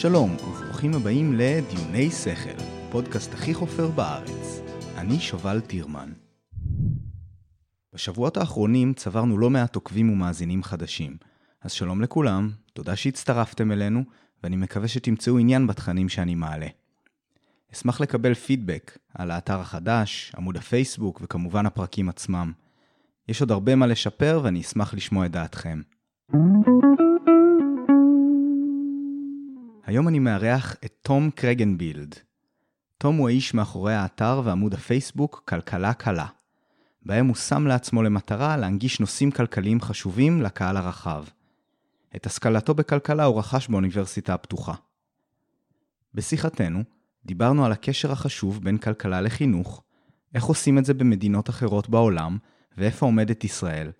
שלום, וברוכים הבאים לדיוני שכל, פודקאסט הכי חופר בארץ. אני שובל טירמן. בשבועות האחרונים צברנו לא מעט עוקבים ומאזינים חדשים. אז שלום לכולם, תודה שהצטרפתם אלינו, ואני מקווה שתמצאו עניין בתכנים שאני מעלה. אשמח לקבל פידבק על האתר החדש, עמוד הפייסבוק וכמובן הפרקים עצמם. יש עוד הרבה מה לשפר ואני אשמח לשמוע את דעתכם. היום אני מארח את תום קרגנבילד. תום הוא האיש מאחורי האתר ועמוד הפייסבוק כלכלה קלה, בהם הוא שם לעצמו למטרה להנגיש נושאים כלכליים חשובים לקהל הרחב. את השכלתו בכלכלה הוא רכש באוניברסיטה הפתוחה. בשיחתנו, דיברנו על הקשר החשוב בין כלכלה לחינוך, איך עושים את זה במדינות אחרות בעולם, ואיפה עומדת ישראל.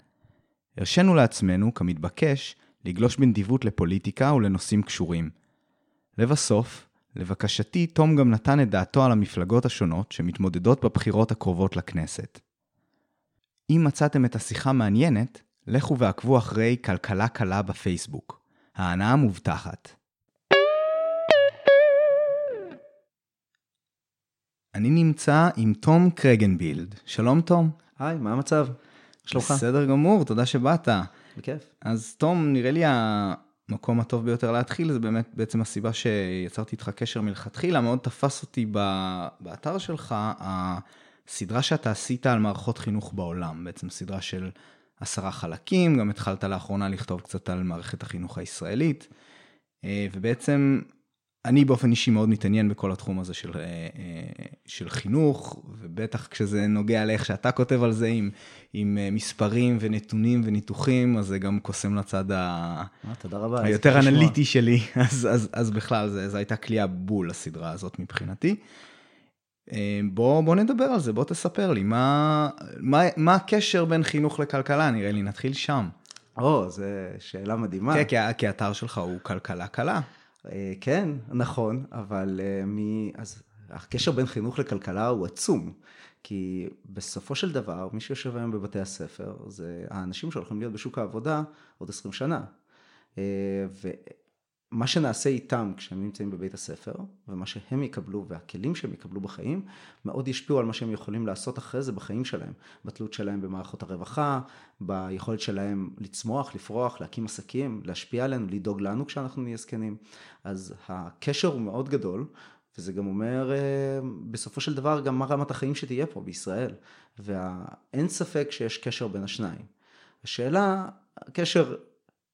הרשינו לעצמנו, כמתבקש, לגלוש בנדיבות לפוליטיקה ולנושאים קשורים. לבסוף, לבקשתי, תום גם נתן את דעתו על המפלגות השונות שמתמודדות בבחירות הקרובות לכנסת. אם מצאתם את השיחה מעניינת, לכו ועקבו אחרי כלכלה קלה בפייסבוק. ההנאה מובטחת. אני נמצא עם תום קרגנבילד. שלום תום. היי, מה המצב? שלומך? בסדר גמור, תודה שבאת. בכיף. אז תום, נראה לי המקום הטוב ביותר להתחיל, זה באמת בעצם הסיבה שיצרתי איתך קשר מלכתחילה, מאוד תפס אותי באתר שלך, הסדרה שאתה עשית על מערכות חינוך בעולם, בעצם סדרה של עשרה חלקים, גם התחלת לאחרונה לכתוב קצת על מערכת החינוך הישראלית, אה, ובעצם אני באופן אישי מאוד מתעניין בכל התחום הזה של, אה, אה, של חינוך, ובטח כשזה נוגע לאיך שאתה כותב על זה עם, עם מספרים ונתונים וניתוחים, אז זה גם קוסם לצד ה... תודה רבה. היותר אנליטי שלי, אז, אז, אז בכלל זו הייתה כליאה בול הסדרה הזאת מבחינתי. אה, בוא, בוא נדבר על זה, בוא תספר לי, מה, מה, מה הקשר בין חינוך לכלכלה? נראה לי נתחיל שם. או, זו שאלה מדהימה. כן, כי, כי האתר שלך הוא כלכלה קלה. אה, כן, נכון, אבל אה, מי... אז הקשר בין חינוך לכלכלה הוא עצום. כי בסופו של דבר, מי שיושב היום בבתי הספר, זה האנשים שהולכים להיות בשוק העבודה עוד 20 שנה. מה שנעשה איתם כשהם נמצאים בבית הספר, ומה שהם יקבלו והכלים שהם יקבלו בחיים, מאוד ישפיעו על מה שהם יכולים לעשות אחרי זה בחיים שלהם. בתלות שלהם במערכות הרווחה, ביכולת שלהם לצמוח, לפרוח, להקים עסקים, להשפיע עלינו, לדאוג לנו כשאנחנו נהיה זקנים. אז הקשר הוא מאוד גדול, וזה גם אומר אה, בסופו של דבר גם מה רמת החיים שתהיה פה בישראל. ואין ספק שיש קשר בין השניים. השאלה, הקשר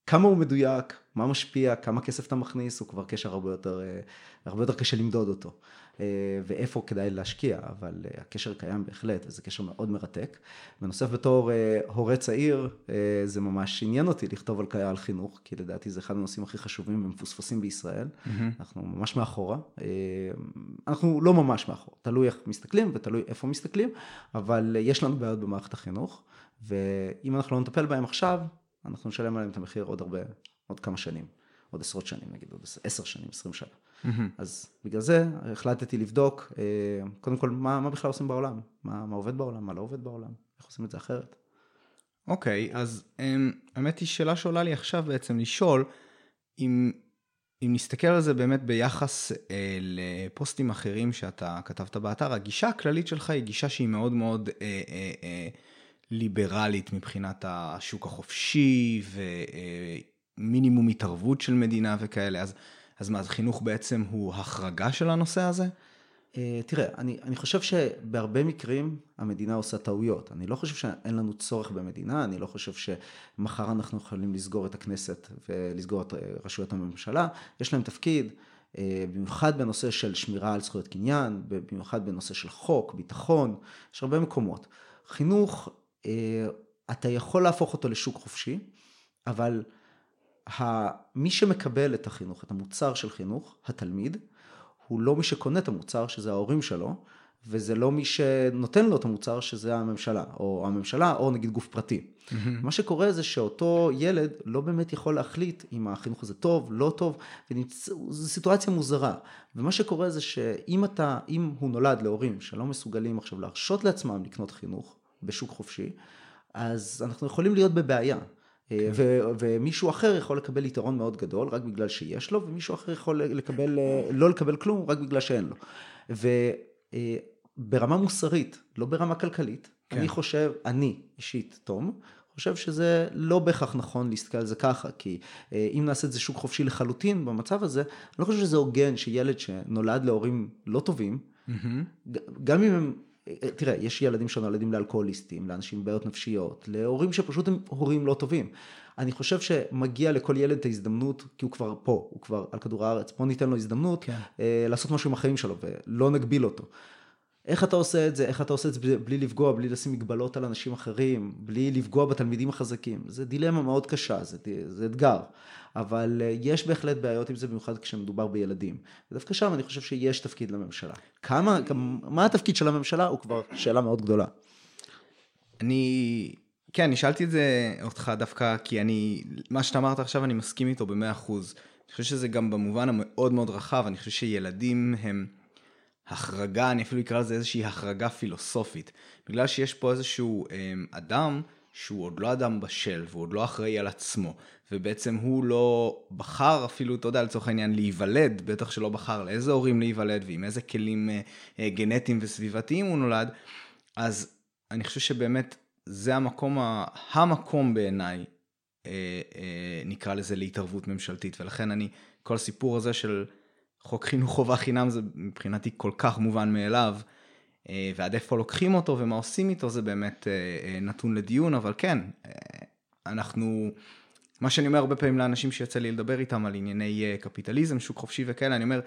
כמה הוא מדויק, מה משפיע, כמה כסף אתה מכניס, הוא כבר קשר הרבה יותר, אה, הרבה יותר קשה למדוד אותו. אה, ואיפה כדאי להשקיע, אבל אה, הקשר קיים בהחלט, וזה קשר מאוד מרתק. בנוסף בתור הורה צעיר, זה ממש עניין אותי לכתוב על, על חינוך, כי לדעתי זה אחד הנושאים הכי חשובים ומפוספסים בישראל. Mm-hmm. אנחנו ממש מאחורה. אנחנו לא ממש מאחורה, תלוי איך מסתכלים ותלוי איפה מסתכלים, אבל יש לנו בעיות במערכת החינוך, ואם אנחנו לא נטפל בהם עכשיו, אנחנו נשלם עליהם את המחיר עוד הרבה, עוד כמה שנים, עוד עשרות שנים נגיד, עוד עשר שנים, עשרים שנה. Mm-hmm. אז בגלל זה החלטתי לבדוק, אה, קודם כל, מה, מה בכלל עושים בעולם? מה, מה עובד בעולם? מה לא עובד בעולם? איך עושים את זה אחרת? אוקיי, okay, אז אמ, האמת היא שאלה שעולה לי עכשיו בעצם לשאול, אם, אם נסתכל על זה באמת ביחס אה, לפוסטים אחרים שאתה כתבת באתר, הגישה הכללית שלך היא גישה שהיא מאוד מאוד אה, אה, אה, ליברלית מבחינת השוק החופשי ומינימום התערבות של מדינה וכאלה, אז, אז מה, אז חינוך בעצם הוא החרגה של הנושא הזה? אה, תראה, אני, אני חושב שבהרבה מקרים המדינה עושה טעויות. אני לא חושב שאין לנו צורך במדינה, אני לא חושב שמחר אנחנו יכולים לסגור את הכנסת ולסגור את רשויות הממשלה. יש להם תפקיד, אה, במיוחד בנושא של שמירה על זכויות קניין, במיוחד בנושא של חוק, ביטחון, יש הרבה מקומות. חינוך אה, אתה יכול להפוך אותו לשוק חופשי, אבל מי שמקבל את החינוך, את המוצר של חינוך, התלמיד, הוא לא מי שקונה את המוצר, שזה ההורים שלו, וזה לא מי שנותן לו את המוצר, שזה הממשלה, או הממשלה, או נגיד גוף פרטי. Mm-hmm. מה שקורה זה שאותו ילד לא באמת יכול להחליט אם החינוך הזה טוב, לא טוב, זו סיטואציה מוזרה. ומה שקורה זה שאם אתה, אם הוא נולד להורים שלא מסוגלים עכשיו להרשות לעצמם לקנות חינוך, בשוק חופשי, אז אנחנו יכולים להיות בבעיה. כן. ו- ומישהו אחר יכול לקבל יתרון מאוד גדול רק בגלל שיש לו, ומישהו אחר יכול לקבל, לא לקבל כלום רק בגלל שאין לו. וברמה מוסרית, לא ברמה כלכלית, כן. אני חושב, אני אישית, תום, חושב שזה לא בהכרח נכון להסתכל על זה ככה, כי אה, אם נעשה את זה שוק חופשי לחלוטין במצב הזה, אני לא חושב שזה הוגן שילד שנולד להורים לא טובים, mm-hmm. גם אם הם, אה, תראה, יש ילדים שנולדים לאלכוהוליסטים, לאנשים עם בעיות נפשיות, להורים שפשוט הם הורים לא טובים. אני חושב שמגיע לכל ילד את ההזדמנות, כי הוא כבר פה, הוא כבר על כדור הארץ, בוא ניתן לו הזדמנות כן. אה, לעשות משהו עם החיים שלו ולא נגביל אותו. איך אתה עושה את זה, איך אתה עושה את זה בלי לפגוע, בלי לשים מגבלות על אנשים אחרים, בלי לפגוע בתלמידים החזקים. זה דילמה מאוד קשה, זה, זה אתגר. אבל אה, יש בהחלט בעיות עם זה, במיוחד כשמדובר בילדים. ודווקא שם אני חושב שיש תפקיד לממשלה. כמה, מה התפקיד של הממשלה הוא כבר שאלה מאוד גדולה. אני, כן, אני שאלתי את זה אותך דווקא, כי אני, מה שאתה אמרת עכשיו אני מסכים איתו במאה אחוז. אני חושב שזה גם במובן המאוד מאוד רחב, אני חושב שילדים הם... החרגה, אני אפילו אקרא לזה איזושהי החרגה פילוסופית. בגלל שיש פה איזשהו אה, אדם שהוא עוד לא אדם בשל והוא עוד לא אחראי על עצמו, ובעצם הוא לא בחר אפילו, אתה יודע, לצורך העניין, להיוולד, בטח שלא בחר לאיזה הורים להיוולד ועם איזה כלים אה, אה, גנטיים וסביבתיים הוא נולד, אז אני חושב שבאמת זה המקום, המקום בעיניי, אה, נקרא לזה להתערבות ממשלתית, ולכן אני, כל הסיפור הזה של... חוק חינוך חובה חינם זה מבחינתי כל כך מובן מאליו, אה, ועד איפה לוקחים אותו ומה עושים איתו זה באמת אה, אה, נתון לדיון, אבל כן, אנחנו, מה שאני אומר הרבה פעמים לאנשים שיוצא לי לדבר איתם על ענייני קפיטליזם, שוק חופשי וכאלה, אני אומר,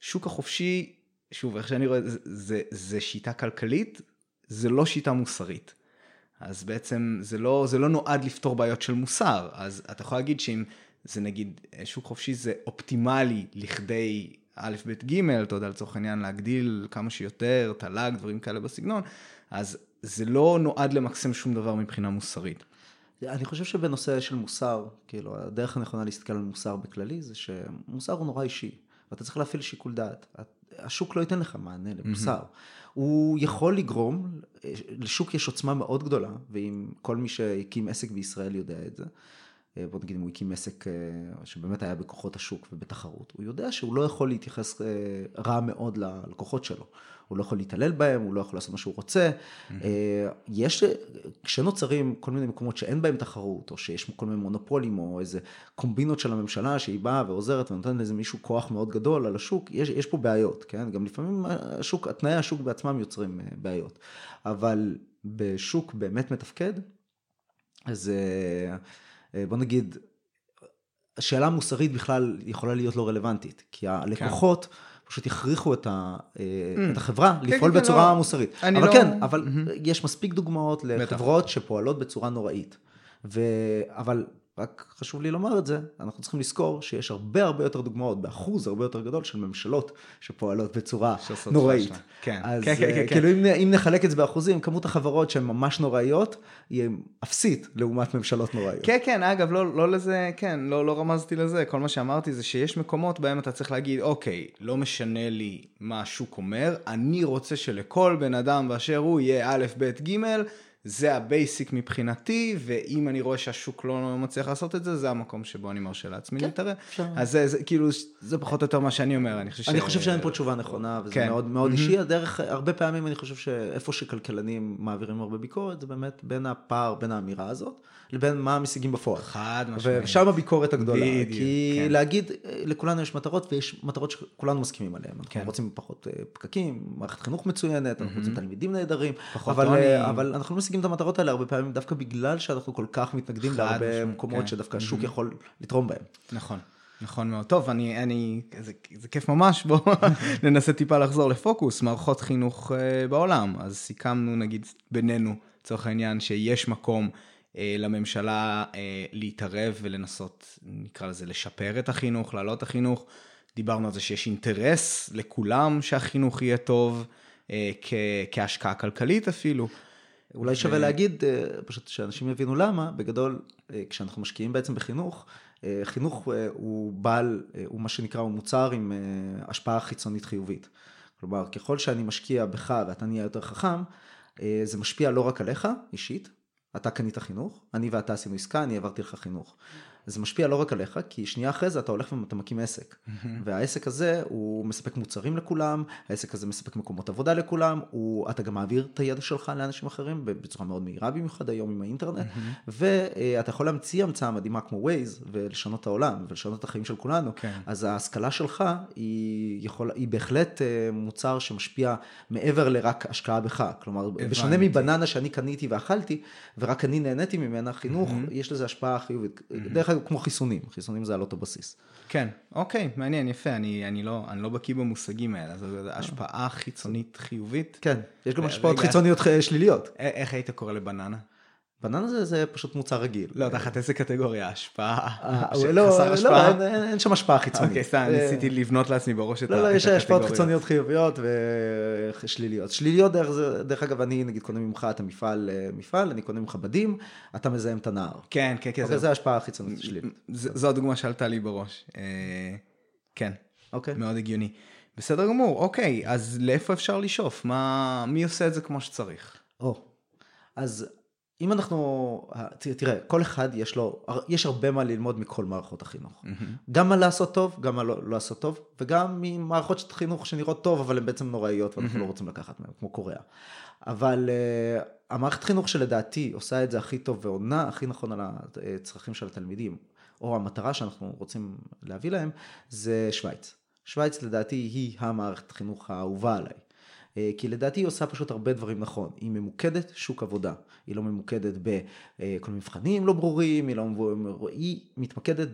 שוק החופשי, שוב, איך שאני רואה, זה, זה, זה שיטה כלכלית, זה לא שיטה מוסרית. אז בעצם זה לא, זה לא נועד לפתור בעיות של מוסר, אז אתה יכול להגיד שאם זה נגיד, שוק חופשי זה אופטימלי לכדי א', ב', ג', אתה יודע, לצורך העניין להגדיל כמה שיותר, תל"ג, דברים כאלה בסגנון, אז זה לא נועד למקסם שום דבר מבחינה מוסרית. אני חושב שבנושא של מוסר, כאילו, הדרך הנכונה להסתכל על מוסר בכללי זה שמוסר הוא נורא אישי, ואתה צריך להפעיל שיקול דעת. השוק לא ייתן לך מענה למוסר. Mm-hmm. הוא יכול לגרום, לשוק יש עוצמה מאוד גדולה, ואם כל מי שהקים עסק בישראל יודע את זה, אה, בוא נגיד אם הוא הקים עסק אה, שבאמת היה בכוחות השוק ובתחרות, הוא יודע שהוא לא יכול להתייחס אה, רע מאוד ללקוחות שלו. הוא לא יכול להתעלל בהם, הוא לא יכול לעשות מה שהוא רוצה. Mm-hmm. יש, כשנוצרים כל מיני מקומות שאין בהם תחרות, או שיש כל מיני מונופולים, או איזה קומבינות של הממשלה שהיא באה ועוזרת ונותנת לאיזה מישהו כוח מאוד גדול על השוק, יש, יש פה בעיות, כן? גם לפעמים השוק, תנאי השוק בעצמם יוצרים בעיות. אבל בשוק באמת מתפקד, אז... אה, בוא נגיד, השאלה המוסרית בכלל יכולה להיות לא רלוונטית, כי הלקוחות כן. פשוט הכריחו את, ה, אה, mm. את החברה כן, לפעול כן, בצורה לא, מוסרית. אבל לא... כן, אבל mm-hmm. יש מספיק דוגמאות לחברות בטח. שפועלות בצורה נוראית. ו... אבל רק חשוב לי לומר את זה, אנחנו צריכים לזכור שיש הרבה הרבה יותר דוגמאות, באחוז הרבה יותר גדול של ממשלות שפועלות בצורה נוראית. כן, אז כן, כן, כן, כן. כאילו אם, אם נחלק את זה באחוזים, כמות החברות שהן ממש נוראיות, היא אפסית לעומת ממשלות נוראיות. כן, כן, אגב, לא, לא לזה, כן, לא, לא רמזתי לזה, כל מה שאמרתי זה שיש מקומות בהם אתה צריך להגיד, אוקיי, לא משנה לי מה השוק אומר, אני רוצה שלכל בן אדם באשר הוא יהיה א', ב', ג', זה ה basic מבחינתי, ואם אני רואה שהשוק לא מצליח לעשות את זה, זה המקום שבו אני מרשה לעצמי כן, להתערב. אז זה, זה כאילו, זה פחות או יותר מה שאני אומר, אני חושב אני ש... חושב שאין פה תשובה נכונה, וזה כן. מאוד מאוד mm-hmm. אישי. הדרך, הרבה פעמים אני חושב שאיפה שכלכלנים מעבירים הרבה ביקורת, זה באמת בין הפער, בין האמירה הזאת, לבין מה המשיגים בפועל. חד משמעית. ושם הביקורת הגדולה. בדיוק, כי כן. להגיד, לכולנו יש מטרות, ויש מטרות שכולנו מסכימים עליהן. אנחנו כן. רוצים פחות אה, פקקים, מערכת חינוך מצוינת, אנחנו רוצים תלמידים נהדרים, אבל, אה, אבל אנחנו לא משיגים את המטרות האלה הרבה פעמים דווקא בגלל שאנחנו כל כך מתנגדים להרבה מקומות כן. שדווקא השוק יכול לתרום בהם. נכון. נכון מאוד. טוב, אני, אני, זה, זה כיף ממש, בואו ננסה טיפה לחזור לפוקוס, מערכות חינוך uh, בעולם. אז סיכמנו נגיד בינינו, לצורך העניין, שיש מקום לממשלה uh, להתערב ולנסות, נקרא לזה, לשפר את החינוך, להעלות את החינוך. דיברנו על זה שיש אינטרס לכולם שהחינוך יהיה טוב, כ, כהשקעה כלכלית אפילו. אולי שווה להגיד, אה, פשוט שאנשים יבינו למה, בגדול, אה, כשאנחנו משקיעים בעצם בחינוך, אה, חינוך הוא בעל, הוא מה שנקרא, הוא מוצר עם השפעה חיצונית חיובית. כלומר, ככל שאני משקיע בך ואתה נהיה יותר חכם, זה משפיע לא רק עליך, אישית, אתה קנית חינוך, אני ואתה עשינו עסקה, אני העברתי לך חינוך. זה משפיע לא רק עליך, כי שנייה אחרי זה אתה הולך ואתה מקים עסק. והעסק הזה, הוא מספק מוצרים לכולם, העסק הזה מספק מקומות עבודה לכולם, הוא, אתה גם מעביר את הידע שלך לאנשים אחרים בצורה מאוד מהירה במיוחד היום עם האינטרנט, ואתה יכול להמציא המצאה מדהימה כמו Waze, ולשנות את העולם, ולשנות את החיים של כולנו. כן. אז ההשכלה שלך היא, יכול, היא בהחלט אה, מוצר שמשפיע מעבר לרק השקעה בך. כלומר. בשונה מבננה שאני קניתי ואכלתי, ורק אני נהניתי ממנה, חינוך, יש לזה השפעה חיובית. דרך אגב, כמו חיסונים, חיסונים זה על אותו בסיס. כן, אוקיי, מעניין, יפה, אני, אני לא, אני לא בקיא במושגים האלה, זו השפעה חיצונית חיובית. כן, יש גם. השפעות חיצוניות ח- שליליות. איך היית קורא לבננה? בננה זה, זה פשוט מוצר רגיל. לא, תחת איזה קטגוריה? השפעה? אה, ש- לא, חסר לא, השפעה? אין, אין, אין שם השפעה חיצונית. אוקיי, סתם, אה, ניסיתי לבנות לעצמי בראש את ה- לא, לא, יש השפעות הקטגוריות. חיצוניות חיוביות ושליליות. שליליות, דרך, דרך אגב, אני נגיד קונה ממך את המפעל, אה, מפעל, אני קונה ממך בדים, אתה מזהם את הנהר. כן, כן, כן, אוקיי, זהו. זה ההשפעה החיצונית שלילית. זו הדוגמה שעלתה לי בראש. אה, כן, אוקיי. מאוד הגיוני. בסדר גמור, אוקיי, אז לאיפה אפשר לשאוף? מה, מי עושה את זה כמו שצריך? או, אז אם אנחנו, ת- תראה, כל אחד יש לו, יש הרבה מה ללמוד מכל מערכות החינוך. גם מה לעשות טוב, גם מה לא, לא לעשות טוב, וגם ממערכות של חינוך שנראות טוב, אבל הן בעצם נוראיות ואנחנו לא רוצים לקחת מהן, כמו קוריאה. אבל uh, המערכת חינוך שלדעתי עושה את זה הכי טוב ועונה הכי נכון על הצרכים של התלמידים, או המטרה שאנחנו רוצים להביא להם, זה שווייץ. שווייץ לדעתי היא המערכת חינוך האהובה עליי. אה, כי לדעתי היא עושה פשוט הרבה דברים נכון. היא ממוקדת שוק עבודה. היא לא ממוקדת בכל מבחנים לא ברורים, היא, לא, היא מתמקדת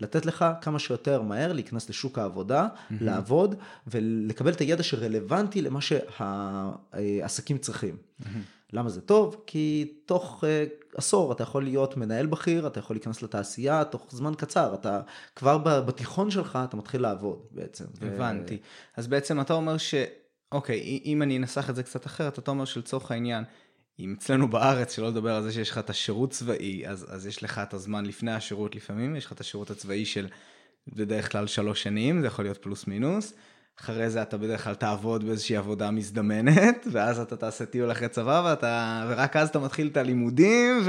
בלתת לך כמה שיותר מהר להיכנס לשוק העבודה, לעבוד ולקבל את הידע שרלוונטי למה שהעסקים צריכים. למה זה טוב? כי תוך uh, עשור אתה יכול להיות מנהל בכיר, אתה יכול להיכנס לתעשייה, תוך זמן קצר, אתה כבר בתיכון שלך אתה מתחיל לעבוד בעצם. ו- הבנתי. אז בעצם אתה אומר ש... אוקיי, אם אני אנסח את זה קצת אחרת, אתה אומר שלצורך העניין, אם אצלנו בארץ, שלא לדבר על זה שיש לך את השירות צבאי, אז, אז יש לך את הזמן לפני השירות לפעמים, יש לך את השירות הצבאי של בדרך כלל שלוש שנים, זה יכול להיות פלוס מינוס. אחרי זה אתה בדרך כלל תעבוד באיזושהי עבודה מזדמנת, ואז אתה תעשה טיול אחרי צבא, ואתה, ורק אז אתה מתחיל את הלימודים,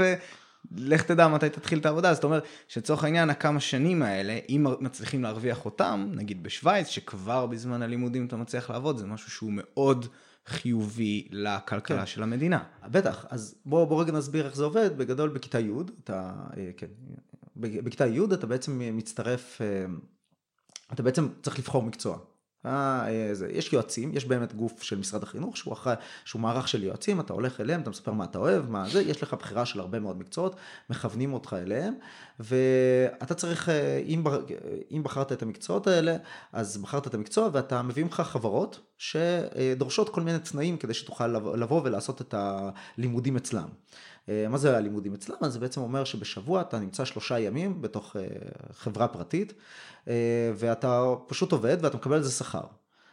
ולך תדע מתי תתחיל את העבודה. אז אתה אומר שלצורך העניין, הכמה שנים האלה, אם מצליחים להרוויח אותם, נגיד בשוויץ, שכבר בזמן הלימודים אתה מצליח לעבוד, זה משהו שהוא מאוד חיובי לכלכלה כן. של המדינה. בטח, אז בוא, בוא רגע נסביר איך זה עובד. בגדול בכיתה י', אתה, אה, כן, בכיתה י' אתה בעצם מצטרף, אה, אתה בעצם צריך לבחור מקצוע. אה, אה, זה, יש יועצים, יש באמת גוף של משרד החינוך שהוא, אחרי, שהוא מערך של יועצים, אתה הולך אליהם, אתה מספר מה אתה אוהב, מה זה, יש לך בחירה של הרבה מאוד מקצועות, מכוונים אותך אליהם, ואתה צריך, אה, אם, אם בחרת את המקצועות האלה, אז בחרת את המקצוע ואתה מביא ממך חברות שדורשות כל מיני תנאים כדי שתוכל לבוא ולעשות את הלימודים אצלם. אה, מה זה הלימודים אצלם? אז זה בעצם אומר שבשבוע אתה נמצא שלושה ימים בתוך אה, חברה פרטית, אה, ואתה פשוט עובד ואתה מקבל על זה שכר.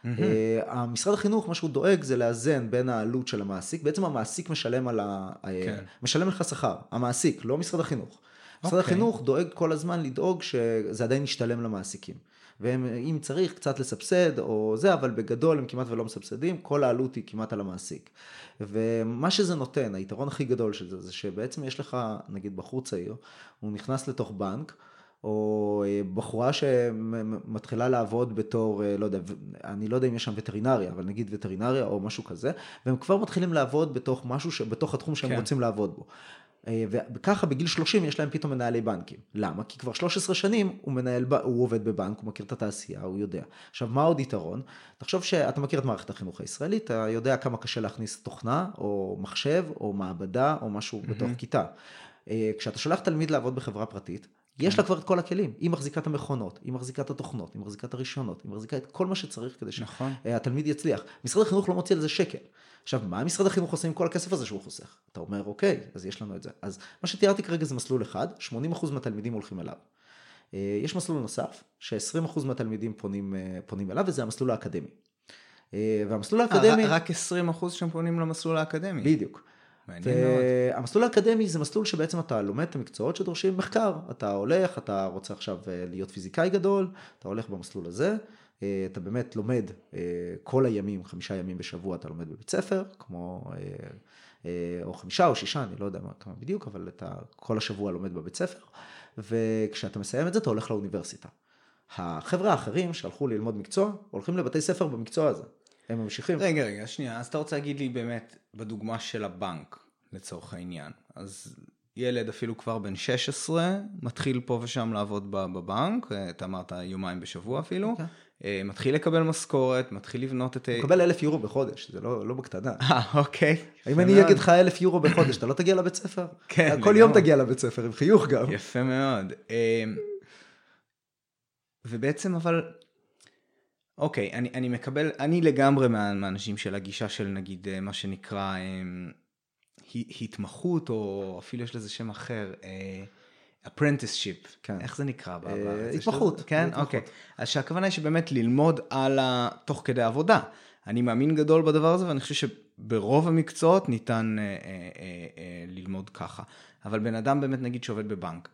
אה, המשרד החינוך, מה שהוא דואג זה לאזן בין העלות של המעסיק, בעצם המעסיק משלם על ה... כן. משלם לך שכר, המעסיק, לא משרד החינוך. משרד אוקיי. החינוך דואג כל הזמן לדאוג שזה עדיין ישתלם למעסיקים. ואם צריך קצת לסבסד או זה, אבל בגדול הם כמעט ולא מסבסדים, כל העלות היא כמעט על המעסיק. ומה שזה נותן, היתרון הכי גדול של זה, זה שבעצם יש לך, נגיד בחור צעיר, הוא נכנס לתוך בנק, או אה, בחורה שמתחילה לעבוד בתור, אה, לא יודע, אני לא יודע אם יש שם וטרינריה, אבל נגיד וטרינריה או משהו כזה, והם כבר מתחילים לעבוד בתוך משהו, ש- בתוך התחום שהם כן. רוצים לעבוד בו. אה, וככה בגיל 30 יש להם פתאום מנהלי בנקים. למה? כי כבר 13 שנים הוא מנהל, הוא עובד בבנק, הוא מכיר את התעשייה, הוא יודע. עכשיו, מה עוד יתרון? תחשוב שאתה מכיר את מערכת החינוך הישראלית, אתה יודע כמה קשה להכניס תוכנה, או מחשב, או מעבדה, או משהו בתוך כיתה. אה, כשאתה שולח תלמיד לעבוד בחברה פרטית, יש לה כבר את כל הכלים, היא מחזיקה את המכונות, היא מחזיקה את התוכנות, היא מחזיקה את הרישיונות, היא מחזיקה את כל מה שצריך כדי נכון. שהתלמיד יצליח. משרד החינוך לא מוציא על זה שקל. עכשיו, מה משרד החינוך עושה עם כל הכסף הזה שהוא חוסך? אתה אומר, אוקיי, אז יש לנו את זה. אז מה שתיארתי כרגע זה מסלול אחד, 80% מהתלמידים הולכים אליו. אה, יש מסלול נוסף, ש-20% מהתלמידים פונים, אה, פונים אליו, וזה המסלול האקדמי. אה, והמסלול האקדמי... רק 20% שהם פונים למסלול האקדמי. בדיוק. מעניין מאוד. והמסלול האקדמי זה מסלול שבעצם אתה לומד את המקצועות שדורשים מחקר. אתה הולך, אתה רוצה עכשיו להיות פיזיקאי גדול, אתה הולך במסלול הזה. אה, אתה באמת לומד אה, כל הימים, חמישה ימים בשבוע אתה לומד בבית ספר, כמו, אה, או חמישה או שישה, אני לא יודע מה כמה בדיוק, אבל אתה כל השבוע לומד בבית ספר, וכשאתה מסיים את זה אתה הולך לאוניברסיטה. החבר'ה האחרים שהלכו ללמוד מקצוע, הולכים לבתי ספר במקצוע הזה. הם ממשיכים. רגע, רגע, שנייה, אז אתה רוצה להגיד לי באמת, בדוגמה של הבנק, לצורך העניין, אז ילד אפילו כבר בן 16, מתחיל פה ושם לעבוד בבנק, אתה אמרת יומיים בשבוע אפילו, אוקיי. אה, מתחיל לקבל משכורת, מתחיל לבנות את... הוא מקבל אלף יורו בחודש, זה לא, לא בקטנה. אה, אוקיי. אם אני. אגיד לך אלף יורו בחודש, אתה לא תגיע לבית ספר? כן, כל יום לגמרי. תגיע לבית ספר, עם חיוך גם. יפה מאוד. אמ, ובעצם אבל, אוקיי, אני, אני מקבל, אני לגמרי מה, מהאנשים של הגישה של נגיד אה, מה שנקרא הי- התמחות, או אפילו יש לזה שם אחר, אה, apprenticeship, כן. איך זה נקרא? ב- אה, התמחות, כן. אוקיי. אז שהכוונה היא שבאמת ללמוד על ה... תוך כדי עבודה. אני מאמין גדול בדבר הזה, ואני חושב שברוב המקצועות ניתן אה, אה, אה, אה, ללמוד ככה. אבל בן אדם באמת נגיד שעובד בבנק,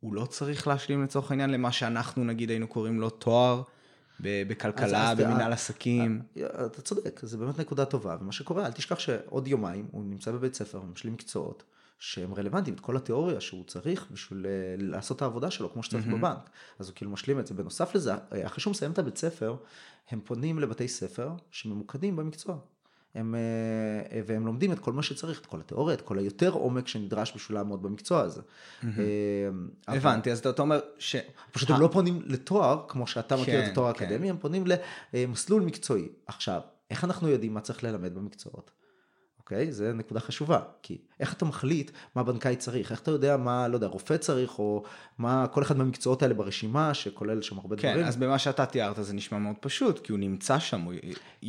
הוא לא צריך להשלים לצורך העניין למה שאנחנו נגיד היינו קוראים לו תואר בכלכלה, במנהל עסקים. אה, אתה צודק, זה באמת נקודה טובה, ומה שקורה, אל תשכח שעוד יומיים הוא נמצא בבית ספר ומשלים מקצועות שהם רלוונטיים, את כל התיאוריה שהוא צריך בשביל אה, לעשות את העבודה שלו כמו שצריך מהמם. בבנק. אז הוא כאילו משלים את זה. בנוסף לזה, אה, אחרי שהוא מסיים את הבית ספר, הם פונים לבתי ספר שממוקדים במקצוע. הם, אה, והם לומדים את כל מה שצריך, את כל התיאוריה, את כל היותר עומק שנדרש בשביל לעמוד במקצוע הזה. הבנתי, אז אתה אומר ש... פשוט הם לא פונים לתואר, כמו שאתה מכיר כן, את התואר כן. האקדמי, הם פונים למסלול מקצועי. עכשיו, איך אנחנו יודעים מה צריך ללמד במקצועות? אוקיי? זה נקודה חשובה. כי איך אתה מחליט מה בנקאי צריך? איך אתה יודע מה, לא יודע, רופא צריך, או מה כל אחד מהמקצועות האלה ברשימה, שכולל שם הרבה כן, דברים? אז במה שאתה תיארת זה נשמע מאוד פשוט, כי הוא נמצא שם, הוא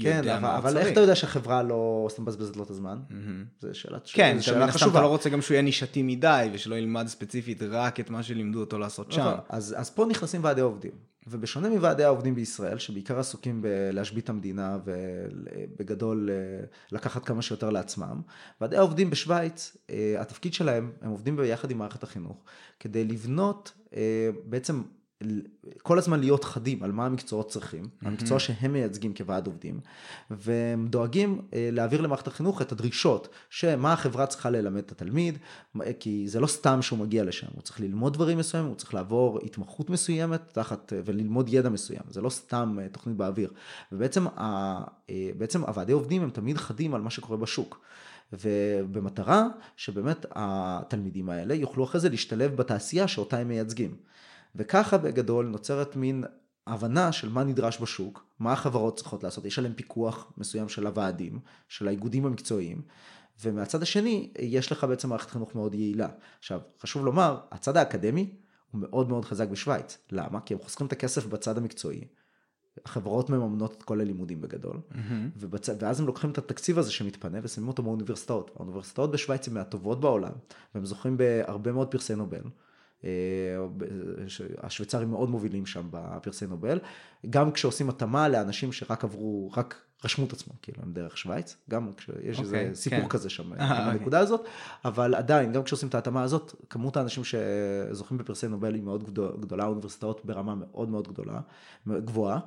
כן, יודע אבל, מה אבל צריך. איך אתה יודע שהחברה לא סתם מבזבזת לו את הזמן? מהמם. זו שאלה, כן, זו אתה שאלה מן הסתם חשובה. אתה לא רוצה גם שהוא יהיה נישתי מדי, ושלא ילמד ספציפית רק את מה שלימדו אותו לעשות שם. נכון. אז, אז פה נכנסים ועדי העובדים. ובשונה מוועדי העובדים בישראל, שבעיקר עסוקים בלהשבית את המדינה ובגדול אה, לקחת כמה שיותר לעצמם, ועדי העובדים בשוויץ, אה, התפקיד שלהם, הם עובדים ביחד עם מערכת החינוך, כדי לבנות אה, בעצם כל הזמן להיות חדים על מה המקצועות צריכים, המקצוע שהם מייצגים כוועד עובדים, והם דואגים אה, להעביר למערכת החינוך את הדרישות, שמה החברה צריכה ללמד את התלמיד, כי זה לא סתם שהוא מגיע לשם, הוא צריך ללמוד דברים מסוימים, הוא צריך לעבור התמחות מסוימת תחת, וללמוד ידע מסוים, זה לא סתם אה, תוכנית באוויר. ובעצם ה, אה, בעצם הוועדי עובדים הם תמיד חדים על מה שקורה בשוק. ובמטרה שבאמת התלמידים האלה יוכלו אחרי זה להשתלב בתעשייה שאותה הם מייצגים. וככה בגדול נוצרת מין הבנה של מה נדרש בשוק, מה החברות צריכות לעשות, יש עליהם פיקוח מסוים של הוועדים, של האיגודים המקצועיים, ומהצד השני יש לך בעצם מערכת חינוך מאוד יעילה. עכשיו, חשוב לומר, הצד האקדמי הוא מאוד מאוד חזק בשוויץ. למה? כי הם חוסכים את הכסף בצד המקצועי. החברות מממנות את כל הלימודים בגדול, מהמם. ובצ... ואז הם לוקחים את התקציב הזה שמתפנה ושמים אותו באוניברסיטאות. האוניברסיטאות בשוויץ הן מהטובות בעולם, והם זוכים בהרבה מאוד פרסי נובל. אה, השוויצרים מאוד מובילים שם בפרסי נובל, גם כשעושים התאמה לאנשים שרק עברו, רק רשמו את עצמם, כאילו הם דרך שוויץ, גם כשיש איזה אוקיי, סיפור כן. כזה שם אה, בנקודה הזאת, אבל עדיין, גם כשעושים את ההתאמה הזאת, כמות האנשים שזוכים בפרסי נובל היא מאוד גדול- גדולה, האוניברסיטאות ברמה מאוד מאוד גדולה, גבוהה.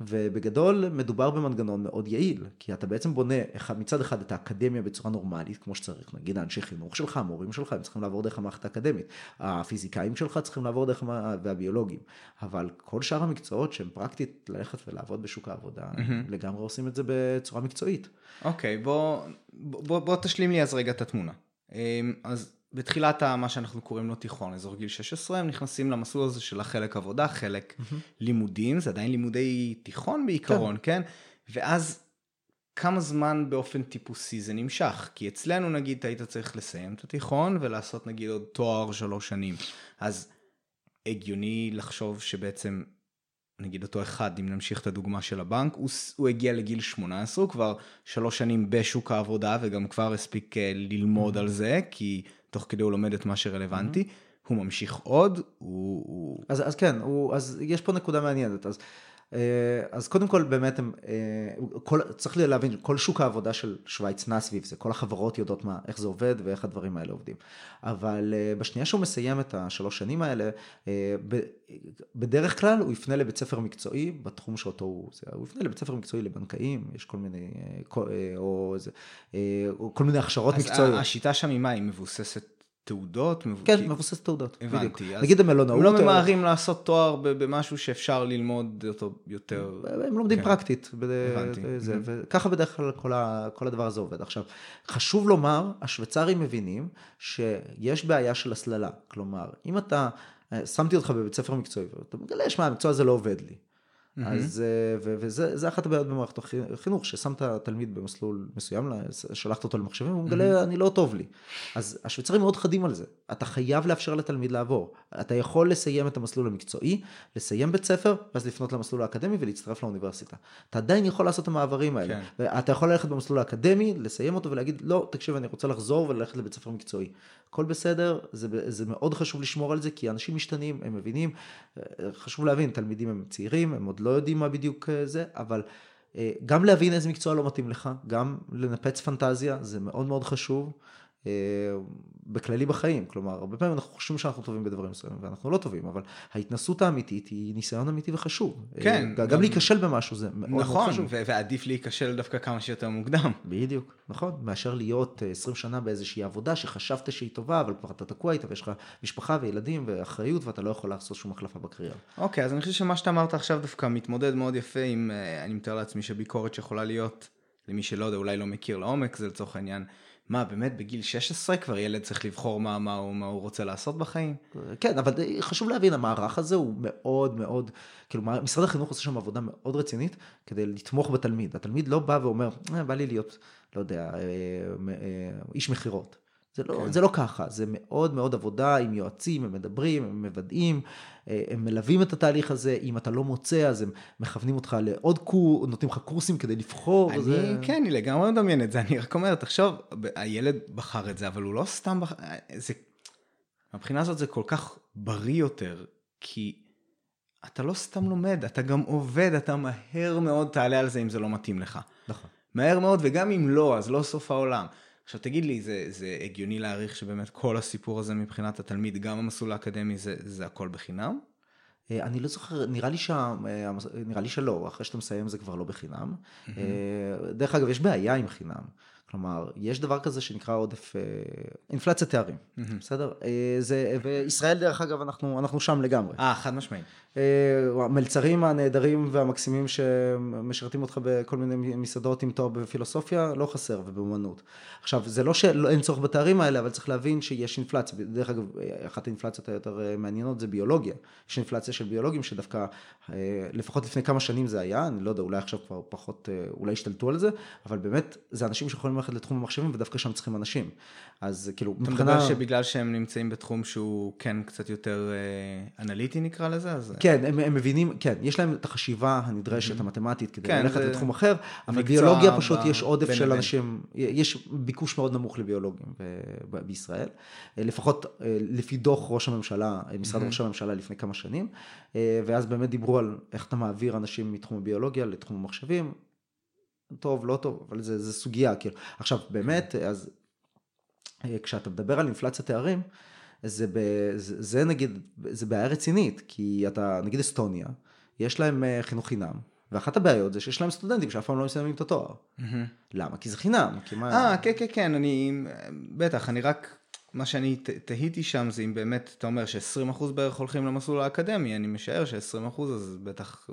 ובגדול מדובר במנגנון מאוד יעיל, כי אתה בעצם בונה אחד, מצד אחד את האקדמיה בצורה נורמלית, כמו שצריך, נגיד האנשי חינוך שלך, המורים שלך, הם צריכים לעבור דרך המערכת האקדמית, הפיזיקאים שלך צריכים לעבור דרך, המ- והביולוגים, אבל כל שאר המקצועות שהם פרקטית ללכת ולעבוד בשוק העבודה, מהמם. לגמרי עושים את זה בצורה מקצועית. אוקיי, בוא, בוא, בוא תשלים לי אז רגע את התמונה. אמ, אז בתחילת מה שאנחנו קוראים לו תיכון, אזור גיל 16, הם נכנסים למסלול הזה של החלק עבודה, חלק לימודים, זה עדיין לימודי תיכון בעיקרון, כן? ואז כמה זמן באופן טיפוסי זה נמשך? כי אצלנו נגיד היית צריך לסיים את התיכון ולעשות נגיד עוד תואר שלוש שנים. אז הגיוני לחשוב שבעצם נגיד אותו אחד, אם נמשיך את הדוגמה של הבנק, הוא, הוא הגיע לגיל 18, הוא כבר שלוש שנים בשוק העבודה וגם כבר הספיק אה, ללמוד על זה, כי תוך כדי הוא לומד את מה שרלוונטי. הוא ממשיך עוד. הוא... אז, אז כן, הוא, אז יש פה נקודה מעניינת. אז אז קודם כל באמת הם, כל, צריך להבין, כל שוק העבודה של שווייץ נע סביב זה, כל החברות יודעות מה, איך זה עובד ואיך הדברים האלה עובדים. אבל בשנייה שהוא מסיים את השלוש שנים האלה, בדרך כלל הוא יפנה לבית ספר מקצועי בתחום שאותו הוא, הוא יפנה לבית ספר מקצועי לבנקאים, יש כל מיני, או, איזה, או כל מיני הכשרות מקצועיות. אז השיטה שם היא מה, היא מבוססת תעודות? כן, מבוסס תעודות. הבנתי. נגיד המלונאות. הם לא ממהרים לעשות תואר במשהו שאפשר ללמוד אותו יותר. הם לומדים כן. פרקטית. הבנתי. וככה בדרך כלל כל, ה, כל הדבר הזה עובד. עכשיו, חשוב לומר, השוויצרים מבינים שיש בעיה של הסללה. כלומר, אם אתה, אה, שמתי אותך בבית ספר מקצועי, ואתה מגלה שמע, המקצוע הזה לא עובד לי. Mm-hmm. אז, אה, וזה אחת הבעיות במערכת החינוך, ששמת תלמיד במסלול מסוים, שלחת אותו למחשבים, הוא מגלה, mm-hmm. אני לא טוב לי. אז השוויצרים מאוד חדים על זה. אתה חייב לאפשר לתלמיד לעבור. אתה יכול לסיים את המסלול המקצועי, לסיים בית ספר, ואז לפנות למסלול האקדמי ולהצטרף לאוניברסיטה. אתה עדיין יכול לעשות את המעברים האלה. כן. אתה יכול ללכת במסלול האקדמי, לסיים אותו ולהגיד, לא, תקשיב, אני רוצה לחזור וללכת לבית ספר מקצועי. הכל בסדר, זה, זה מאוד חשוב לשמור על זה, כי אנשים משתנים, הם מבינים. חשוב להבין, תלמידים הם צעירים, הם עוד לא יודעים מה בדיוק אה, זה, אבל אה, גם להבין איזה מקצוע לא מתאים לך, גם לנפץ פנטזיה, זה מאוד מאוד חשוב. אה, בכללי בחיים, כלומר, הרבה פעמים אנחנו חושבים שאנחנו טובים בדברים מסוימים, ואנחנו לא טובים, אבל ההתנסות האמיתית היא ניסיון אמיתי וחשוב. כן. גם, גם להיכשל במשהו זה מאוד נכון, מאוד חשוב. נכון, ועדיף להיכשל דווקא כמה שיותר מוקדם. בדיוק, נכון, מאשר להיות 20 שנה באיזושהי עבודה שחשבת שהיא טובה, אבל כבר אתה תקוע איתה, ויש לך משפחה וילדים ואחריות, ואתה לא יכול לעשות שום החלפה בקריאה. אוקיי, אז אני חושב שמה שאתה אמרת עכשיו דווקא מתמודד מאוד יפה עם, אה, אני מתאר לעצמי שביקורת שיכולה להיות, למי שלא יודע, אולי לא מכיר לעומק, זה לצורך העניין. מה, באמת בגיל 16 כבר ילד צריך לבחור מה, מה, הוא, מה הוא רוצה לעשות בחיים? כן, אבל חשוב להבין, המערך הזה הוא מאוד מאוד, כאילו משרד החינוך עושה שם עבודה מאוד רצינית כדי לתמוך בתלמיד. התלמיד לא בא ואומר, אה, בא לי להיות, לא יודע, אה, אה, איש מכירות. זה לא, כן. זה לא ככה, זה מאוד מאוד עבודה עם יועצים, הם מדברים, הם מוודאים, אה, הם מלווים את התהליך הזה, אם אתה לא מוצא אז הם מכוונים אותך לעוד קורס, נותנים לך קורסים כדי לבחור. אני, זה... כן, אני לגמרי מדמיין את זה, אני רק אומר, תחשוב, הילד בחר את זה, אבל הוא לא סתם בחר, זה, מבחינה הזאת זה כל כך בריא יותר, כי אתה לא סתם לומד, אתה גם עובד, אתה מהר מאוד תעלה על זה אם זה לא מתאים לך. נכון. מהר מאוד, וגם אם לא, אז לא סוף העולם. עכשיו תגיד לי, זה, זה הגיוני להעריך שבאמת כל הסיפור הזה מבחינת התלמיד, גם המסלול האקדמי, זה, זה הכל בחינם? אה, אני לא זוכר, נראה לי, שה, אה, נראה לי שלא, אחרי שאתה מסיים זה כבר לא בחינם. Mm-hmm. דרך אגב, יש בעיה עם חינם. כלומר, יש דבר כזה שנקרא עודף, אינפלציית תארים, mm-hmm. בסדר? זה, וישראל דרך אגב, אנחנו, אנחנו שם לגמרי. אה, חד משמעית. המלצרים הנהדרים והמקסימים שמשרתים אותך בכל מיני מסעדות עם תואר בפילוסופיה, לא חסר, ובאומנות. עכשיו, זה לא שאין צורך בתארים האלה, אבל צריך להבין שיש אינפלציה. דרך אגב, אחת האינפלציות היותר מעניינות זה ביולוגיה. יש אינפלציה של ביולוגים שדווקא, לפחות לפני כמה שנים זה היה, אני לא יודע, אולי עכשיו כבר פחות, אולי השתלטו על זה, אבל באמת, זה אנשים שיכולים ללכת לתחום המחשבים, ודווקא שם צריכים אנשים. אז כאילו, מבחינה... אתה מדבר שבגלל שהם נמצאים בתחום שהוא כן קצת יותר אנליטי נקרא לזה, אז... כן, הם, הם מבינים, כן, יש להם את החשיבה הנדרשת, mm-hmm. המתמטית, כדי כן, ללכת לתחום אחר, אבל ביולוגיה פשוט ב... יש עודף של לבין. אנשים, יש ביקוש מאוד נמוך לביולוגים ב- ב- בישראל, לפחות אה, לפי דוח ראש הממשלה, משרד mm-hmm. ראש הממשלה לפני כמה שנים, אה, ואז באמת דיברו על איך אתה מעביר אנשים מתחום הביולוגיה לתחום המחשבים, טוב, לא טוב, אבל זה, זה סוגיה, כאילו. עכשיו, באמת, אז אה, כשאתה מדבר על אינפלציית תארים, זה, ב, זה, זה נגיד, זה בעיה רצינית, כי אתה, נגיד אסטוניה, יש להם אה, חינוך חינם, ואחת הבעיות זה שיש להם סטודנטים שאף פעם לא מסיימים את התואר. Mm-hmm. למה? כי זה חינם. אה, כן, כן, כן, אני, בטח, אני רק, מה שאני תהיתי שם זה אם באמת, אתה אומר ש-20% בערך הולכים למסלול האקדמי, אני משער ש-20% אז בטח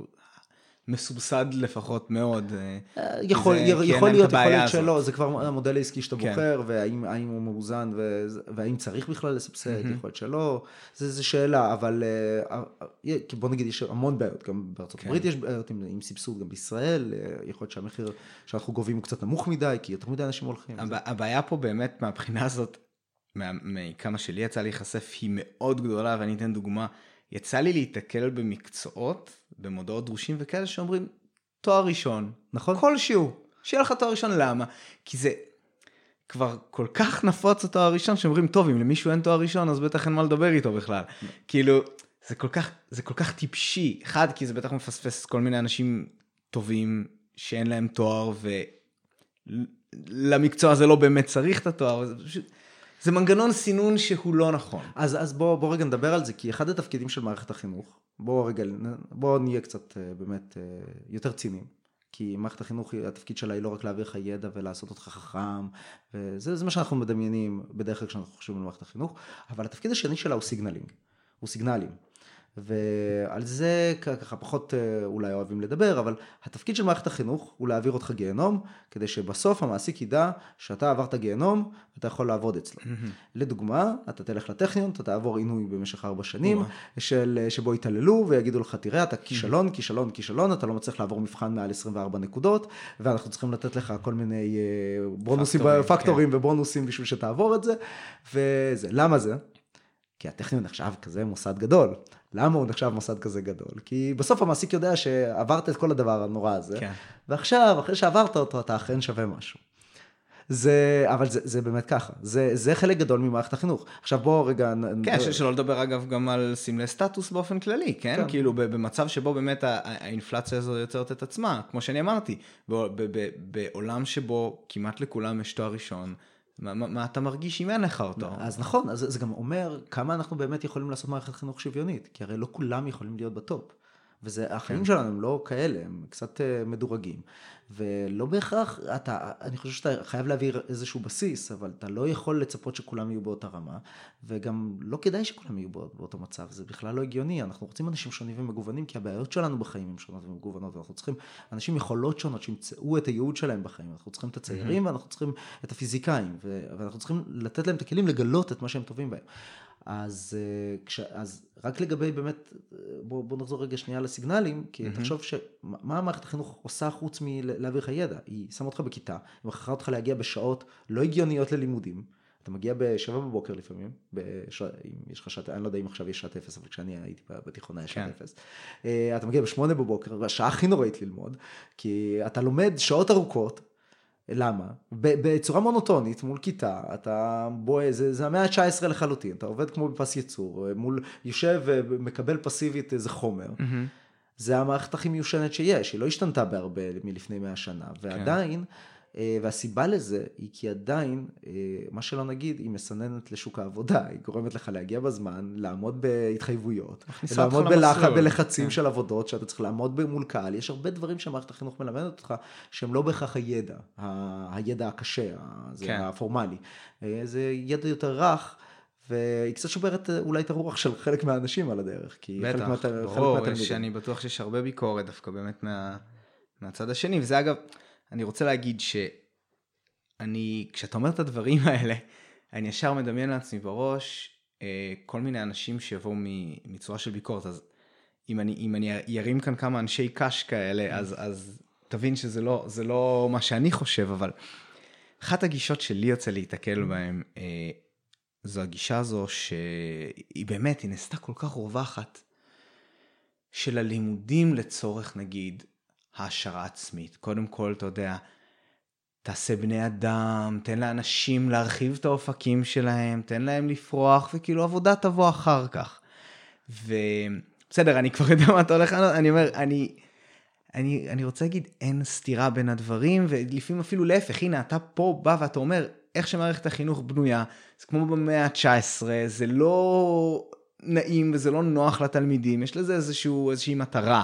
מסובסד לפחות מאוד. אה, יכול, זה, יכול יכול להיות, יכול להיות שלא, זה כבר המודל העסקי שאתה כן. בוחר, והאם הוא מאוזן, והאם צריך בכלל לסבסד, mm-hmm. יכול להיות שלא, זו שאלה, אבל אה, אה, בוא נגיד, יש המון בעיות, גם בארצות כן. הברית יש בעיות עם, עם סבסוד, גם בישראל, יכול להיות שהמחיר שאנחנו גובים הוא קצת נמוך מדי, כי יותר מדי אנשים הולכים. הבע, הבעיה פה באמת מהבחינה הזאת, מכמה שלי יצא להיחשף, היא מאוד גדולה, ואני אתן דוגמה. יצא לי להתקל במקצועות, במודעות דרושים וכאלה שאומרים, תואר ראשון, נכון? כלשהו, שיהיה לך תואר ראשון, למה? כי זה כבר כל כך נפוץ התואר הראשון, שאומרים, טוב, אם למישהו אין תואר ראשון, אז בטח אין מה לדבר איתו בכלל. כאילו, זה כל כך, זה כל כך טיפשי. אחד, כי זה בטח מפספס כל מיני אנשים טובים שאין להם תואר, ולמקצוע הזה לא באמת צריך את התואר, זה פשוט... זה מנגנון סינון שהוא לא נכון. אז, אז בוא, בוא רגע נדבר על זה, כי אחד התפקידים של מערכת החינוך, בוא רגע, בוא נהיה קצת אה, באמת אה, יותר ציניים. כי מערכת החינוך, התפקיד שלה היא לא רק להעביר לך ידע ולעשות אותך חכם, וזה מה שאנחנו מדמיינים בדרך כלל כשאנחנו חושבים על מערכת החינוך, אבל התפקיד השני שלה הוא signaling, הוא סיגנלים. ועל זה ככה פחות אה, אולי אוהבים לדבר, אבל התפקיד של מערכת החינוך הוא להעביר אותך גיהנום, כדי שבסוף המעסיק ידע שאתה עברת גיהנום ואתה יכול לעבוד אצלו. לדוגמה, אתה תלך לטכניון, אתה תעבור עינוי במשך ארבע שנים, של, שבו יתעללו ויגידו לך, תראה, אתה כישלון. כישלון, כישלון, אתה לא מצליח לעבור מבחן מעל 24 נקודות, ואנחנו צריכים לתת לך כל מיני אה, בונוסים, פקטורים, פקטורים כן. ובונוסים בשביל שתעבור את זה, וזה. למה זה? כי הטכניון נחשב כזה מוסד גדול. למה הוא נחשב מוסד כזה גדול? כי בסוף המעסיק יודע שעברת את כל הדבר הנורא הזה, כן. ועכשיו, אחרי שעברת אותו, אתה אכן שווה משהו. זה, אבל זה, זה באמת ככה, זה, זה חלק גדול ממערכת החינוך. עכשיו בוא רגע... כן, נ... שלא לדבר אגב גם על סמלי סטטוס באופן כללי, כן? כן. כאילו במצב שבו באמת האינפלציה הזו יוצרת את עצמה, כמו שאני אמרתי, בעולם שבו כמעט לכולם יש תואר ראשון. מה, מה, מה אתה מרגיש אם אין לך אותו? אז נכון, אז זה גם אומר כמה אנחנו באמת יכולים לעשות מערכת חינוך שוויונית, כי הרי לא כולם יכולים להיות בטופ. וזה, החיים כן. שלנו הם לא כאלה, הם קצת uh, מדורגים. ולא בהכרח, אתה, אני חושב שאתה חייב להביא איזשהו בסיס, אבל אתה לא יכול לצפות שכולם יהיו באותה רמה, וגם לא כדאי שכולם יהיו באותו מצב, זה בכלל לא הגיוני, אנחנו רוצים אנשים שונים ומגוונים, כי הבעיות שלנו בחיים הן שונות ומגוונות, ואנחנו צריכים אנשים יכולות שונות שימצאו את הייעוד שלהם בחיים, אנחנו צריכים את הצעירים ואנחנו צריכים את הפיזיקאים, ואנחנו צריכים לתת להם את הכלים לגלות את מה שהם טובים בהם. אז, אה, כש, אז רק לגבי באמת, אה, בוא, בוא נחזור רגע שנייה לסיגנלים, כי mm-hmm. תחשוב שמה המערכת החינוך עושה חוץ מלהעביר לך ידע? היא שמה אותך בכיתה, היא מכריחה אותך להגיע בשעות לא הגיוניות ללימודים. אתה מגיע בשבע בבוקר לפעמים, בש... אם יש לך שעת, אני לא יודע אם עכשיו יש שעת אפס, אבל כשאני הייתי בתיכון היה שעת כן. אפס. אה, אתה מגיע בשמונה בבוקר, השעה הכי נוראית ללמוד, כי אתה לומד שעות ארוכות, למה? בצורה מונוטונית מול כיתה, אתה בוא, זה, זה המאה ה-19 לחלוטין, אתה עובד כמו בפס ייצור, מול, יושב ומקבל פסיבית איזה חומר. Mm-hmm. זה המערכת הכי מיושנת שיש, היא לא השתנתה בהרבה מלפני מאה שנה, כן. ועדיין, כן. אה, והסיבה לזה היא כי עדיין, אה, מה שלא נגיד, היא מסננת לשוק העבודה, היא גורמת לך להגיע בזמן, לעמוד בהתחייבויות, לעמוד בלח... בלחצים כן. של עבודות שאתה צריך לעמוד מול קהל, יש הרבה דברים שמערכת החינוך מלמדת אותך, שהם לא בהכרח הידע, הידע הקשה, זה כן. הפורמלי, אה, זה ידע יותר רך. והיא קצת שוברת אולי את הרוח של חלק מהאנשים על הדרך. כי בטח, ברור, אני בטוח שיש הרבה ביקורת דווקא באמת מה, מהצד השני, וזה אגב, אני רוצה להגיד שאני, כשאתה אומר את הדברים האלה, אני ישר מדמיין לעצמי בראש אה, כל מיני אנשים שיבואו מצורה של ביקורת, אז אם אני, אם אני ירים כאן כמה אנשי קש כאלה, אז, אז תבין שזה לא, לא מה שאני חושב, אבל אחת הגישות שלי יוצא להיתקל בהן, אה, זו הגישה הזו שהיא באמת, היא נעשתה כל כך רווחת, של הלימודים לצורך נגיד העשרה עצמית. קודם כל, אתה יודע, תעשה בני אדם, תן לאנשים להרחיב את האופקים שלהם, תן להם לפרוח, וכאילו עבודה תבוא אחר כך. ובסדר, אני כבר יודע מה אתה הולך לענות, אני אומר, אני, אני, אני רוצה להגיד, אין סתירה בין הדברים, ולפעמים אפילו להפך, הנה, אתה פה בא ואתה אומר, איך שמערכת החינוך בנויה, זה כמו במאה ה-19, זה לא נעים וזה לא נוח לתלמידים, יש לזה איזשהו, איזושהי מטרה.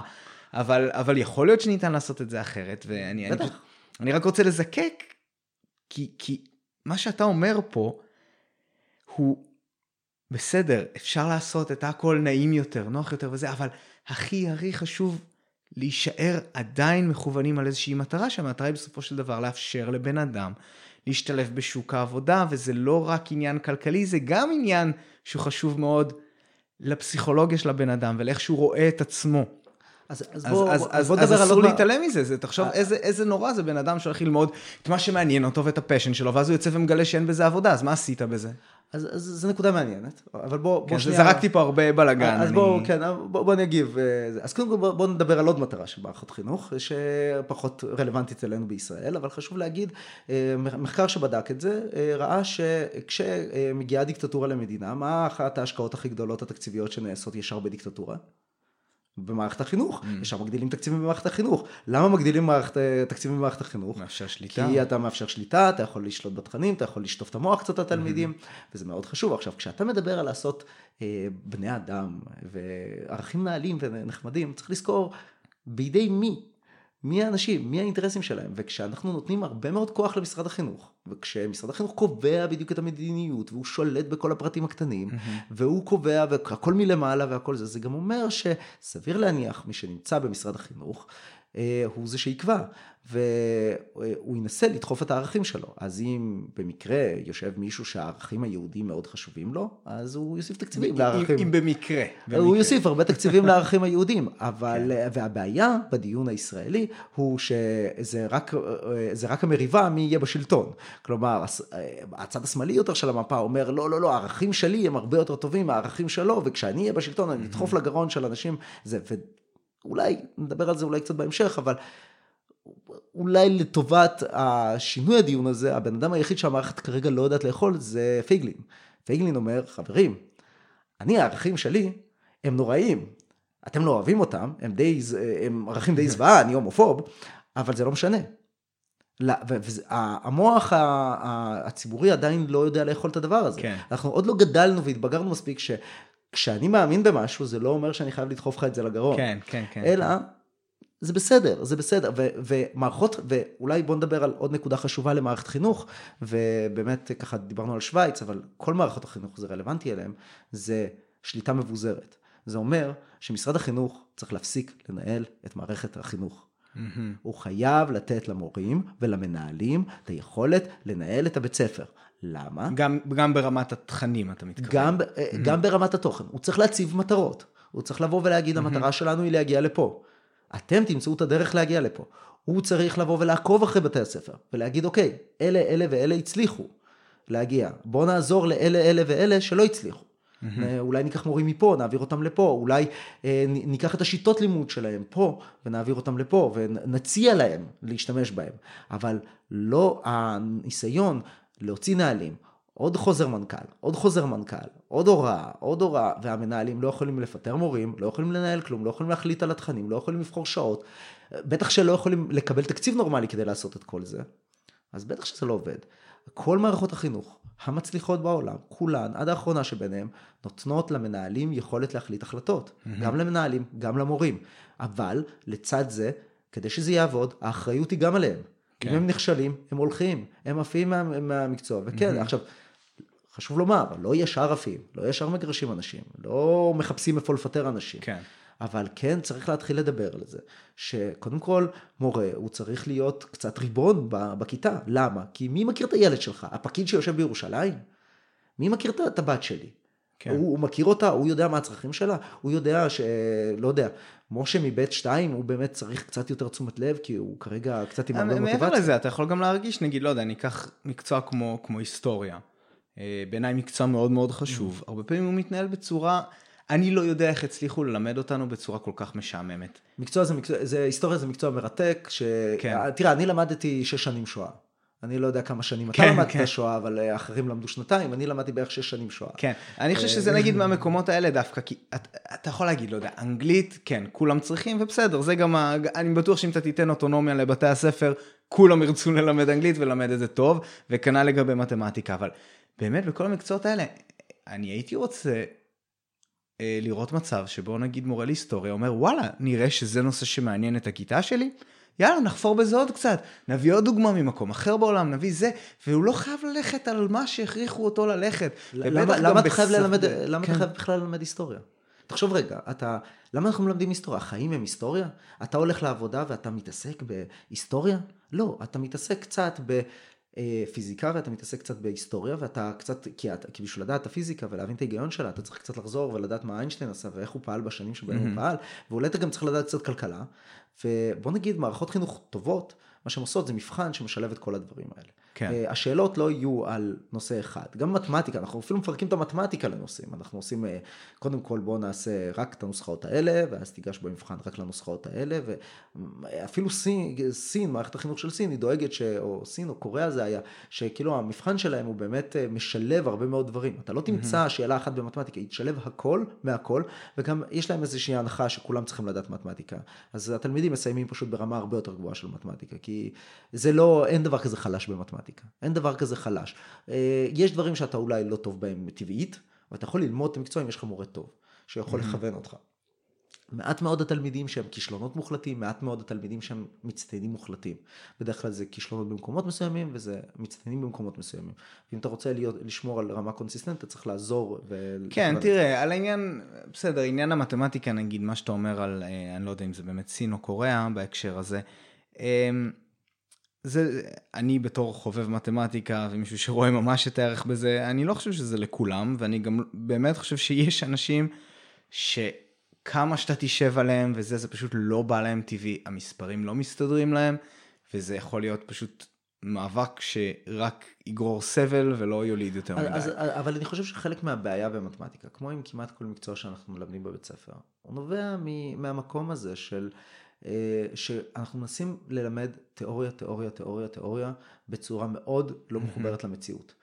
אבל, אבל יכול להיות שניתן לעשות את זה אחרת, ואני אני, אני רק רוצה לזקק, כי, כי מה שאתה אומר פה, הוא בסדר, אפשר לעשות את הכל נעים יותר, נוח יותר וזה, אבל הכי הכי חשוב להישאר עדיין מכוונים על איזושהי מטרה, שהמטרה היא בסופו של דבר לאפשר לבן אדם להשתלב בשוק העבודה, וזה לא רק עניין כלכלי, זה גם עניין שהוא חשוב מאוד לפסיכולוגיה של הבן אדם ולאיך שהוא רואה את עצמו. אז, אז, בוא, אז, אז, בוא נדבר על... אז אסור להתעלם מזה, זה, תחשוב אה, איזה, איזה נורא זה בן אדם שהולך ללמוד את מה שמעניין אותו ואת הפשן שלו, ואז הוא יוצא ומגלה שאין בזה עבודה, אז מה עשית בזה? אז, אז זו נקודה מעניינת, אבל בוא, כן, בוא שנייה... זרקתי פה הרבה בלאגן. אז אני... בוא, כן, בוא, בוא נגיב. אז קודם כל בוא, בוא נדבר על עוד מטרה של מערכות חינוך, שפחות רלוונטית אלינו בישראל, אבל חשוב להגיד, מחקר שבדק את זה, ראה שכשמגיעה דיקטטורה למדינה, מה אחת ההשקעות הכי גדולות התקציביות שנעשות ישר בדיקטטורה? במערכת החינוך, mm. ישר מגדילים תקציבים במערכת החינוך. למה מגדילים מערכת, תקציבים במערכת החינוך? מאפשר שליטה. כי אתה מאפשר שליטה, אתה יכול לשלוט בתכנים, אתה יכול לשטוף את המוח קצת לתלמידים, mm-hmm. וזה מאוד חשוב. עכשיו, כשאתה מדבר על לעשות אה, בני אדם וערכים נעלים ונחמדים, צריך לזכור בידי מי מי האנשים, מי האינטרסים שלהם, וכשאנחנו נותנים הרבה מאוד כוח למשרד החינוך, וכשמשרד החינוך קובע בדיוק את המדיניות, והוא שולט בכל הפרטים הקטנים, mm-hmm. והוא קובע, והכל מלמעלה והכל זה, זה גם אומר שסביר להניח מי שנמצא במשרד החינוך, הוא זה שיקבע, והוא ינסה לדחוף את הערכים שלו. אז אם במקרה יושב מישהו שהערכים היהודיים מאוד חשובים לו, אז הוא יוסיף תקציבים לערכים. אם במקרה. הוא יוסיף הרבה תקציבים לערכים היהודים, אבל, כן. והבעיה בדיון הישראלי הוא שזה רק, רק המריבה מי יהיה בשלטון. כלומר, הצד השמאלי יותר של המפה אומר, לא, לא, לא, הערכים שלי הם הרבה יותר טובים מהערכים שלו, וכשאני אהיה בשלטון אני אדחוף לגרון של אנשים, זה, אולי, נדבר על זה אולי קצת בהמשך, אבל אולי לטובת השינוי הדיון הזה, הבן אדם היחיד שהמערכת כרגע לא יודעת לאכול זה פייגלין. פייגלין אומר, חברים, אני הערכים שלי הם נוראים, אתם לא אוהבים אותם, הם, די, הם ערכים די זוועה, אני הומופוב, אבל זה לא משנה. המוח הציבורי עדיין לא יודע לאכול את הדבר הזה. כן. אנחנו עוד לא גדלנו והתבגרנו מספיק שכשאני מאמין במשהו זה לא אומר שאני חייב לדחוף לך את זה לגרון. כן, כן, כן. אלא זה בסדר, זה בסדר, ו- ומערכות, ואולי בוא נדבר על עוד נקודה חשובה למערכת חינוך, ובאמת ככה דיברנו על שווייץ, אבל כל מערכות החינוך זה רלוונטי אליהם, זה שליטה מבוזרת. זה אומר שמשרד החינוך צריך להפסיק לנהל את מערכת החינוך. Mm-hmm. הוא חייב לתת למורים ולמנהלים את היכולת לנהל את הבית ספר. למה? גם, גם ברמת התכנים אתה מתכוון. גם, mm-hmm. גם ברמת התוכן. הוא צריך להציב מטרות. הוא צריך לבוא ולהגיד, mm-hmm. המטרה שלנו היא להגיע לפה. אתם תמצאו את הדרך להגיע לפה. הוא צריך לבוא ולעקוב אחרי בתי הספר, ולהגיד, אוקיי, אלה, אלה ואלה הצליחו להגיע. בואו נעזור לאלה, אלה ואלה שלא הצליחו. Mm-hmm. אולי ניקח מורים מפה, נעביר אותם לפה, אולי אה, ניקח את השיטות לימוד שלהם פה ונעביר אותם לפה ונציע להם להשתמש בהם. אבל לא הניסיון להוציא נהלים עוד חוזר מנכ"ל, עוד חוזר מנכ"ל, עוד הוראה, עוד הוראה, והמנהלים לא יכולים לפטר מורים, לא יכולים לנהל כלום, לא יכולים להחליט על התכנים, לא יכולים לבחור שעות, בטח שלא יכולים לקבל תקציב נורמלי כדי לעשות את כל זה, אז בטח שזה לא עובד. כל מערכות החינוך המצליחות בעולם, כולן, עד האחרונה שביניהן, נותנות למנהלים יכולת להחליט החלטות. Mm-hmm. גם למנהלים, גם למורים. אבל לצד זה, כדי שזה יעבוד, האחריות היא גם עליהם. כן. אם הם נכשלים, הם הולכים, הם עפים מה, מהמקצוע. וכן, mm-hmm. עכשיו... חשוב לומר, לא ישר עפים, לא ישר מגרשים אנשים, לא מחפשים איפה לפטר אנשים. כן. אבל כן צריך להתחיל לדבר על זה, שקודם כל מורה הוא צריך להיות קצת ריבון בכיתה, למה? כי מי מכיר את הילד שלך? הפקיד שיושב בירושלים? מי מכיר את הבת שלי? כן. הוא, הוא מכיר אותה, הוא יודע מה הצרכים שלה, הוא יודע ש... לא יודע, משה מבית שתיים הוא באמת צריך קצת יותר תשומת לב, כי הוא כרגע קצת עם הרבה מוטיבציה. מעבר לזה, אתה יכול גם להרגיש, נגיד, לא יודע, אני אקח מקצוע כמו, כמו היסטוריה. אה, בעיניי מקצוע מאוד מאוד חשוב. הרבה פעמים הוא מתנהל בצורה, אני לא יודע איך הצליחו ללמד אותנו בצורה כל כך משעממת. מקצוע זה מקצוע, זה, היסטוריה זה מקצוע מרתק, ש... כן. תראה, אני למדתי שש שנים שואה. אני לא יודע כמה שנים כן, אתה למדת כן. שואה, אבל אה, אחרים למדו שנתיים, אני למדתי בערך שש שנים שואה. כן, אני חושב שזה נגיד מהמקומות האלה דווקא, כי אתה, אתה יכול להגיד, לא יודע, אנגלית, כן, כולם צריכים, ובסדר, זה גם, ה... אני בטוח שאם אתה תיתן אוטונומיה לבתי הספר, כולם ירצו ללמד אנגלית ולמד את זה טוב, וכנ"ל לגבי מתמטיקה, אבל באמת בכל המקצועות האלה, אני הייתי רוצה אה, לראות מצב שבו נגיד מורה להיסטוריה אומר וואלה, נראה שזה נושא שמעניין את הכיתה שלי, יאללה נחפור בזה עוד קצת, נביא עוד דוגמה ממקום אחר בעולם, נביא זה, והוא לא חייב ללכת על מה שהכריחו אותו ללכת. למה, אתה חייב ללמד, למה כן. אתה חייב בכלל ללמד היסטוריה? תחשוב רגע, אתה, למה אנחנו מלמדים היסטוריה? החיים הם היסטוריה? אתה הולך לעבודה ואתה מתעסק בהיסטוריה? לא, אתה מתעסק קצת ב... אה, פיזיקה ואתה מתעסק קצת בהיסטוריה ואתה קצת, כי, אתה, כי בשביל לדעת את הפיזיקה ולהבין את ההיגיון שלה אתה צריך קצת לחזור ולדעת מה איינשטיין עשה ואיך הוא פעל בשנים שבהם mm-hmm. הוא פעל ואולי אתה גם צריך לדעת קצת כלכלה ובוא נגיד מערכות חינוך טובות מה שהן עושות זה מבחן שמשלב את כל הדברים האלה. כן. אה, השאלות לא יהיו על נושא אחד. גם מתמטיקה, אנחנו אפילו מפרקים את המתמטיקה לנושאים. אנחנו עושים, אה, קודם כל בואו נעשה רק את הנוסחאות האלה, ואז תיגש במבחן רק לנוסחאות האלה, ואפילו סין, סין, מערכת החינוך של סין, היא דואגת, ש... או סין או קוריאה זה היה, שכאילו המבחן שלהם הוא באמת אה, משלב הרבה מאוד דברים. אתה לא תמצא שאלה אחת במתמטיקה, היא תשלב הכל מהכל, וגם יש להם איזושהי הנחה שכולם צריכים לדעת מתמטיקה. אז התלמידים מסיימים פשוט ברמה הרבה יותר גבוהה של מתמטיקה, כי זה לא, אין דבר כזה חלש במתמטיקה. אין דבר כזה חלש. אה, יש דברים שאתה אולי לא טוב בהם טבעית, ואתה יכול ללמוד את המקצוע אם יש לך מורה טוב, שיכול לכוון אותך. מעט מאוד התלמידים שהם כישלונות מוחלטים, מעט מאוד התלמידים שהם מצטיינים מוחלטים. בדרך כלל זה כישלונות במקומות מסוימים וזה מצטיינים במקומות מסוימים. ואם אתה רוצה להיות, לשמור על רמה consistent, אתה צריך לעזור. ו... כן, תראה, על העניין, בסדר, עניין המתמטיקה, נגיד, מה שאתה אומר על, אה, אני לא יודע אם זה באמת סין או קוריאה בהקשר הזה. זה, אני בתור חובב מתמטיקה ומישהו שרואה ממש את הערך בזה, אני לא חושב שזה לכולם, ואני גם באמת חושב שיש אנשים שכמה שאתה תשב עליהם וזה, זה פשוט לא בא להם טבעי, המספרים לא מסתדרים להם, וזה יכול להיות פשוט מאבק שרק יגרור סבל ולא יוליד יותר מדי. אז, אבל אני חושב שחלק מהבעיה במתמטיקה, כמו עם כמעט כל מקצוע שאנחנו מלמדים בבית ספר, הוא נובע מהמקום הזה של... אה, שאנחנו מנסים ללמד תיאוריה, תיאוריה, תיאוריה, תיאוריה, בצורה מאוד לא מחוברת למציאות.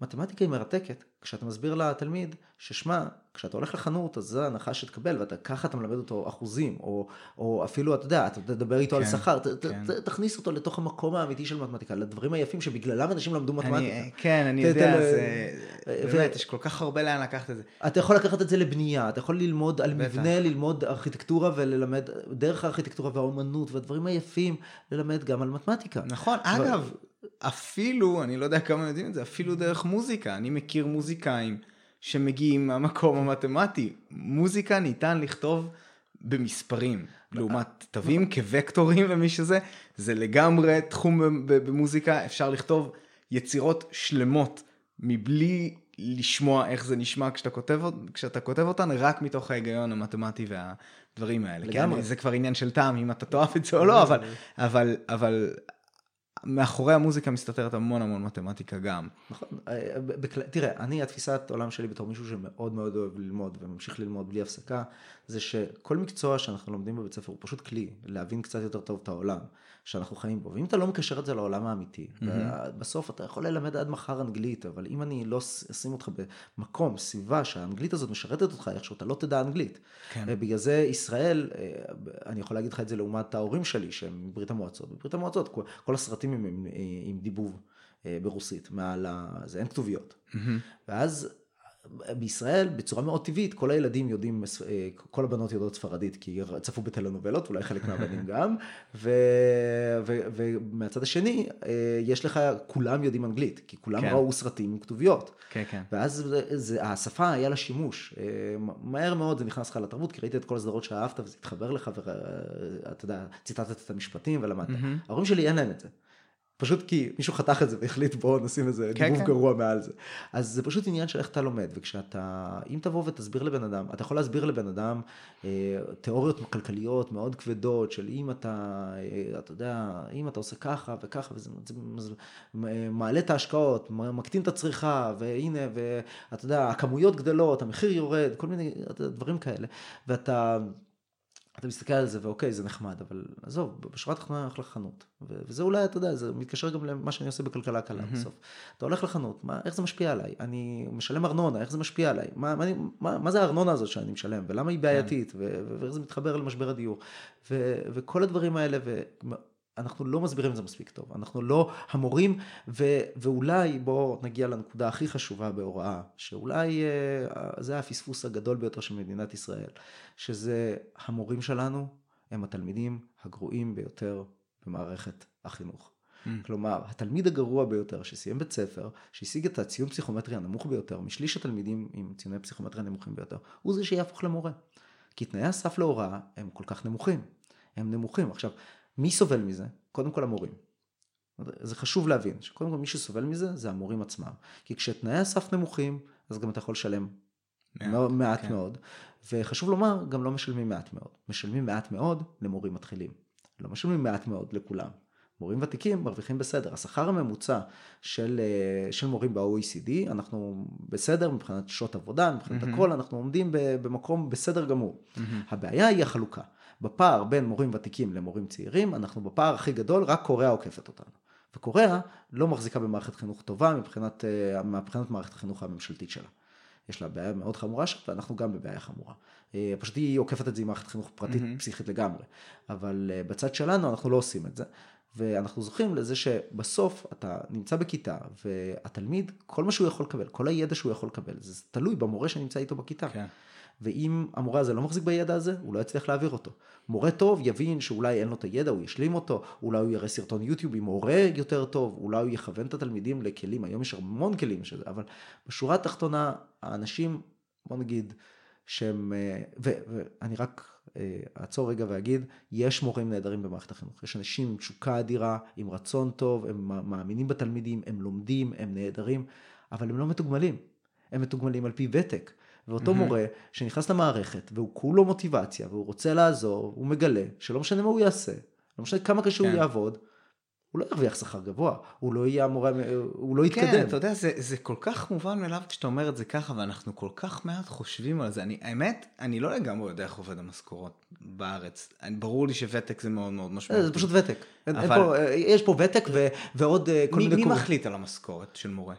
מתמטיקה היא מרתקת, כשאתה מסביר לתלמיד ששמע, כשאתה הולך לחנות אז זו ההנחה שתקבל וככה אתה מלמד אותו אחוזים, או, או אפילו אתה יודע, אתה תדבר איתו כן, על שכר, כן. תכניס אותו לתוך המקום האמיתי של מתמטיקה, לדברים היפים שבגללם אנשים למדו מתמטיקה. אני, כן, אני יודע, ת, זה, ו... באמת, יש כל כך הרבה לאן לקחת את זה. אתה יכול לקחת את זה לבנייה, אתה יכול ללמוד על בטח. מבנה, ללמוד ארכיטקטורה וללמד, דרך הארכיטקטורה והאומנות והדברים היפים, ללמד גם על מתמטיקה. נכון, ו... אגב. אפילו, אני לא יודע כמה יודעים את זה, אפילו דרך מוזיקה. אני מכיר מוזיקאים שמגיעים מהמקום המתמטי. מוזיקה ניתן לכתוב במספרים, לעומת תווים כווקטורים ומי שזה, זה לגמרי תחום במוזיקה, אפשר לכתוב יצירות שלמות מבלי לשמוע איך זה נשמע כשאתה כותב, כשאתה כותב אותן, רק מתוך ההיגיון המתמטי והדברים האלה. לגמרי. כן, זה כבר עניין של טעם, אם אתה תאהב את זה או לא, אבל, אבל, אבל מאחורי המוזיקה מסתתרת המון המון מתמטיקה גם. נכון, אה, תראה, אני, התפיסת עולם שלי בתור מישהו שמאוד מאוד אוהב ללמוד וממשיך ללמוד בלי הפסקה, זה שכל מקצוע שאנחנו לומדים בבית ספר הוא פשוט כלי להבין קצת יותר טוב את העולם שאנחנו חיים בו. ואם אתה לא מקשר את זה לעולם האמיתי, mm-hmm. בסוף אתה יכול ללמד עד מחר אנגלית, אבל אם אני לא אשים אותך במקום, סביבה שהאנגלית הזאת משרתת אותך איכשהו, אתה לא תדע אנגלית. כן. ובגלל זה ישראל, אה, אני יכול להגיד לך את זה לעומת ההורים שלי שהם מברית המועצות. בברית המועצות כל הסרטים הם עם, עם דיבוב אה, ברוסית, מעל ה... זה אין כתוביות. Mm-hmm. ואז בישראל בצורה מאוד טבעית כל הילדים יודעים, אה, כל הבנות יודעות ספרדית כי צפו בטלנובלות, אולי חלק מהבנים גם, ו, ו, ומהצד השני אה, יש לך, כולם יודעים אנגלית, כי כולם כן. ראו סרטים עם כתוביות. כן, כן. ואז זה, השפה היה לה שימוש, אה, מהר מאוד זה נכנס לך לתרבות, כי ראית את כל הסדרות שאהבת וזה התחבר לך, ואתה יודע, ציטטת את המשפטים ולמדת. Mm-hmm. ההורים שלי אין להם את זה. פשוט כי מישהו חתך את זה והחליט בוא נשים איזה כן, דיבוב כן. גרוע מעל זה. אז זה פשוט עניין של איך אתה לומד וכשאתה אם תבוא ותסביר לבן אדם אתה יכול להסביר לבן אדם אה, תיאוריות כלכליות מאוד כבדות של אם אתה אה, אתה יודע אם אתה עושה ככה וככה וזה זה, זה, מעלה את ההשקעות מקטין את הצריכה והנה ואתה יודע הכמויות גדלות המחיר יורד כל מיני דברים כאלה ואתה. אתה מסתכל על זה ואוקיי זה נחמד אבל עזוב בשורה התחתונה הולך לחנות וזה אולי אתה יודע זה מתקשר גם למה שאני עושה בכלכלה קלה mm-hmm. בסוף. אתה הולך לחנות מה, איך זה משפיע עליי אני משלם ארנונה איך זה משפיע עליי מה, מה, מה, מה זה הארנונה הזאת שאני משלם ולמה היא בעייתית כן. ואיך זה מתחבר למשבר הדיור ו, וכל הדברים האלה. ו... אנחנו לא מסבירים את זה מספיק טוב, אנחנו לא המורים, ו, ואולי בואו נגיע לנקודה הכי חשובה בהוראה, שאולי אה, זה הפספוס הגדול ביותר של מדינת ישראל, שזה המורים שלנו הם התלמידים הגרועים ביותר במערכת החינוך. Mm. כלומר, התלמיד הגרוע ביותר שסיים בית ספר, שהשיג את הציון פסיכומטרי הנמוך ביותר, משליש התלמידים עם ציוני פסיכומטרי הנמוכים ביותר, הוא זה שיהפוך למורה. כי תנאי הסף להוראה הם כל כך נמוכים. הם נמוכים. עכשיו, מי סובל מזה? קודם כל המורים. זה חשוב להבין, שקודם כל מי שסובל מזה זה המורים עצמם. כי כשתנאי הסף נמוכים, אז גם אתה יכול לשלם מעט, מעט כן. מאוד. וחשוב לומר, גם לא משלמים מעט מאוד. משלמים מעט מאוד למורים מתחילים. לא משלמים מעט מאוד לכולם. מורים ותיקים מרוויחים בסדר. השכר הממוצע של, אה, של מורים ב-OECD, אנחנו בסדר מבחינת שעות עבודה, מבחינת mm-hmm. הכל, אנחנו עומדים במקום בסדר גמור. Mm-hmm. הבעיה היא החלוקה. בפער בין מורים ותיקים למורים צעירים, אנחנו בפער הכי גדול, רק קוריאה עוקפת אותנו. וקוריאה לא מחזיקה במערכת חינוך טובה מבחינת, אה, מבחינת מערכת החינוך הממשלתית שלה. יש לה בעיה מאוד חמורה שם, ואנחנו גם בבעיה חמורה. אה, פשוט היא עוקפת את זה עם מערכת חינוך פרטית mm-hmm. פסיכית לגמרי. אבל אה, בצד שלנו אנחנו לא עושים את זה. ואנחנו זוכרים לזה שבסוף אתה נמצא בכיתה והתלמיד, כל מה שהוא יכול לקבל, כל הידע שהוא יכול לקבל, זה תלוי במורה שנמצא איתו בכיתה. כן. ואם המורה הזה לא מחזיק בידע הזה, הוא לא יצליח להעביר אותו. מורה טוב יבין שאולי אין לו את הידע, הוא ישלים אותו, אולי הוא יראה סרטון יוטיוב עם מורה יותר טוב, אולי הוא יכוון את התלמידים לכלים, היום יש המון כלים שזה, אבל בשורה התחתונה, האנשים, בוא נגיד, שהם, אה, ואני רק אה, אעצור רגע ואגיד, יש מורים נהדרים במערכת החינוך, יש אנשים עם תשוקה אדירה, עם רצון טוב, הם מאמינים בתלמידים, הם לומדים, הם נהדרים, אבל הם לא מתוגמלים, הם מתוגמלים על פי ותק. ואותו mm-hmm. מורה שנכנס למערכת והוא כולו מוטיבציה והוא רוצה לעזור, הוא מגלה שלא משנה מה הוא יעשה, לא משנה כמה קשה כן. הוא יעבוד, הוא לא ירוויח שכר גבוה, הוא לא יהיה המורה, הוא לא יתקדם. כן, אתה יודע, זה, זה כל כך מובן מאליו כשאתה אומר את זה ככה, ואנחנו כל כך מעט חושבים על זה. אני, האמת, אני לא לגמרי יודע איך עובד המשכורות בארץ. ברור לי שוותק זה מאוד מאוד משמעותי. זה פשוט ותק. אבל... אין פה, יש פה ותק ו, ועוד אה, כל מי, מיני... מי מחליט על המשכורת של מורה?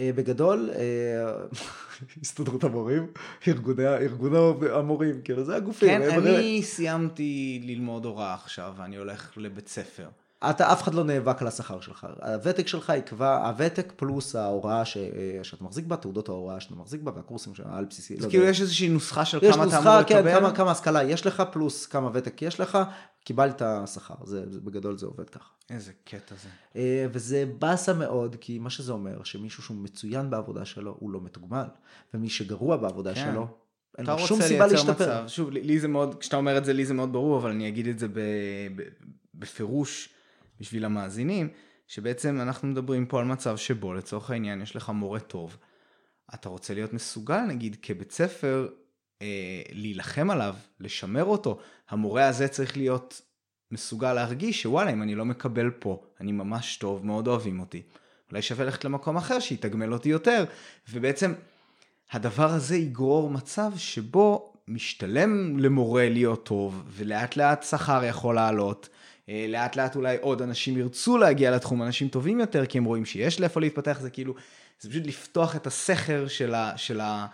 אה, בגדול, אה, הסתדרות המורים, ארגוני, ארגון המורים, כאילו זה הגופים. כן, אני סיימתי ללמוד הוראה עכשיו ואני הולך לבית ספר. אתה, אף אחד לא נאבק על השכר שלך. הוותק שלך יקבע, הוותק פלוס ההוראה ש, שאתה מחזיק בה, תעודות ההוראה שאתה מחזיק בה והקורסים על בסיסי. אז לא כאילו יש איזושהי נוסחה של כמה נוסחה, אתה אמור כן, לקבל? כמה, כמה השכלה יש לך פלוס כמה ותק יש לך, קיבלת שכר. זה, זה, בגדול זה עובד ככה. איזה קטע זה. אה, וזה באסה מאוד, כי מה שזה אומר, שמישהו שהוא מצוין בעבודה שלו, הוא לא מתוגמל. ומי שגרוע בעבודה כן. שלו, אין לו שום סיבה להשתפר. מצב, שוב, לי זה מאוד, כשאתה אומר את זה, לי זה מאוד ברור, אבל אני אגיד את זה ב, ב, בפירוש. בשביל המאזינים, שבעצם אנחנו מדברים פה על מצב שבו לצורך העניין יש לך מורה טוב, אתה רוצה להיות מסוגל נגיד כבית ספר אה, להילחם עליו, לשמר אותו, המורה הזה צריך להיות מסוגל להרגיש שוואלה אם אני לא מקבל פה, אני ממש טוב, מאוד אוהבים אותי. אולי שווה ללכת למקום אחר שיתגמל אותי יותר, ובעצם הדבר הזה יגרור מצב שבו משתלם למורה להיות טוב, ולאט לאט שכר יכול לעלות, לאט לאט אולי עוד אנשים ירצו להגיע לתחום, אנשים טובים יותר, כי הם רואים שיש לאיפה להתפתח, זה כאילו, זה פשוט לפתוח את הסכר של ה... של ה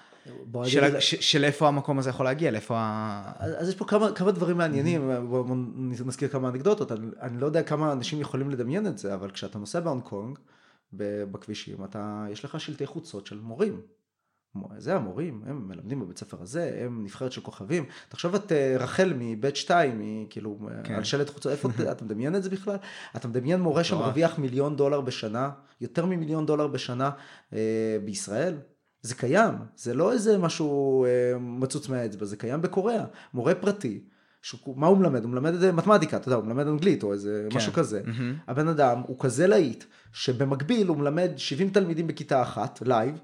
של, ה... ש, של איפה המקום הזה יכול להגיע, לאיפה ה... אז יש פה כמה, כמה דברים מעניינים, בואו נזכיר כמה אנקדוטות, אני, אני לא יודע כמה אנשים יכולים לדמיין את זה, אבל כשאתה נוסע בהונג קונג, בכבישים, אתה, יש לך שלטי חוצות של מורים. זה המורים, הם מלמדים בבית ספר הזה, הם נבחרת של כוכבים. תחשוב את אה, רחל מבית שתיים, היא כאילו כן. על שלט חוצה, איפה אתה מדמיין את זה בכלל? אתה מדמיין מורה שמרוויח מיליון דולר בשנה, יותר ממיליון דולר בשנה אה, בישראל? זה קיים, זה לא איזה משהו אה, מצוץ מהאצבע, זה קיים בקוריאה. מורה פרטי, שהוא, מה הוא מלמד? הוא מלמד מתמטיקה, אתה יודע, הוא מלמד אנגלית או איזה כן. משהו כזה. Mm-hmm. הבן אדם הוא כזה להיט, שבמקביל הוא מלמד 70 תלמידים בכיתה אחת, live,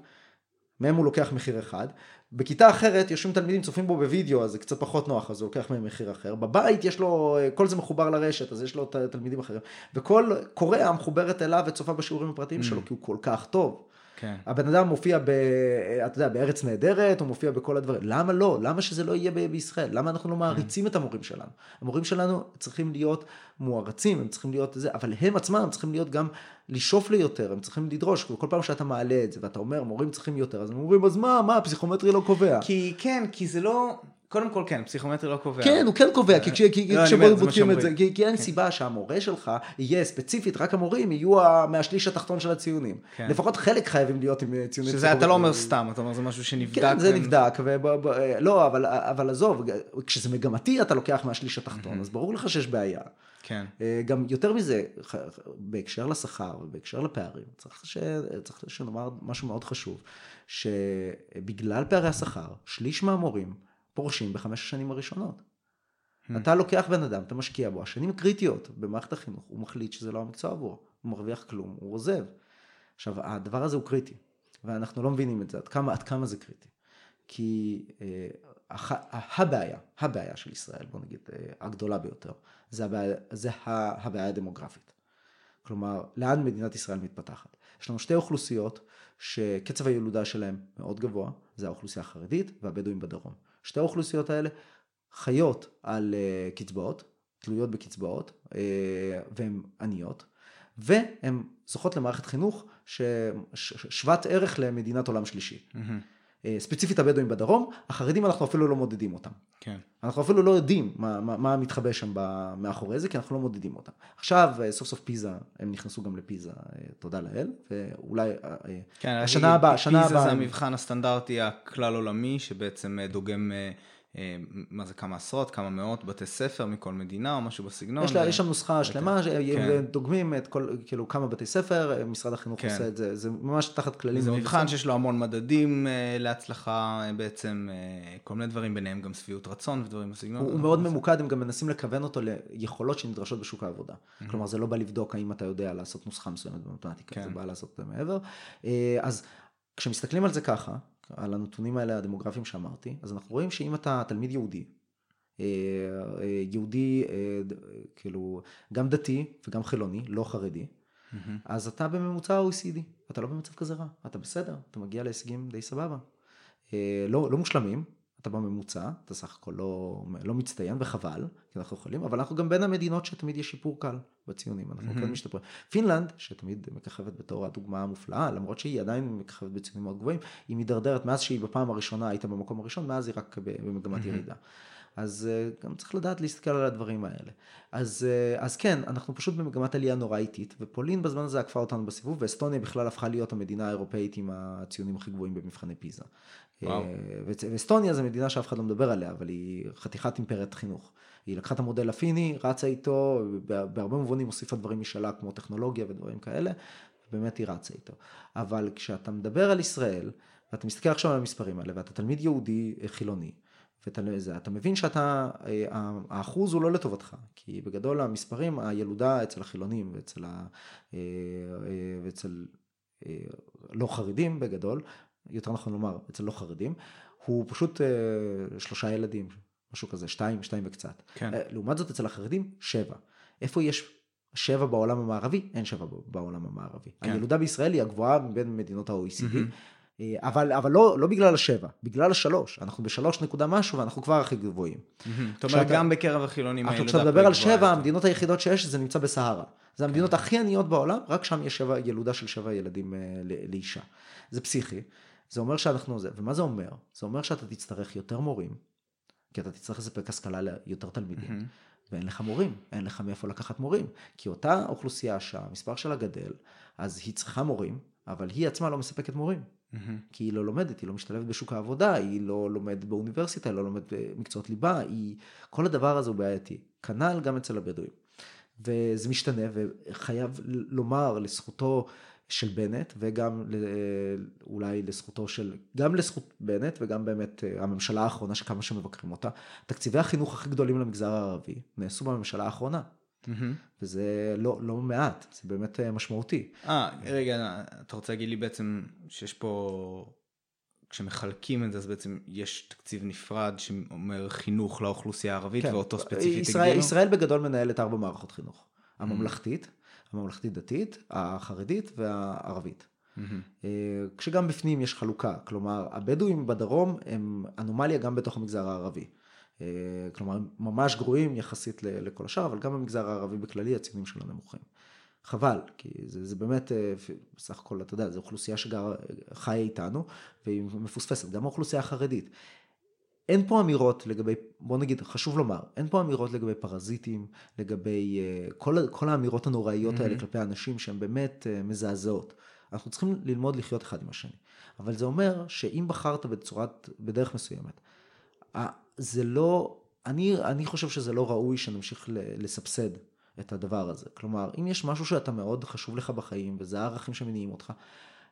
מהם הוא לוקח מחיר אחד, בכיתה אחרת יושבים תלמידים צופים בו בווידאו אז זה קצת פחות נוח אז הוא לוקח מהם מחיר אחר, בבית יש לו, כל זה מחובר לרשת אז יש לו תלמידים אחרים, וכל קוריאה מחוברת אליו וצופה בשיעורים הפרטיים mm. שלו כי הוא כל כך טוב. כן. הבן אדם מופיע ב... אתה יודע, בארץ נהדרת, הוא מופיע בכל הדברים. למה לא? למה שזה לא יהיה בישראל? למה אנחנו לא מעריצים את המורים שלנו? המורים שלנו צריכים להיות מוערצים, הם צריכים להיות זה, אבל הם עצמם צריכים להיות גם לשאוף ליותר, הם צריכים לדרוש. כל פעם שאתה מעלה את זה ואתה אומר, מורים צריכים יותר, אז הם אומרים, אז מה, מה, הפסיכומטרי לא קובע. כי כן, כי זה לא... קודם כל כן, פסיכומטרי לא קובע. כן, הוא כן קובע, כי לא, כשבו בודקים את זה, כי אין כן. סיבה שהמורה שלך יהיה ספציפית, רק המורים יהיו מהשליש התחתון של הציונים. כן. לפחות חלק חייבים להיות עם ציונים. שזה אתה לא אומר סתם, אתה אומר זה משהו שנבדק. כן, זה נבדק, לא, אבל עזוב, כשזה מגמתי אתה לוקח מהשליש התחתון, אז ברור לך שיש בעיה. כן. אה, גם יותר מזה, בהקשר לשכר ובהקשר לפערים, צריך, ש... צריך שנאמר משהו מאוד חשוב, שבגלל פערי השכר, שליש מהמורים פורשים בחמש השנים הראשונות. Hmm. אתה לוקח בן אדם, אתה משקיע בו, השנים קריטיות במערכת החינוך, הוא מחליט שזה לא המקצוע עבורו, הוא מרוויח כלום, הוא עוזב. עכשיו, הדבר הזה הוא קריטי, ואנחנו לא מבינים את זה, עד כמה, עד כמה זה קריטי. כי אה, הבעיה, הבעיה של ישראל, בוא נגיד, אה, הגדולה ביותר, זה הבעיה, זה הבעיה הדמוגרפית. כלומר, לאן מדינת ישראל מתפתחת. יש לנו שתי אוכלוסיות שקצב הילודה שלהם מאוד גבוה, זה האוכלוסייה החרדית והבדואים בדרום. שתי האוכלוסיות האלה חיות על uh, קצבאות, תלויות בקצבאות, uh, והן עניות, והן זוכות למערכת חינוך ששוות ערך למדינת עולם שלישי. Mm-hmm. אה, ספציפית הבדואים בדרום, החרדים אנחנו אפילו לא מודדים אותם. כן. אנחנו אפילו לא יודעים מה, מה, מה מתחבא שם מאחורי זה, כי אנחנו לא מודדים אותם. עכשיו, אה, סוף סוף פיזה, הם נכנסו גם לפיזה, אה, תודה לאל, ואולי כן, השנה הבאה, השנה הבאה... פיזה זה המבחן הסטנדרטי הכלל עולמי, שבעצם דוגם... אה, מה זה כמה עשרות, כמה מאות בתי ספר מכל מדינה או משהו בסגנון. יש, לה, יש שם נוסחה שלמה, כן. דוגמים את כל, כאילו כמה בתי ספר, משרד החינוך כן. עושה את זה, זה ממש תחת כללים. זה מבחן שיש לו המון מדדים אה, להצלחה בעצם, אה, כל מיני דברים, ביניהם גם שביעות רצון ודברים בסגנון. הוא, הוא מאוד ממוקד, הם גם מנסים לכוון אותו ליכולות שנדרשות בשוק העבודה. Mm-hmm. כלומר, זה לא בא לבדוק האם אתה יודע לעשות נוסחה מסוימת במתמטיקה, כן. זה בא לעשות מעבר. אז כשמסתכלים על זה ככה, על הנתונים האלה הדמוגרפיים שאמרתי, אז אנחנו רואים שאם אתה תלמיד יהודי, אה, אה, יהודי אה, כאילו גם דתי וגם חילוני, לא חרדי, mm-hmm. אז אתה בממוצע OECD, אתה לא במצב כזה רע, אתה בסדר, אתה מגיע להישגים די סבבה. לא, לא מושלמים, אתה בממוצע, אתה סך הכל לא, לא מצטיין וחבל, כי אנחנו יכולים, אבל אנחנו גם בין המדינות שתמיד יש שיפור קל בציונים, אנחנו mm-hmm. כן משתפרים. פינלנד, שתמיד מככבת בתור הדוגמה המופלאה, למרות שהיא עדיין מככבת בציונים מאוד גבוהים, היא מידרדרת מאז שהיא בפעם הראשונה הייתה במקום הראשון, מאז היא רק במגמת mm-hmm. ירידה. אז אה, גם צריך לדעת להסתכל על הדברים האלה. אז, אה, אז כן, אנחנו פשוט במגמת עלייה נורא איטית, ופולין בזמן הזה עקפה אותנו בסיבוב, ואסטוניה בכלל הפכה להיות המדינה האירופאית עם הציונים הכי גבוהים במבחני פיזה. וואו. אה, ואסטוניה זו מדינה שאף אחד לא מדבר עליה, אבל היא חתיכת אימפריית חינוך. היא לקחה את המודל הפיני, רצה איתו, בהרבה מובנים הוסיפה דברים משלה כמו טכנולוגיה ודברים כאלה, ובאמת היא רצה איתו. אבל כשאתה מדבר על ישראל, ואתה מסתכל עכשיו על המספרים האלה, ואתה תלמיד יהודי חילוני, ואתה מבין שאתה, אה, האחוז הוא לא לטובתך, כי בגדול המספרים, הילודה אצל החילונים ואצל, ה, אה, אה, ואצל לא חרדים בגדול, יותר נכון לומר אצל לא חרדים, הוא פשוט שלושה ילדים, משהו כזה, שתיים, שתיים וקצת. כן. לעומת זאת אצל החרדים, שבע. איפה יש שבע בעולם המערבי? אין שבע בעולם המערבי. כן. הילודה בישראל היא הגבוהה מבין מדינות ה-OECD. Mm-hmm. אה, אבל, אבל לא, לא בגלל השבע, בגלל השלוש. אנחנו בשלוש נקודה משהו ואנחנו כבר הכי גבוהים. זאת אומרת, גם בקרב החילונים הילודה כשאתה מדבר על שבע, המדינות היחידות שיש, זה נמצא בסהרה. זה המדינות הכי עניות בעולם, רק שם יש שבע, ילודה של שבע ילדים אה, לאישה. זה פסיכי. זה אומר שאנחנו זה, ומה זה אומר? זה אומר שאתה תצטרך יותר מורים, כי אתה תצטרך לספק השכלה ליותר תלמידים. ואין לך מורים, אין לך מאיפה לקחת מורים. כי אותה אוכלוסייה שהמספר שלה גדל, אז היא צריכה מורים, אבל היא עצמה לא מספקת מורים. Mm-hmm. כי היא לא לומדת, היא לא משתלבת בשוק העבודה, היא לא לומדת באוניברסיטה, היא לא לומדת במקצועות ליבה, היא... כל הדבר הזה הוא בעייתי. כנ"ל גם אצל הבדואים. וזה משתנה, וחייב לומר לזכותו של בנט, וגם אולי לזכותו של, גם לזכות בנט, וגם באמת אה, הממשלה האחרונה שכמה שמבקרים אותה, תקציבי החינוך הכי גדולים למגזר הערבי נעשו בממשלה האחרונה. Mm-hmm. וזה לא, לא מעט, זה באמת אה, משמעותי. אה, רגע, אתה רוצה להגיד לי בעצם שיש פה, כשמחלקים את זה, אז בעצם יש תקציב נפרד שאומר חינוך לאוכלוסייה הערבית, כן. ואותו ספציפית ישראל? ישראל בגדול מנהלת ארבע מערכות חינוך. הממלכתית, mm-hmm. הממלכתית דתית, החרדית והערבית. Mm-hmm. כשגם בפנים יש חלוקה, כלומר הבדואים בדרום הם אנומליה גם בתוך המגזר הערבי. אה, כלומר, ממש גרועים יחסית לכל השאר, אבל גם במגזר הערבי בכללי הציונים שלו נמוכים. חבל, כי זה, זה באמת, אה, בסך הכל, אתה יודע, זו אוכלוסייה שחיה איתנו, והיא מפוספסת, גם האוכלוסייה החרדית. אין פה אמירות לגבי, בוא נגיד, חשוב לומר, אין פה אמירות לגבי פרזיטים, לגבי uh, כל, כל האמירות הנוראיות mm-hmm. האלה כלפי אנשים שהן באמת מזעזעות. אנחנו צריכים ללמוד לחיות אחד עם השני. אבל זה אומר שאם בחרת בצורת, בדרך מסוימת, זה לא, אני, אני חושב שזה לא ראוי שנמשיך לסבסד את הדבר הזה. כלומר, אם יש משהו שאתה מאוד חשוב לך בחיים, וזה הערכים שמניעים אותך,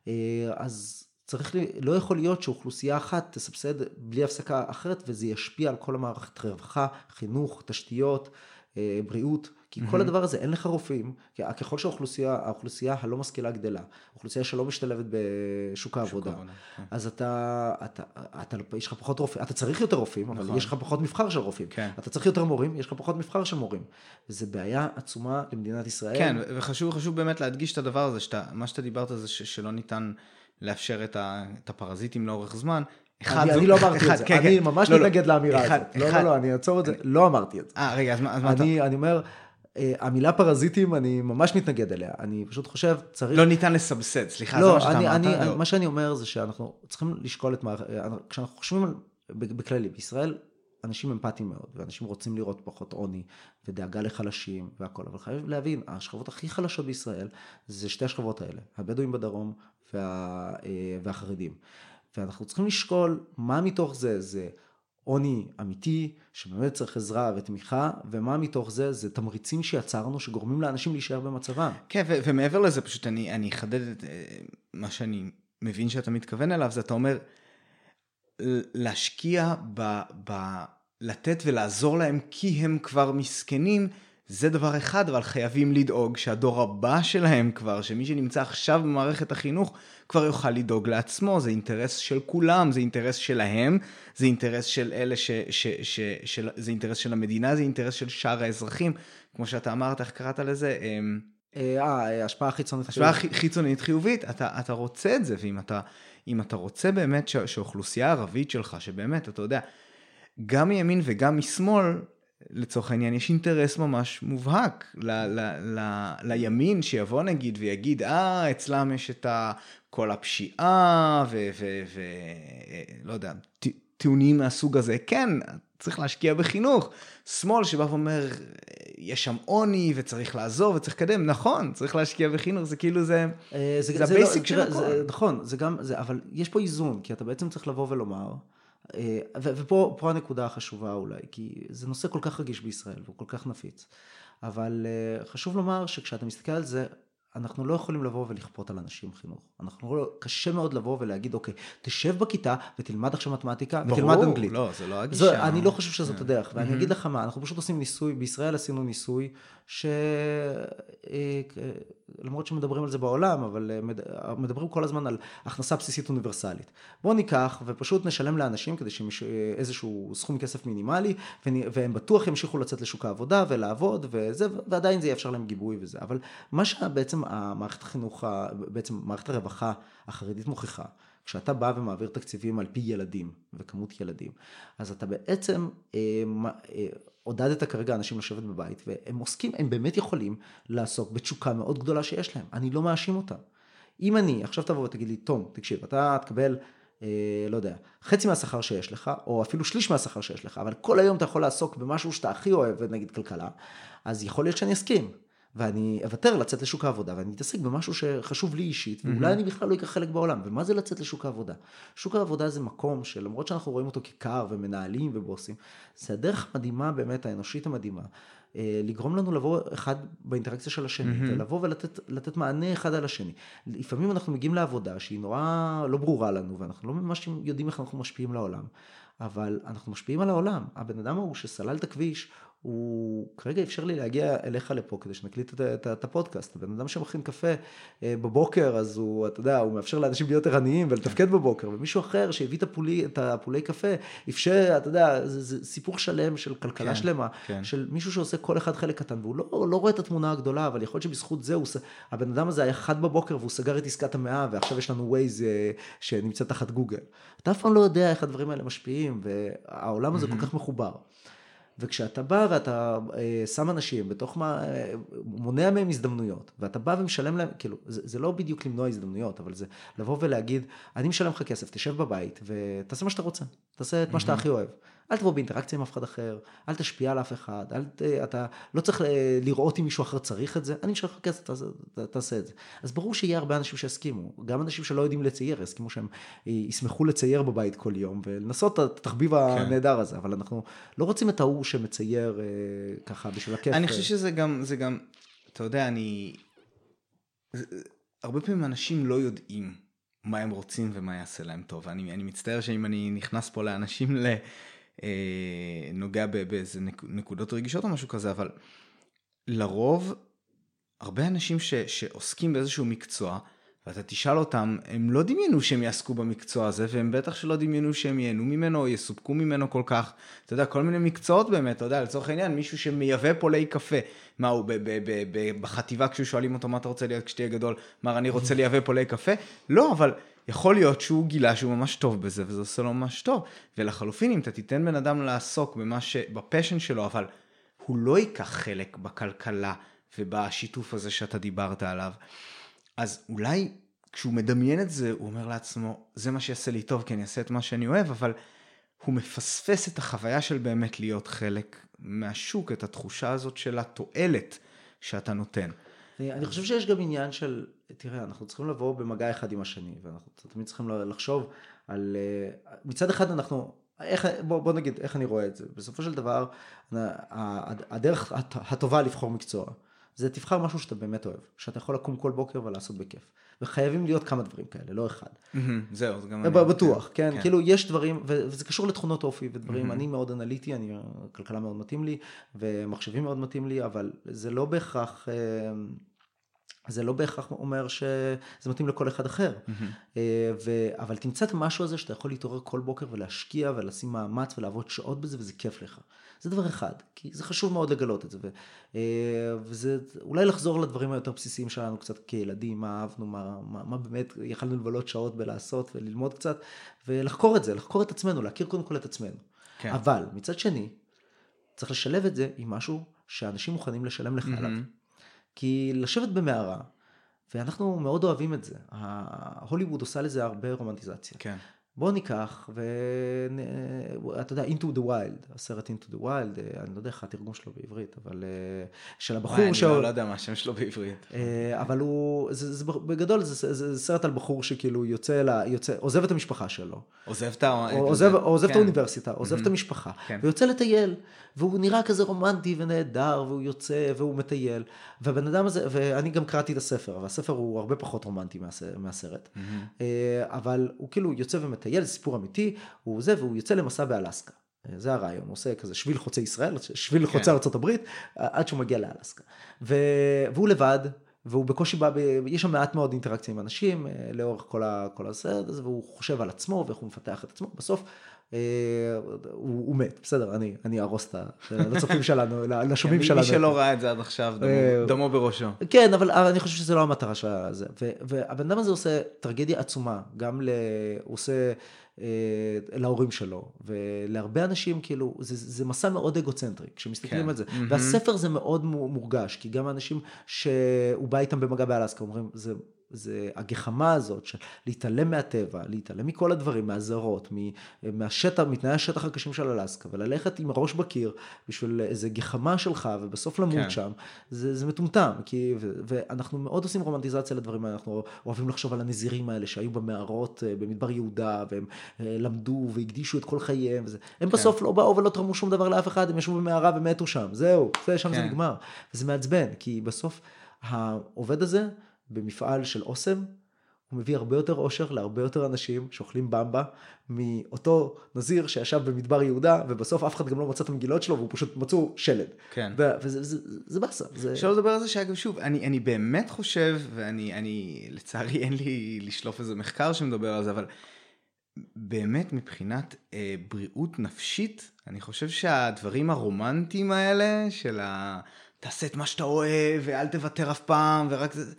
אה, אז צריך, לי, לא יכול להיות שאוכלוסייה אחת תסבסד בלי הפסקה אחרת, וזה ישפיע על כל המערכת רווחה, חינוך, תשתיות, אה, בריאות, כי כל הדבר הזה, אין לך רופאים, כי ככל שהאוכלוסייה, האוכלוסייה הלא משכילה גדלה, אוכלוסייה שלא משתלבת בשוק העבודה, כן. אז אתה, אתה, אתה, אתה, יש לך פחות רופאים, אתה צריך יותר רופאים, אבל נכון. יש לך פחות מבחר של רופאים. כן. אתה צריך יותר מורים, יש לך פחות מבחר של מורים. וזו בעיה עצומה למדינת ישראל. כן, וחשוב חשוב באמת להדגיש את הדבר הזה, שאתה, מה שאתה דיברת זה ש, שלא ניתן לאפשר את, ה, את הפרזיטים לאורך זמן. אני, זו- אני לא אמרתי אחד, את זה, כן, אני כן. ממש לא, לא. מתנגד לאמירה אחד- הזאת. לא, אחד- לא, לא, אני אעצור את זה, לא אמרתי את זה. אה, רגע, אז מה, אז מה אתה... אני, אומר, המילה פרזיטים, אני ממש מתנגד אליה. אני פשוט חושב, צריך... לא ניתן לסבסד, סליחה, זה מה לא, שאתה אמרת. אני, לא. מה שאני אומר זה שאנחנו צריכים לשקול את מערכת, כשאנחנו חושבים על, בכללי, בישראל אנשים אמפתיים מאוד, ואנשים רוצים לראות פחות עוני, ודאגה לחלשים והכל, אבל חייב להבין, השכבות הכי חלשות בישראל זה שתי השכבות האלה, הבדואים בדרום וה, אה, והחרדים. ואנחנו צריכים לשקול מה מתוך זה, זה עוני אמיתי, שבאמת צריך עזרה ותמיכה, ומה מתוך זה, זה תמריצים שיצרנו, שגורמים לאנשים להישאר במצבם. כן, ו- ומעבר לזה, פשוט אני, אני אחדד את אה, מה שאני מבין שאתה מתכוון אליו, זה אתה אומר, להשקיע ב... ב לתת ולעזור להם כי הם כבר מסכנים, זה דבר אחד, אבל חייבים לדאוג שהדור הבא שלהם כבר, שמי שנמצא עכשיו במערכת החינוך, כבר יוכל לדאוג לעצמו, זה אינטרס של כולם, זה אינטרס שלהם, זה אינטרס של אלה ש... ש, ש של, זה אינטרס של המדינה, זה אינטרס של שאר האזרחים, כמו שאתה אמרת, איך קראת לזה? אמ, אה, אה, השפעה חיצונית. השפעה חי- חיצונית חיובית, אתה, אתה רוצה את זה, ואם אתה, אם אתה רוצה באמת ש- שהאוכלוסייה הערבית שלך, שבאמת, אתה יודע, גם מימין וגם משמאל, לצורך העניין, יש אינטרס ממש מובהק ל, ל, ל, לימין שיבוא נגיד ויגיד, אה, אצלם יש את ה, כל הפשיעה ולא יודע, ט- טיעונים מהסוג הזה. כן, צריך להשקיע בחינוך. שמאל שבא ואומר, יש שם עוני וצריך לעזור וצריך לקדם, נכון, צריך להשקיע בחינוך, זה כאילו זה, אה, זה לא- ה basic של הכל. נכון, זה גם, זה, אבל יש פה איזון, כי אתה בעצם צריך לבוא ולומר, ופה פה הנקודה החשובה אולי, כי זה נושא כל כך רגיש בישראל והוא כל כך נפיץ, אבל אה, חשוב לומר שכשאתה מסתכל על זה, אנחנו לא יכולים לבוא ולכפות על אנשים חינוך. אנחנו לא, קשה מאוד לבוא ולהגיד, אוקיי, תשב בכיתה ותלמד עכשיו מתמטיקה ותלמד ברור, אנגלית. לא, זה לא הגישה. זו, אני לא חושב שזאת כן. הדרך, ואני מהמם. אגיד לך מה, אנחנו פשוט עושים ניסוי, בישראל עשינו ניסוי, שלמרות שמדברים על זה בעולם, אבל אה, מד- מדברים כל הזמן על הכנסה בסיסית אוניברסלית. בואו ניקח ופשוט נשלם לאנשים כדי שהם יש- אה, איזשהו סכום כסף מינימלי, והם בטוח ימשיכו לצאת לשוק העבודה ולעבוד וזה, ועדיין זה יאפשר להם גיבוי וזה. אבל מה שבעצם המערכת החינוך, בעצם מערכת הרווחה החרדית מוכיחה, כשאתה בא ומעביר תקציבים על פי ילדים וכמות ילדים, אז אתה בעצם אה, אה, עודדת כרגע אנשים לשבת בבית, והם עוסקים, הם באמת יכולים לעסוק בתשוקה מאוד גדולה שיש להם. אני לא מאשים אותם. אם אני, עכשיו תבוא ותגיד לי, תום, תקשיב, אתה תקבל, אה, לא יודע, חצי מהשכר שיש לך, או אפילו שליש מהשכר שיש לך, אבל כל היום אתה יכול לעסוק במשהו שאתה הכי אוהב, נגיד כלכלה, אז יכול להיות שאני אסכים. ואני אוותר לצאת לשוק העבודה, ואני אתעסק במשהו שחשוב לי אישית, ואולי אני בכלל לא אקח חלק בעולם. ומה זה לצאת לשוק העבודה? שוק העבודה זה מקום שלמרות שאנחנו רואים אותו כקר ומנהלים ובוסים, זה הדרך המדהימה באמת, האנושית המדהימה, אה, לגרום לנו לבוא אחד באינטראקציה של השני, מהמם. ולבוא ולתת לתת מענה אחד על השני. לפעמים אנחנו מגיעים לעבודה שהיא נורא לא ברורה לנו, ואנחנו לא ממש יודעים איך אנחנו משפיעים לעולם, אבל אנחנו משפיעים על העולם. הבן אדם ההוא שסלל את הכביש, הוא כרגע אפשר לי להגיע אליך לפה כדי שנקליט את, את, את הפודקאסט. הבן אדם שמכין קפה אה, בבוקר, אז הוא, אתה יודע, הוא מאפשר לאנשים להיות ערניים ולתפקד בבוקר, ומישהו אחר שהביא את, הפולי, את הפולי קפה, אפשר, אתה יודע, זה, זה סיפור שלם של כלכלה כן, שלמה, כן. של מישהו שעושה כל אחד חלק קטן, והוא לא, לא רואה את התמונה הגדולה, אבל יכול להיות שבזכות זה, הוא, הבן אדם הזה היה חד בבוקר והוא סגר את עסקת המאה, ועכשיו יש לנו ווייז אה, שנמצא תחת גוגל. אתה אף פעם לא יודע איך הדברים האלה משפיעים, והעולם הזה כל כך מחובר. וכשאתה בא ואתה אה, שם אנשים בתוך מה, אה, מונע מהם הזדמנויות, ואתה בא ומשלם להם, כאילו, זה, זה לא בדיוק למנוע הזדמנויות, אבל זה לבוא ולהגיד, אני משלם לך כסף, תשב בבית ותעשה מה שאתה רוצה, תעשה את מה שאתה הכי אוהב. אל תבוא באינטראקציה עם אף אחד אחר, אל תשפיע על אף אחד, אל ת, אתה לא צריך אה, לראות אם מישהו אחר צריך את זה, אני משלם לך כסף, תעשה, את זה. אז ברור שיהיה הרבה אנשים שיסכימו, גם אנשים שלא יודעים לצייר, יסכימו שהם אה, ישמחו לצייר בבית כל יום, ולנסות את התחביב הנהדר הזה, אבל אנחנו לא רוצים את ההוא שמצייר אה, ככה בשביל הכיף. אני חושב שזה גם, זה גם, אתה יודע, אני... הרבה פעמים אנשים לא יודעים מה הם רוצים ומה יעשה להם טוב. אני, אני מצטער שאם אני נכנס פה לאנשים ל... אה, נוגע באיזה נק- נקודות רגישות או משהו כזה, אבל לרוב, הרבה אנשים ש, שעוסקים באיזשהו מקצוע, ואתה תשאל אותם, הם לא דמיינו שהם יעסקו במקצוע הזה, והם בטח שלא דמיינו שהם ייהנו ממנו או יסופקו ממנו כל כך. אתה יודע, כל מיני מקצועות באמת, אתה יודע, לצורך העניין, מישהו שמייבא פולי קפה, מה הוא, ב- ב- ב- בחטיבה כששואלים אותו מה אתה רוצה להיות כשתהיה גדול, אמר אני רוצה לייבא פולי קפה? לא, אבל יכול להיות שהוא גילה שהוא ממש טוב בזה, וזה עושה לו ממש טוב. ולחלופין, אם אתה תיתן בן אדם לעסוק במה ש... בפשן שלו, אבל הוא לא ייקח חלק בכלכלה ובשיתוף הזה שאתה דיברת עליו. אז אולי כשהוא מדמיין את זה, הוא אומר לעצמו, זה מה שיעשה לי טוב, כי אני אעשה את מה שאני אוהב, אבל הוא מפספס את החוויה של באמת להיות חלק מהשוק, את התחושה הזאת של התועלת שאתה נותן. אני חושב שיש גם עניין של, תראה, אנחנו צריכים לבוא במגע אחד עם השני, ואנחנו תמיד צריכים לחשוב על, אה, מצד אחד אנחנו, איך, בוא, בוא נגיד איך אני רואה את זה, בסופו של דבר, הדרך הטובה לבחור מקצוע, זה תבחר משהו שאתה באמת אוהב, שאתה יכול לקום כל בוקר ולעשות בכיף. וחייבים להיות כמה דברים כאלה, לא אחד. זהו, זה גם... בטוח, כן, כן, כאילו יש דברים, וזה קשור לתכונות אופי ודברים, אני מאוד אנליטי, אני, כלכלה מאוד מתאים לי, ומחשבים מאוד מתאים לי, אבל זה לא בהכרח... זה לא בהכרח אומר שזה מתאים לכל אחד אחר. Mm-hmm. ו... אבל תמצא את המשהו הזה שאתה יכול להתעורר כל בוקר ולהשקיע ולשים מאמץ ולעבוד שעות בזה וזה כיף לך. זה דבר אחד, כי זה חשוב מאוד לגלות את זה. ו... אה, וזה אולי לחזור לדברים היותר בסיסיים שלנו קצת כילדים, מה אהבנו, מה, מה, מה באמת יכלנו לבלות שעות בלעשות וללמוד קצת, ולחקור את זה, לחקור את עצמנו, להכיר קודם כל את עצמנו. כן. אבל מצד שני, צריך לשלב את זה עם משהו שאנשים מוכנים לשלם לך mm-hmm. כי לשבת במערה, ואנחנו מאוד אוהבים את זה, הוליווד עושה לזה הרבה רומנטיזציה. כן. בוא ניקח, ואתה יודע, into the wild, הסרט into the wild, אה, אני לא יודע איך התרגום שלו בעברית, אבל אה, של הבחור אני לא יודע מה השם שלו בעברית. אה, אבל הוא, זה, זה, בגדול זה, זה, סרט על בחור שכאילו יוצא, לה, יוצא, עוזב את המשפחה שלו. עוזב את, עוזב, עוזב כן. את האוניברסיטה, עוזב mm-hmm. את המשפחה, כן. ויוצא לטייל, והוא נראה כזה רומנטי ונהדר, והוא יוצא והוא מטייל, והבן אדם הזה, ואני גם קראתי את הספר, והספר הוא הרבה פחות רומנטי מהסרט, mm-hmm. אבל הוא כאילו יוצא ומטייל. מטייל, זה סיפור אמיתי, הוא זה, והוא יוצא למסע באלסקה. זה הרעיון, הוא עושה כזה שביל חוצה ישראל, שביל כן. חוצה הברית, עד שהוא מגיע לאלסקה. ו... והוא לבד, והוא בקושי בא, ב... יש שם מעט מאוד אינטראקציה עם אנשים אה, לאורך כל, ה... כל הסרט הזה, והוא חושב על עצמו ואיך הוא מפתח את עצמו. בסוף הוא, הוא מת, בסדר, אני, אני אהרוס את הצופים שלנו, לשומעים שלנו. מי שלא ראה את זה עד עכשיו, דמו, אה, דמו בראשו. כן, אבל אני חושב שזה לא המטרה של זה. והבן אדם הזה עושה טרגדיה עצומה, גם ל... הוא עושה אה, להורים שלו, ולהרבה אנשים כאילו, זה, זה מסע מאוד אגוצנטרי, כשמסתכלים כן. על זה. Mm-hmm. והספר זה מאוד מורגש, כי גם האנשים שהוא בא איתם במגע באלסקה אומרים, זה זה הגחמה הזאת של להתעלם מהטבע, להתעלם מכל הדברים, מהזרות, מהשטח, מתנאי השטח הקשים של אלסקה, וללכת עם הראש בקיר בשביל איזה גחמה שלך, ובסוף למות כן. שם, זה, זה מטומטם, כי, ו, ואנחנו מאוד עושים רומנטיזציה לדברים האלה, אנחנו אוהבים לחשוב על הנזירים האלה שהיו במערות אה, במדבר יהודה, והם אה, למדו והקדישו את כל חייהם, וזה. הם כן. בסוף לא באו ולא תרמו שום דבר לאף אחד, הם ישבו במערה ומתו שם, זהו, זה, שם כן. זה נגמר. וזה מעצבן, כי בסוף העובד הזה, במפעל של אוסם, הוא מביא הרבה יותר אושר להרבה יותר אנשים שאוכלים במבה מאותו נזיר שישב במדבר יהודה ובסוף אף אחד גם לא מצא את המגילות שלו והוא פשוט מצאו שלד. כן. וזה זה, זה, זה באסה. זה... אפשר לדבר על זה שאגב שוב אני, אני באמת חושב ואני אני, לצערי אין לי לשלוף איזה מחקר שמדבר על זה אבל באמת מבחינת אה, בריאות נפשית אני חושב שהדברים הרומנטיים האלה של ה... תעשה את מה שאתה אוהב ואל תוותר אף פעם ורק זה.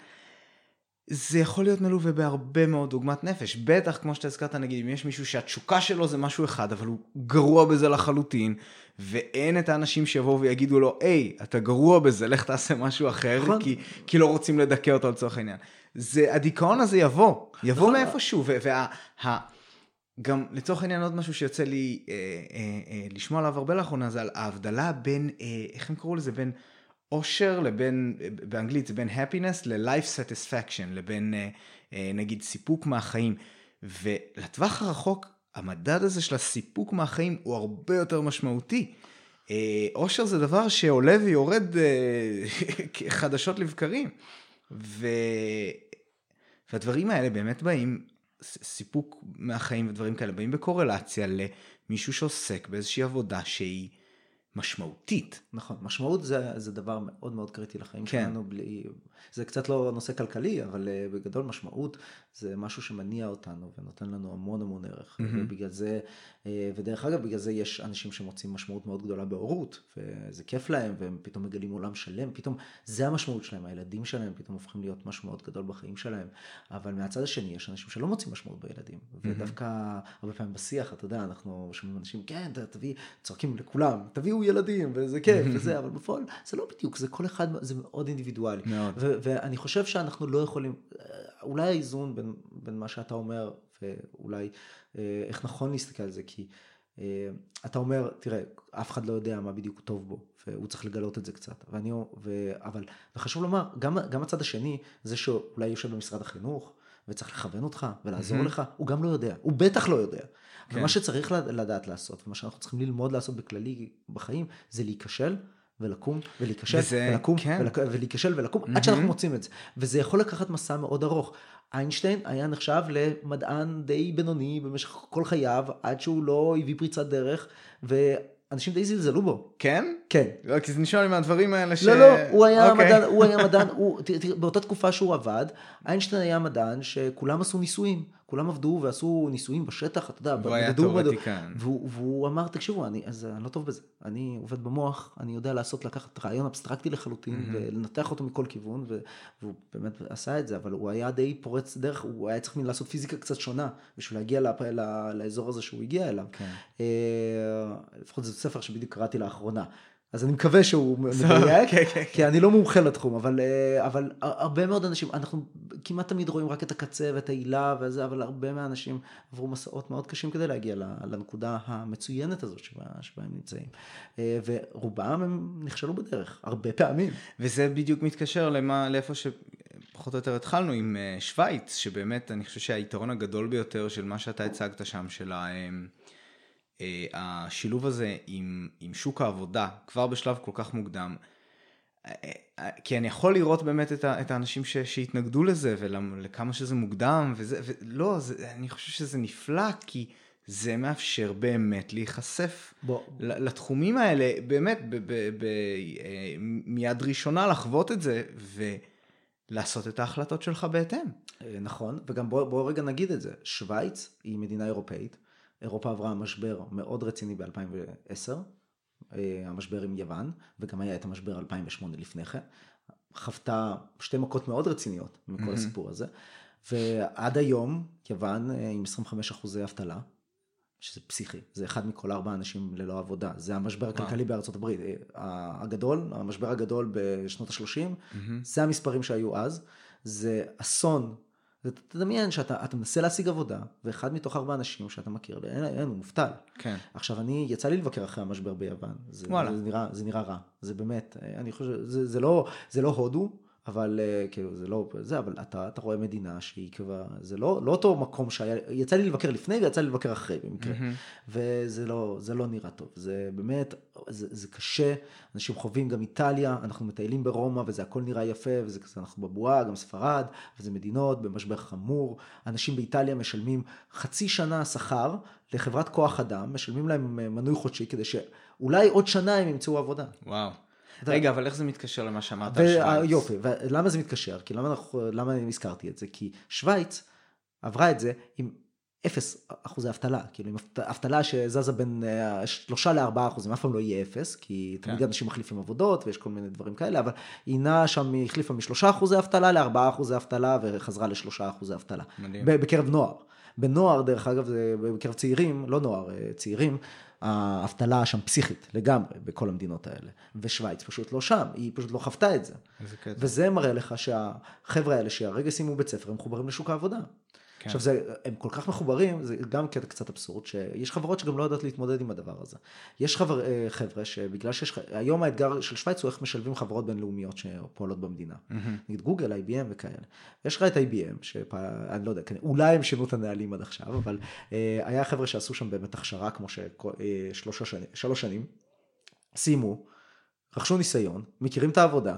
זה יכול להיות מלווה בהרבה מאוד דוגמת נפש. בטח, כמו שאתה הזכרת, נגיד, אם יש מישהו שהתשוקה שלו זה משהו אחד, אבל הוא גרוע בזה לחלוטין, ואין את האנשים שיבואו ויגידו לו, היי, אתה גרוע בזה, לך תעשה משהו אחר, נכון. כי, כי לא רוצים לדכא אותו לצורך העניין. זה, הדיכאון הזה יבוא, יבוא נכון. מאיפשהו, וה... וה, גם לצורך העניין עוד משהו שיוצא לי אה, אה, אה, לשמוע עליו הרבה לאחרונה, זה על ההבדלה בין, אה, איך הם קראו לזה, בין... אושר לבין, באנגלית זה בין happiness ל-life satisfaction, לבין אה, אה, נגיד סיפוק מהחיים. ולטווח הרחוק, המדד הזה של הסיפוק מהחיים הוא הרבה יותר משמעותי. אה, אושר זה דבר שעולה ויורד חדשות לבקרים. ו... והדברים האלה באמת באים, סיפוק מהחיים ודברים כאלה, באים בקורלציה למישהו שעוסק באיזושהי עבודה שהיא משמעותית. נכון, משמעות זה, זה דבר מאוד מאוד קריטי לחיים כן. שלנו, בלי, זה קצת לא נושא כלכלי, אבל uh, בגדול משמעות זה משהו שמניע אותנו ונותן לנו המון המון ערך, מהמם. ובגלל זה, uh, ודרך אגב, בגלל זה יש אנשים שמוצאים משמעות מאוד גדולה בהורות, וזה כיף להם, והם פתאום מגלים עולם שלם, פתאום זה המשמעות שלהם, הילדים שלהם פתאום הופכים להיות משהו מאוד גדול בחיים שלהם, אבל מהצד השני יש אנשים שלא מוצאים משמעות בילדים, ודווקא הרבה פעמים בשיח, אתה יודע, אנחנו שומעים אנשים, כן, תביא, צועקים לכולם, תביאו ילדים, וזה כיף, וזה, אבל בפועל זה לא בדיוק, זה כל אחד, זה מאוד אינדיבידואלי. מאוד. ו- ואני חושב שאנחנו לא יכולים, אה, אולי האיזון בין, בין מה שאתה אומר, ואולי אה, איך נכון להסתכל על זה, כי אה, אתה אומר, תראה, אף אחד לא יודע מה בדיוק טוב בו, והוא צריך לגלות את זה קצת. ואני, ו, אבל, וחשוב לומר, גם, גם הצד השני, זה שאולי יושב במשרד החינוך, וצריך לכוון אותך ולעזור מהמם. לך, הוא גם לא יודע, הוא בטח לא יודע. כן. ומה שצריך לד- לדעת לעשות, ומה שאנחנו צריכים ללמוד לעשות בכללי בחיים, זה להיכשל ולקום ולהיכשל וזה- ולקום כן. ולק... ולהיכשל ולקום מהמם. עד שאנחנו מוצאים את זה. וזה יכול לקחת מסע מאוד ארוך. איינשטיין היה נחשב למדען די בינוני במשך כל חייו, עד שהוא לא הביא פריצת דרך, ואנשים די זלזלו בו. כן? כן. לא, כי זה נשמע לי מהדברים האלה ש... לא, לא, הוא היה אוקיי. מדען, הוא היה מדען, הוא, תראה, באותה תקופה שהוא עבד, איינשטיין היה מדען שכולם עשו ניסויים, כולם עבדו ועשו ניסויים בשטח, אתה יודע, והוא היה. תיאורטיקן. והוא, והוא אמר, תקשיבו, אני, אז אני לא טוב בזה, אני עובד במוח, אני יודע לעשות, לקחת רעיון אבסטרקטי לחלוטין, מהמם. ולנתח אותו מכל כיוון, ו, והוא באמת עשה את זה, אבל הוא היה די פורץ דרך, הוא היה צריך לעשות פיזיקה קצת שונה, בשביל להגיע לפ, לאזור הזה שהוא הגיע אליו. כן. אה, לפחות זה ספר שבדיוק קראתי לאחרונה. אז אני מקווה שהוא מדויק, כן, כן, כי אני לא מומחה לתחום, אבל, אה, אבל הרבה מאוד אנשים, אנחנו כמעט תמיד רואים רק את הקצה ואת העילה וזה, אבל הרבה מהאנשים עברו מסעות מאוד קשים כדי להגיע לנקודה המצוינת הזאת שבה, שבה הם נמצאים. אה, ורובם הם נכשלו בדרך, הרבה פעמים. וזה בדיוק מתקשר למה, לאיפה שפחות או יותר התחלנו עם אה, שווייץ, שבאמת אני חושב שהיתרון הגדול ביותר של מה שאתה הצגת שם, של ה, השילוב הזה עם, עם שוק העבודה, כבר בשלב כל כך מוקדם. אה, אה, כי אני יכול לראות באמת את, ה, את האנשים ש, שהתנגדו לזה ולכמה שזה מוקדם וזה, ולא, זה, אני חושב שזה נפלא כי זה מאפשר באמת להיחשף בוא, לתחומים האלה, באמת, ב- ב- ב- אה, מיד ראשונה לחוות את זה ולעשות את ההחלטות שלך בהתאם. אה, נכון, וגם בוא, בוא רגע נגיד את זה, שווייץ היא מדינה אירופאית, אירופה עברה משבר מאוד רציני ב-2010, המשבר עם יוון, וגם היה את המשבר 2008 לפני כן, חוותה שתי מכות מאוד רציניות מכל מהמם. הסיפור הזה, ועד היום יוון אה, עם 25 אחוזי אבטלה, שזה פסיכי, זה אחד מכל ארבע אנשים ללא עבודה, זה המשבר הכלכלי בארצות הברית, אה, הגדול, המשבר הגדול בשנות ה-30, זה המספרים שהיו אז, זה אסון. תדמיין שאתה אתה מנסה להשיג עבודה, ואחד מתוך ארבע אנשים שאתה מכיר, אין, אין, הוא מובטל. כן. עכשיו, אני, יצא לי לבקר אחרי המשבר ביוון. זה, וואלה. זה, נראה, זה נראה רע, זה באמת, אני חושב, זה, זה, לא, זה לא הודו, אבל אה, כאילו, זה לא, זה, אבל אתה, אתה רואה מדינה שהיא כבר, זה לא, לא אותו מקום שהיה, יצא לי לבקר לפני ויצא לי לבקר אחרי במקרה. מהמם. וזה לא, זה לא נראה טוב, זה באמת, זה, זה קשה, אנשים חווים גם איטליה, אנחנו מטיילים ברומא וזה הכל נראה יפה, וזה כזה, אנחנו בבועה, גם ספרד, וזה מדינות במשבר חמור, אנשים באיטליה משלמים חצי שנה שכר לחברת כוח אדם, משלמים להם אה, מנוי חודשי כדי שאולי עוד שנה הם ימצאו עבודה. וואו. אתה- רגע, אבל איך זה מתקשר למה שאמרת על שווייץ? ויופי, ולמה זה מתקשר? כי למה, אנחנו, למה אני הזכרתי את זה? כי שווייץ עברה את זה עם אפס אחוזי אבטלה, כאילו עם אבט- אבטלה שזזה בין אה, שלושה לארבעה אחוזים, אף פעם לא יהיה אפס, כי תמיד כן. אנשים מחליפים עבודות ויש כל מיני דברים כאלה, אבל היא נעה שם, היא החליפה משלושה אחוזי אבטלה לארבעה אחוזי אבטלה וחזרה לשלושה אחוזי אבטלה. מדהים. בקרב נוער. בנוער, דרך אגב, זה בקרב צעירים, לא נוער, אה, צעירים, האבטלה שם פסיכית לגמרי בכל המדינות האלה. ושווייץ פשוט לא שם, היא פשוט לא חוותה את זה. וזה מראה לך שהחבר'ה האלה שהרגע סיימו בית ספר הם מחוברים לשוק העבודה. כן. עכשיו זה, הם כל כך מחוברים, זה גם קטע קצת אבסורד, שיש חברות שגם לא יודעות להתמודד עם הדבר הזה. יש חבר, אה, חבר'ה שבגלל שיש, היום האתגר של שווייץ הוא איך משלבים חברות בינלאומיות שפועלות במדינה. מהמם. נגיד גוגל, IBM וכאלה. יש לך את IBM, שאני לא יודע, כנראה- אולי הם שינו את הנהלים עד עכשיו, אבל אה, היה חבר'ה שעשו שם באמת הכשרה כמו ששלוש שנים, שלוש שנים, סיימו, רכשו ניסיון, מכירים את העבודה,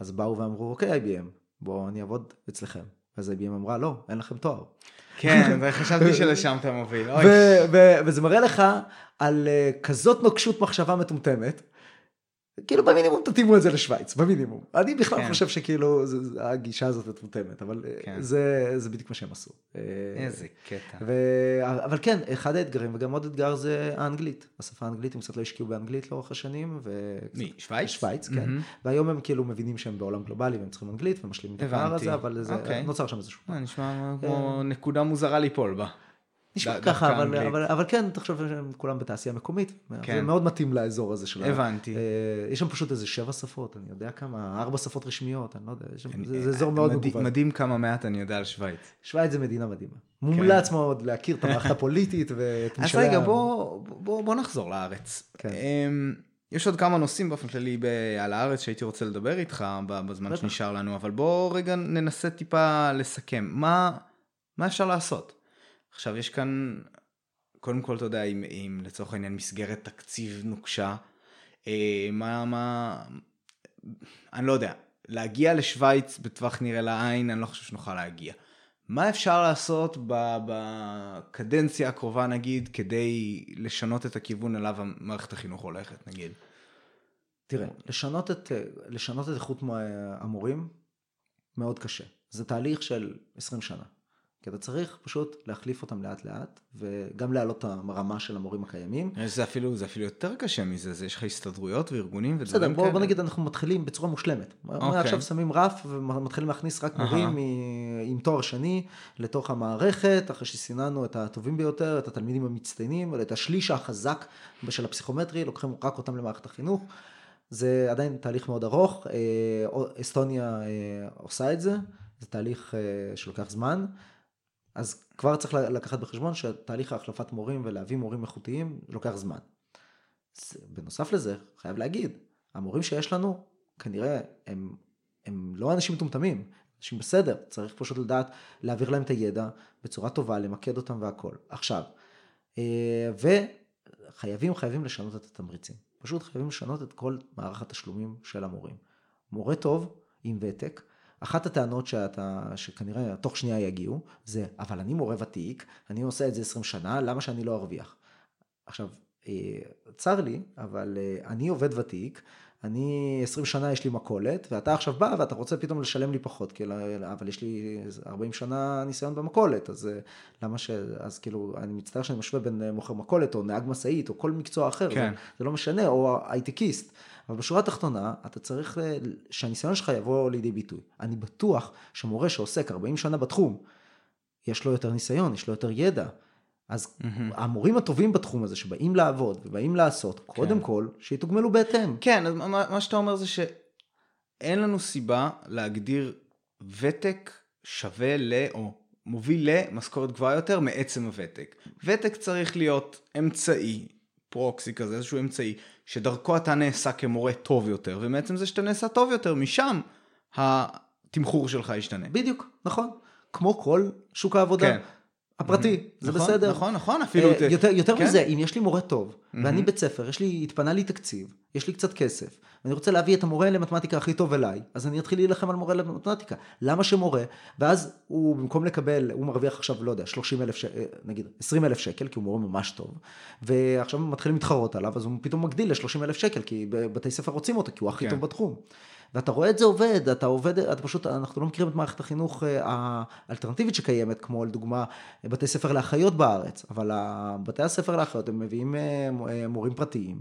אז באו ואמרו, אוקיי IBM, בואו אני אעבוד אצלכם. אז IBM אמרה, לא, אין לכם תואר. כן, חשבתי שלשם אתה מוביל. אוי. וזה מראה לך על אה, כזאת נוקשות מחשבה מטומטמת. כאילו במינימום תתאימו את זה לשוויץ, במינימום. אני בכלל כן. חושב שכאילו זה- זה- הגישה הזאת מטומטמת, אבל אה, כן. זה, זה בדיוק מה שהם עשו. אה, איזה קטע. ו... אבל כן, אחד האתגרים, וגם עוד אתגר זה האנגלית. השפה האנגלית, הם קצת לא השקיעו באנגלית לאורך השנים. ו... מי, שווייץ? שווייץ, כן. מהמם. והיום הם כאילו מבינים שהם בעולם גלובלי והם צריכים אנגלית ומשלימים את הפער. הזה, אבל זה אוקיי. נוצר שם איזשהו... אה, נשמע כמו נקודה מוזרה ליפול בה. נשמע ככה, אבל, אנגלית. אבל, אבל כן, תחשוב שהם כולם בתעשייה מקומית. כן. זה מאוד מתאים לאזור הזה של ה- הבנתי. אה, יש שם פשוט איזה שבע שפות, אני יודע כמה, ארבע שפות רשמיות, אני לא יודע, שם- אני- זה, זה אזור מאוד מדהים- מגוון. מדהים כמה מעט אני יודע על שווייץ. שווייץ זה מדינה מדהימה. מומלץ מאוד להכיר את המערכת הפוליטית ואת אז משאלי רגע, בוא, בוא, בוא נחזור לארץ. כן. אמ, יש עוד כמה נושאים באופן כללי על הארץ שהייתי רוצה לדבר איתך בזמן בטח. שנשאר לנו, אבל בוא רגע ננסה טיפה לסכם. מה, מה אפשר לעשות? עכשיו, יש כאן, קודם כל, אתה יודע, אם, אם לצורך העניין מסגרת תקציב נוקשה, אה, מה, מה, אני לא יודע, להגיע לשוויץ בטווח נראה לעין, אני לא חושב שנוכל להגיע. מה אפשר לעשות בקדנציה הקרובה נגיד כדי לשנות את הכיוון אליו מערכת החינוך הולכת נגיד? תראה, לשנות את, לשנות את איכות מו- המורים מאוד קשה. זה תהליך של 20 שנה. כי אתה צריך פשוט להחליף אותם לאט לאט, וגם להעלות את הרמה של המורים הקיימים. שזה אפילו, זה אפילו יותר קשה מזה, זה יש לך הסתדרויות וארגונים בסדר, ודברים בוא, כאלה. בוא נגיד אנחנו מתחילים בצורה מושלמת. אוקיי. מעכשיו שמים רף ומתחילים להכניס רק. מורים מ- עם תואר שני לתוך המערכת, אחרי שסיננו את הטובים ביותר, את התלמידים המצטיינים, את השליש החזק של הפסיכומטרי, לוקחים רק אותם למערכת החינוך. זה עדיין תהליך מאוד ארוך, אה, אסטוניה אה, עושה את זה, זה תהליך אה, שלוקח זמן. אז כבר צריך לקחת בחשבון שתהליך החלפת מורים ולהביא מורים איכותיים לוקח זמן. בנוסף לזה, חייב להגיד, המורים שיש לנו, כנראה הם, הם לא אנשים מטומטמים, אנשים בסדר, צריך פשוט לדעת להעביר להם את הידע בצורה טובה, למקד אותם והכל. עכשיו, אה, וחייבים, חייבים לשנות את התמריצים. פשוט חייבים לשנות את כל מערך התשלומים של המורים. מורה טוב, עם ותק, אחת הטענות שאתה, שכנראה תוך שנייה יגיעו, זה, אבל אני מורה ותיק, אני עושה את זה 20 שנה, למה שאני לא ארוויח? עכשיו, אה, צר לי, אבל אה, אני עובד ותיק, אני 20 שנה יש לי מכולת, ואתה עכשיו בא ואתה רוצה פתאום לשלם לי פחות, כי, לא- אבל יש לי 40 שנה ניסיון במכולת, אז אה, למה ש... אז כאילו, אני מצטער שאני משווה בין מוכר מכולת, או נהג משאית, או כל מקצוע אחר, כן. זה, זה לא משנה, או הייטקיסט. אבל בשורה התחתונה, אתה צריך אה, שהניסיון שלך יבוא לידי ביטוי. אני בטוח שמורה שעוסק 40 שנה בתחום, יש לו יותר ניסיון, יש לו יותר ידע. אז המורים הטובים בתחום הזה, שבאים לעבוד ובאים לעשות, קודם כל, שיתוגמלו בהתאם. כן, אז מה, מה שאתה אומר זה שאין לנו סיבה להגדיר ותק שווה ל... או מוביל למשכורת גבוהה יותר מעצם הוותק. ותק צריך להיות אמצעי, פרוקסי כזה, איזשהו אמצעי, שדרכו אתה נעשה כמורה טוב יותר, ומעצם זה שאתה נעשה טוב יותר, משם התמחור שלך ישתנה. בדיוק, נכון. כמו כל שוק העבודה. כן. הפרטי, זה נכון, בסדר. נכון, נכון, אפילו... אה, ת- יותר, יותר כן. מזה, אם יש לי מורה טוב, ואני בית ספר, יש לי, התפנה לי תקציב, יש לי קצת כסף, ואני רוצה להביא את המורה למתמטיקה הכי טוב אליי, אז אני אתחיל להילחם על מורה למתמטיקה. למה שמורה, ואז הוא במקום לקבל, הוא מרוויח עכשיו, לא יודע, 30 אלף שקל, נגיד 20 אלף שקל, כי הוא מורה ממש טוב, ועכשיו מתחילים להתחרות עליו, אז הוא פתאום מגדיל ל-30 אלף שקל, כי בתי ספר רוצים אותו, כי הוא הכי כן. טוב בתחום. ואתה רואה את זה עובד, אתה עובד, אתה פשוט, אנחנו לא מכירים את מערכת החינוך אה, האלטרנטיבית שקיימת, כמו לדוגמה בתי ספר לאחיות בארץ, אבל בתי הספר לאחיות הם מביאים אה, אה, מורים פרטיים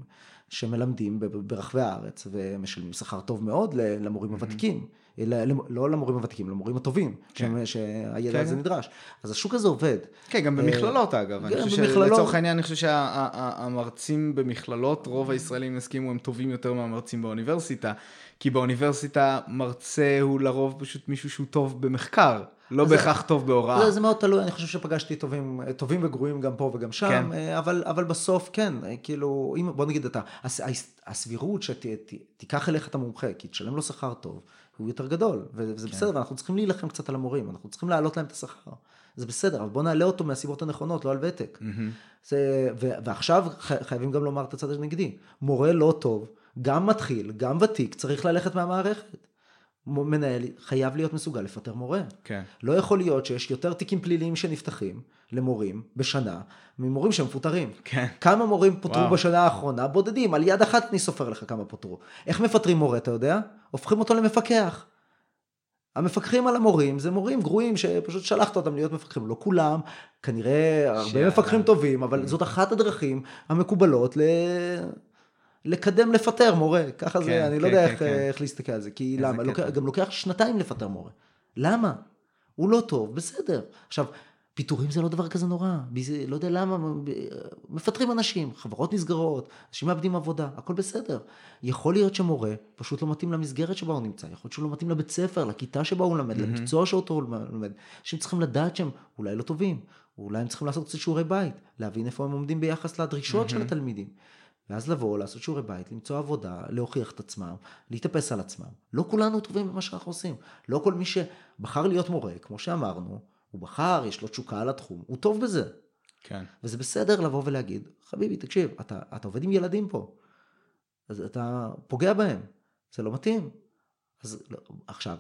שמלמדים ברחבי הארץ ומשלמים שכר טוב מאוד למורים הוותיקים, ל- ל- לא למורים הוותיקים, למורים הטובים, כן. שהידע כן, הזה כן. נדרש. אז השוק הזה עובד. כן, גם במכללות אגב. גם במכללות. שלצורך העניין, אני חושב שהמרצים במכללות, רוב הישראלים יסכימו, הם טובים יותר מהמרצים באוניברסיטה. כי באוניברסיטה מרצה הוא לרוב פשוט מישהו שהוא טוב במחקר, לא בהכרח טוב בהוראה. זה, זה מאוד תלוי, אני חושב שפגשתי טובים, טובים וגרועים גם פה וגם שם, כן. אה, אבל, אבל בסוף כן, אה, כאילו, אם, בוא נגיד אתה, הס, הס- הסבירות שתיקח אליך את המומחה, כי תשלם לו שכר טוב, הוא יותר גדול, וזה כן. בסדר, ואנחנו צריכים להילחם קצת על המורים, אנחנו צריכים להעלות להם את השכר. זה בסדר, אבל בוא נעלה אותו מהסיבות הנכונות, לא על ותק. זה, ו, ועכשיו חייבים גם לומר את הצד הנגדי. מורה לא טוב, גם מתחיל, גם ותיק, צריך ללכת מהמערכת. מנהל חייב להיות מסוגל לפטר מורה. כן. לא יכול להיות שיש יותר תיקים פליליים שנפתחים למורים בשנה ממורים שמפוטרים. כן. כמה מורים פוטרו וואו. בשנה האחרונה? בודדים, על יד אחת אני סופר לך כמה פוטרו. איך מפטרים מורה, אתה יודע? הופכים אותו למפקח. המפקחים על המורים זה מורים גרועים שפשוט שלחת אותם להיות מפקחים, לא כולם, כנראה הרבה שיאללה. מפקחים טובים, אבל זאת אחת הדרכים המקובלות ל... לקדם לפטר מורה, ככה כן, זה, אני לא כן, יודע כן, איך, כן. איך להסתכל על זה, כי למה. לוקח, גם לוקח שנתיים לפטר מורה, למה? הוא לא טוב, בסדר. עכשיו, פיטורים זה לא דבר כזה נורא, בי- לא יודע למה, מפטרים אנשים, חברות נסגרות, אנשים מאבדים עבודה, הכל בסדר. יכול להיות שמורה פשוט לא מתאים למסגרת שבה הוא נמצא, יכול להיות שהוא לא מתאים לבית ספר, לכיתה שבה הוא למד, למקצוע שאותו הוא לומד. אנשים צריכים לדעת שהם אולי לא טובים, אולי הם צריכים לעשות קצת שיעורי בית, להבין איפה הם עומדים ביחס לדרישות של התלמידים. ואז לבוא, לעשות שיעורי בית, למצוא עבודה, להוכיח את עצמם, להתאפס על עצמם. לא כולנו טובים במה שאנחנו עושים. לא כל מי שבחר להיות מורה, כמו שאמרנו, הוא בחר, יש לו תשוקה על התחום, הוא טוב בזה. כן. וזה בסדר לבוא ולהגיד, חביבי, תקשיב, אתה, אתה עובד עם ילדים פה, אז אתה פוגע בהם, זה לא מתאים. אז לא, עכשיו,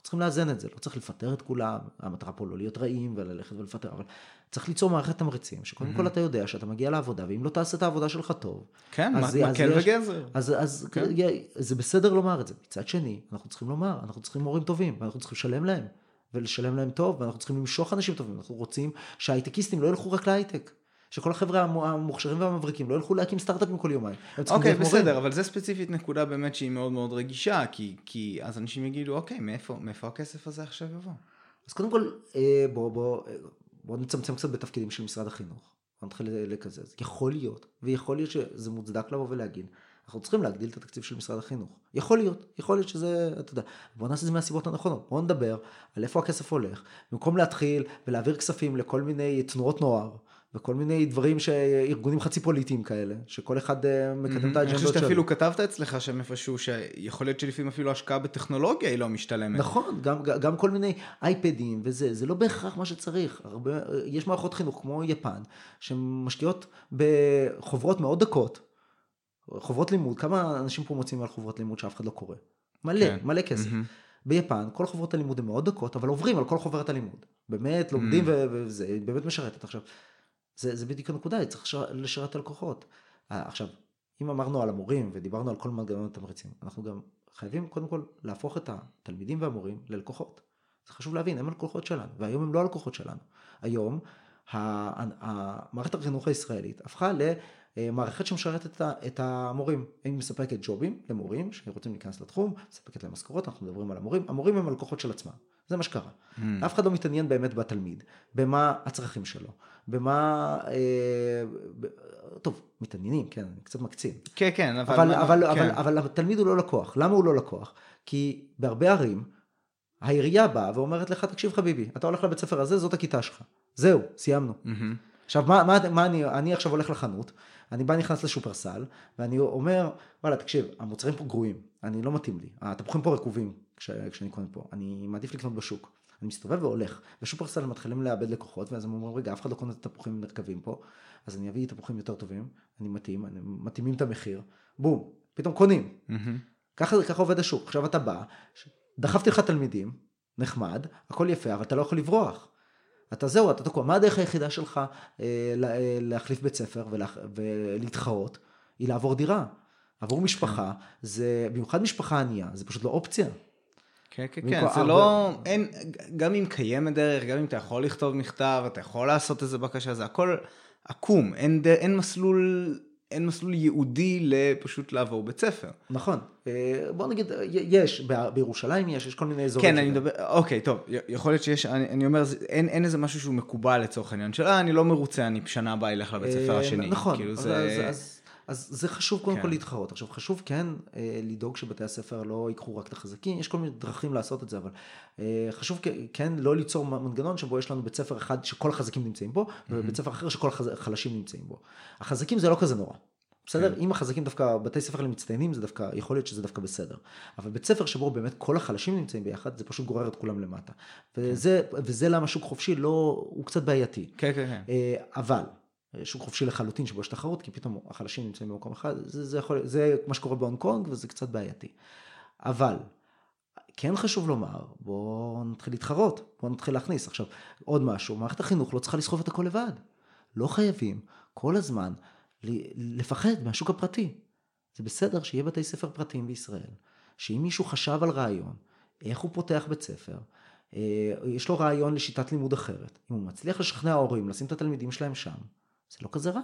אנחנו צריכים לאזן את זה, לא צריך לפטר את כולם, המטרה פה לא להיות רעים וללכת ולפטר, אבל צריך ליצור מערכת תמריצים, שקודם כל אתה יודע שאתה מגיע לעבודה, ואם לא תעשה את העבודה שלך טוב, כן, אז- מ- אז מקל יש- וגזר. אז, אז כן. כן. זה בסדר לומר את זה. מצד שני, אנחנו צריכים לומר, אנחנו צריכים מורים טובים, ואנחנו צריכים לשלם להם, ולשלם להם טוב, ואנחנו צריכים למשוך אנשים טובים. אנחנו רוצים שההייטקיסטים לא ילכו רק להייטק. שכל החבר'ה המו- המוכשרים והמבריקים לא ילכו להקים סטארט-אפים כל יומיים. אוקיי, מורים. בסדר, אבל זה ספציפית נקודה באמת שהיא מאוד מאוד רגישה, כי, כי אז אנשים יגידו, אוקיי, מאיפה, מאיפה הכסף הזה עכשיו יבוא? אז קודם כל, אה, בוא, בוא, אה, בוא נצמצם קצת בתפקידים של משרד החינוך. בוא נתחיל לקזז. יכול להיות, ויכול להיות שזה מוצדק לבוא ולהגיד, אנחנו צריכים להגדיל את התקציב של משרד החינוך. יכול להיות, יכול להיות שזה, אתה יודע, בוא נעשה את זה מהסיבות הנכונות. בוא נדבר על איפה הכסף הולך, במקום להתחיל ולהעביר כספים לכל מיני תנועות נוער. וכל מיני דברים שארגונים חצי פוליטיים כאלה, שכל אחד אה, מקדם את אני חושב האג'נדות שאתה שלו. אפילו כתבת אצלך שם איפשהו, שיכול להיות שלפעמים אפילו השקעה בטכנולוגיה היא לא משתלמת. נכון, גם, גם כל מיני אייפדים וזה, זה לא בהכרח מה שצריך. הרבה, יש מערכות חינוך כמו יפן, שמשקיעות בחוברות מאוד דקות, חוברות לימוד, כמה אנשים פה מוצאים על חוברות לימוד שאף אחד לא קורא? מלא, כן. מלא כסף. מהמם. ביפן כל חוברות הלימוד הן מאוד דקות, אבל עוברים על כל חוברת הלימוד. באמת לומדים ו- וזה, באמת משרתת. עכשיו, זה, זה בדיוק הנקודה, צריך לשר- לשרת את הלקוחות. אה, עכשיו, אם אמרנו על המורים ודיברנו על כל מנגנון התמריצים, אנחנו גם חייבים קודם כל להפוך את התלמידים והמורים ללקוחות. זה חשוב להבין, הם הלקוחות שלנו, והיום הם לא הלקוחות שלנו. היום ה- ה- מערכת החינוך הישראלית הפכה למערכת שמשרתת את המורים. היא מספקת ג'ובים למורים שרוצים להיכנס לתחום, מספקת להם משכורות, אנחנו מדברים על המורים, המורים הם הלקוחות של עצמם. זה מה שקרה. Mm. אף אחד לא מתעניין באמת בתלמיד, במה הצרכים שלו, במה... אה, ב... טוב, מתעניינים, כן, אני קצת מקצין. כן, כן, אבל... אבל, מה- אבל, כן. אבל, אבל התלמיד הוא לא לקוח. למה הוא לא לקוח? כי בהרבה ערים, העירייה באה ואומרת לך, תקשיב חביבי, אתה הולך לבית ספר הזה, זאת הכיתה שלך. זהו, סיימנו. מהמם. עכשיו, מה, מה, מה אני, אני עכשיו הולך לחנות, אני בא נכנס לשופרסל, ואני אומר, וואלה, תקשיב, המוצרים פה גרועים, אני לא מתאים לי, התפוחים פה רקובים כש, כשאני קונה פה, אני מעדיף לקנות בשוק. אני מסתובב והולך, ושופרסל מתחילים לאבד לקוחות, ואז הם אומרים, רגע, אף אחד לא קונה את התפוחים מרכבים פה, אז אני אביא תפוחים יותר טובים, אני מתאים, אני, מתאימים את המחיר, בום, פתאום קונים. ככה, ככה עובד השוק. עכשיו אתה בא, דחפתי לך תלמידים, נחמד, הכל יפה, אבל אתה לא יכול לברוח. אתה זהו, אתה תקוע. מה הדרך היחידה שלך אה, לה- אה, להחליף בית ספר ולהח, ולהתחרות? היא לעבור דירה. עבור משפחה, זה, במיוחד משפחה ענייה, זה פשוט לא אופציה. כן, כן, כן, זה אה, לא, אין, גם אם קיימת דרך, גם אם אתה יכול לכתוב מכתב, אתה יכול לעשות איזה בקשה, זה הכל עקום, אין, אין מסלול, אין מסלול ייעודי לפשוט לעבור בית ספר. נכון. אה, בוא נגיד, אה, יש, בירושלים יש, יש כל מיני אזורים. כן, אני. מדבר, אוקיי, טוב, יכול להיות שיש, אני, אני אומר, אין, אין איזה משהו שהוא מקובל לצורך העניין של, אה, אני לא מרוצה, אני שנה הבאה אלך לבית ספר השני. נכון, כאילו זה... אז, אז, אז זה חשוב קודם כן. כל להתחרות. עכשיו חשוב כן אה, לדאוג שבתי הספר לא ייקחו רק את החזקים, יש כל מיני דרכים לעשות את זה, אבל אה, חשוב כן לא ליצור מנגנון שבו יש לנו בית ספר אחד שכל החזקים נמצאים בו, ובית ספר אחר שכל החלשים נמצאים בו. החזקים זה לא כזה נורא. בסדר? כן. אם החזקים דווקא, בתי ספר למצטיינים זה דווקא, יכול להיות שזה דווקא בסדר. אבל בית ספר שבו באמת כל החלשים נמצאים ביחד, זה פשוט גורר את כולם למטה. וזה, וזה למה שוק חופשי לא, הוא קצת בעייתי. כן, כן, כן. אה, אבל שוק חופשי לחלוטין שבו יש תחרות, כי פתאום החלשים נמצאים במקום אחד, זה, זה, יכול, זה מה שקורה בהונג קונג וזה קצת בעייתי. אבל כן חשוב לומר, בואו נתחיל להתחרות, בואו נתחיל להכניס. עכשיו, עוד משהו, מערכת החינוך לא צריכה לסחוב את הכל לבד. לא חייבים כל הזמן לפחד מהשוק הפרטי. זה בסדר שיהיה בתי ספר פרטיים בישראל, שאם מישהו חשב על רעיון, איך הוא פותח בית ספר, אה, יש לו רעיון לשיטת לימוד אחרת, אם הוא מצליח לשכנע הורים לשים את התלמידים שלהם שם, זה לא כזה רע.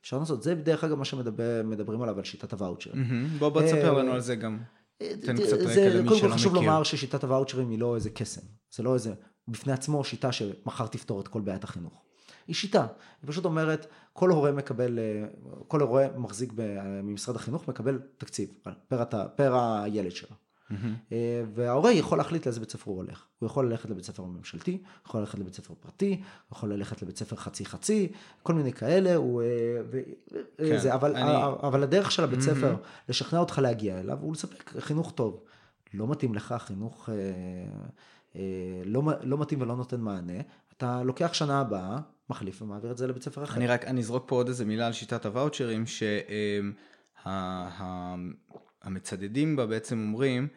אפשר לעשות, זה בדרך אגב מה שמדברים עליו על שיטת הוואוצ'רים. בוא בוא תספר לנו על זה גם. תן קצת רקע למי שלא מכיר. קודם כל חשוב לומר ששיטת הוואוצ'רים היא לא איזה קסם, זה לא איזה, בפני עצמו שיטה שמחר תפתור את כל בעיית החינוך. היא שיטה, היא פשוט אומרת, כל הורה מקבל, אה, כל הורה מחזיק ממשרד החינוך מקבל תקציב פר, פר הילד שלו. Mm-hmm. וההורה יכול להחליט לאיזה בית ספר הוא הולך. הוא יכול ללכת לבית ספר ממשלתי, הוא יכול ללכת לבית ספר פרטי, הוא יכול ללכת לבית ספר חצי חצי, כל מיני כאלה, הוא, אה, ו, כן, זה, אבל, אני... אבל הדרך של הבית ספר mm-hmm. לשכנע אותך להגיע אליו הוא לספק חינוך טוב. לא מתאים לך חינוך לא, לא מתאים ולא נותן מענה, אתה לוקח שנה הבאה, מחליף ומעביר את זה לבית ספר אחר. אני רק, אני אזרוק פה עוד איזה מילה על שיטת הוואוצ'רים, שהמצדדים בה בעצם אומרים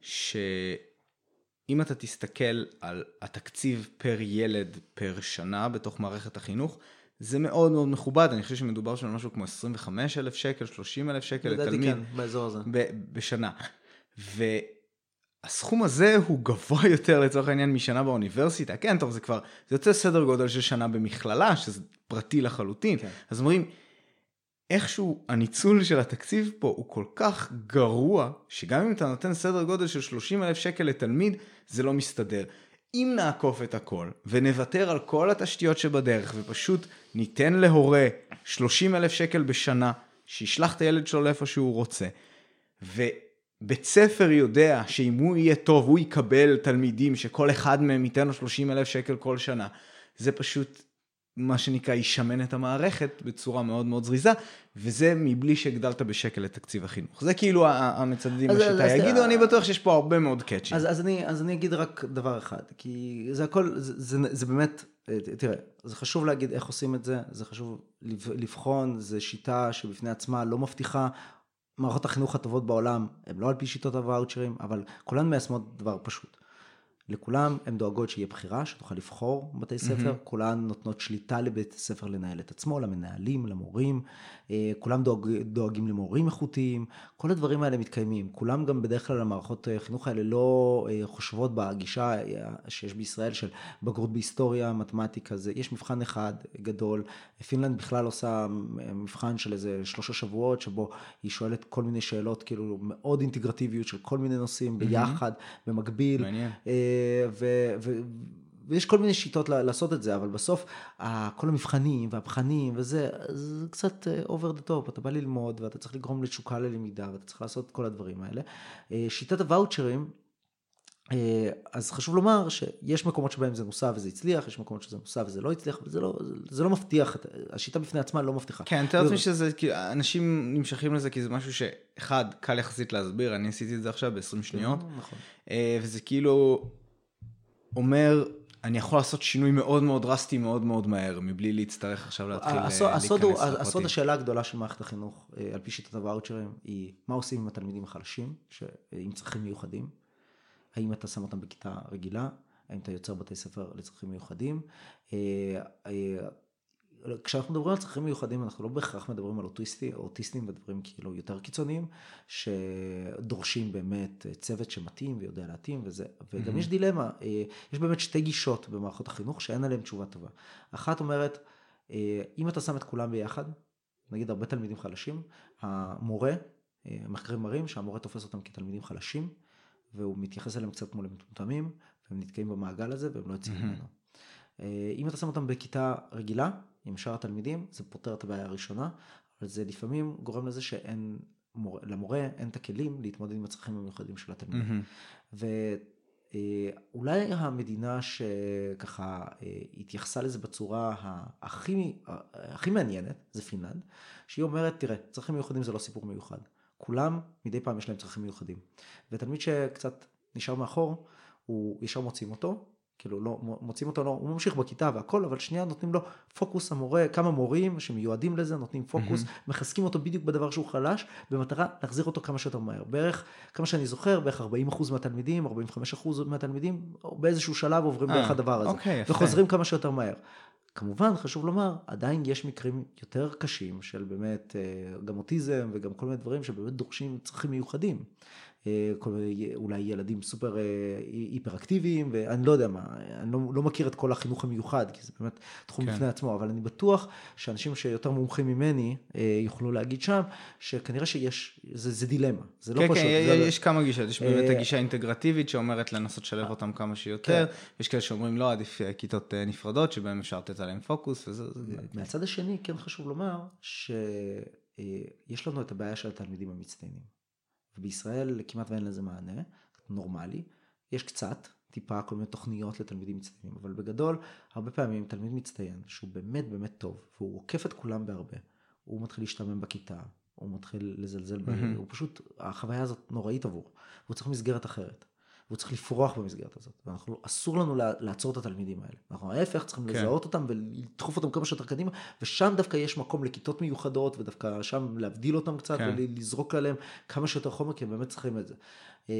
שאם אתה תסתכל על התקציב פר ילד פר שנה בתוך מערכת החינוך, זה מאוד מאוד מכובד, אני חושב שמדובר שם על משהו כמו 25 אלף שקל, 30 אלף שקל לתלמיד. כן, באזור הזה. בשנה. ו... הסכום הזה הוא גבוה יותר לצורך העניין משנה באוניברסיטה, כן, טוב, זה כבר, זה יוצא סדר גודל של שנה במכללה, שזה פרטי לחלוטין. כן. אז אומרים, איכשהו הניצול של התקציב פה הוא כל כך גרוע, שגם אם אתה נותן סדר גודל של 30 אלף שקל לתלמיד, זה לא מסתדר. אם נעקוף את הכל ונוותר על כל התשתיות שבדרך ופשוט ניתן להורה 30 אלף שקל בשנה, שישלח את הילד שלו לאיפה שהוא רוצה, ו... בית ספר יודע שאם הוא יהיה טוב, הוא יקבל תלמידים שכל אחד מהם ייתן לו 30 אלף שקל כל שנה. זה פשוט מה שנקרא ישמן את המערכת בצורה מאוד מאוד זריזה, וזה מבלי שהגדלת בשקל את תקציב החינוך. זה כאילו המצדדים בשיטה יגידו, אני בטוח שיש פה הרבה מאוד קאצ'ים. אז, אז, אני, אז אני אגיד רק דבר אחד, כי זה הכל, זה, זה, זה באמת, תראה, זה חשוב להגיד איך עושים את זה, זה חשוב לבחון, זו שיטה שבפני עצמה לא מבטיחה מערכות החינוך הטובות בעולם הן לא על פי שיטות הוואוצ'רים, אבל כולן מיישמות דבר פשוט. לכולם הן דואגות שיהיה בחירה, שתוכל לבחור בתי ספר, mm-hmm. כולן נותנות שליטה לבית הספר לנהל את עצמו, למנהלים, למורים, כולם דואג, דואגים למורים איכותיים, כל הדברים האלה מתקיימים. כולם גם בדרך כלל המערכות החינוך האלה לא אה, חושבות בגישה אה, שיש בישראל של בגרות בהיסטוריה, מתמטיקה, זה, יש מבחן אחד גדול, פינלנד בכלל עושה מבחן של איזה שלושה שבועות, שבו היא שואלת כל מיני שאלות כאילו מאוד אינטגרטיביות של כל מיני נושאים ביחד, mm-hmm. במקביל. מעניין. ו, ו, ויש כל מיני שיטות לעשות את זה, אבל בסוף כל המבחנים והבחנים וזה, זה קצת אה, over the top, אתה בא ללמוד ואתה צריך לגרום לתשוקה ללמידה ואתה צריך לעשות כל הדברים האלה. אה, שיטת הוואוצ'רים, אה, אז חשוב לומר שיש מקומות שבהם זה נוסע וזה הצליח, יש מקומות שזה נוסע וזה לא הצליח, וזה לא, זה לא מבטיח, השיטה בפני עצמה לא מבטיחה. כן, תאר לעצמי שזה, כי אנשים נמשכים לזה כי זה משהו שאחד, קל יחסית להסביר, אני עשיתי את זה עכשיו ב-20 שניות, נכון. וזה כאילו אומר, אני יכול לעשות שינוי מאוד מאוד דרסטי מאוד מאוד מהר, מבלי להצטרך עכשיו להתחיל להיכנס לפרטים. הסוד השאלה הגדולה של מערכת החינוך, אה, על פי שיטת הוואוצ'רים, היא מה עושים עם התלמידים החלשים, עם צרכים מיוחדים, האם אתה שם אותם בכיתה רגילה, האם אתה יוצר בתי ספר לצרכים מיוחדים. כשאנחנו מדברים על צרכים מיוחדים, אנחנו לא בהכרח מדברים על אוטיסטי, אוטיסטים ודברים כאילו יותר קיצוניים, שדורשים באמת צוות שמתאים ויודע להתאים וזה, וגם mm-hmm. יש דילמה, אה, יש באמת שתי גישות במערכות החינוך שאין עליהן תשובה טובה. אחת אומרת, אה, אם אתה שם את כולם ביחד, נגיד הרבה תלמידים חלשים, המורה, אה, מחקרים מראים שהמורה תופס אותם כתלמידים חלשים, והוא מתייחס אליהם קצת כמו למטומטמים, והם נתקעים במעגל הזה והם לא יוצאים mm-hmm. ממנו. אם אתה שם אותם בכיתה רגילה, עם שאר התלמידים, זה פותר את הבעיה הראשונה, אבל זה לפעמים גורם לזה שאין, מור, למורה אין את הכלים להתמודד עם הצרכים המיוחדים של התלמידים. Mm-hmm. ואולי המדינה שככה אה, התייחסה לזה בצורה הכי, הכי מעניינת, זה פינלנד, שהיא אומרת, תראה, צרכים מיוחדים זה לא סיפור מיוחד. כולם, מדי פעם יש להם צרכים מיוחדים. ותלמיד שקצת נשאר מאחור, הוא ישר מוצאים אותו, כאילו לא, מוצאים אותו, לא, הוא ממשיך בכיתה והכל, אבל שנייה נותנים לו פוקוס המורה, כמה מורים שמיועדים לזה, נותנים פוקוס, mm-hmm. מחזקים אותו בדיוק בדבר שהוא חלש, במטרה להחזיר אותו כמה שיותר מהר. בערך, כמה שאני זוכר, בערך 40% מהתלמידים, 45% מהתלמידים, באיזשהו שלב עוברים דרך הדבר הזה. אוקיי, וחוזרים כמה שיותר מהר. כמובן, חשוב לומר, עדיין יש מקרים יותר קשים של באמת אה, גם אוטיזם וגם כל מיני דברים שבאמת דורשים צרכים מיוחדים. אה, אולי ילדים סופר אה, היפראקטיביים, ואני לא יודע מה, אני לא, לא מכיר את כל החינוך המיוחד, כי זה באמת תחום כן. בפני עצמו, אבל אני בטוח שאנשים שיותר מומחים ממני אה, יוכלו להגיד שם, שכנראה שיש, זה, זה דילמה, זה לא כן, פשוט. כן, כן, יש. כמה גישות, יש באמת הגישה האינטגרטיבית שאומרת לנסות לשלב אותם כמה שיותר, כן. יש כאלה שאומרים לא, עדיף כיתות נפרדות, שבהם אפשר לתת עליהם פוקוס, וזה... מהצד השני, כן חשוב לומר, שיש לנו את הבעיה של התלמידים המצטיינים. ובישראל כמעט ואין לזה מענה, נורמלי. יש קצת, טיפה כל מיני תוכניות לתלמידים מצטיינים, אבל בגדול, הרבה פעמים תלמיד מצטיין, שהוא באמת באמת טוב, והוא עוקף את כולם בהרבה, הוא מתחיל להשתמם בכיתה, הוא מתחיל לזלזל, mm-hmm. הוא פשוט, החוויה הזאת נוראית עבור, הוא צריך מסגרת אחרת. והוא צריך לפרוח במסגרת הזאת. ואנחנו, אסור לנו לעצור את התלמידים האלה. אנחנו ההפך, צריכים כן. לזהות אותם ולדחוף אותם כמה שיותר קדימה, ושם דווקא יש מקום לכיתות מיוחדות, ודווקא שם להבדיל אותם קצת, כן. ולזרוק עליהם כמה שיותר חומר, כי הם באמת צריכים את זה. אה,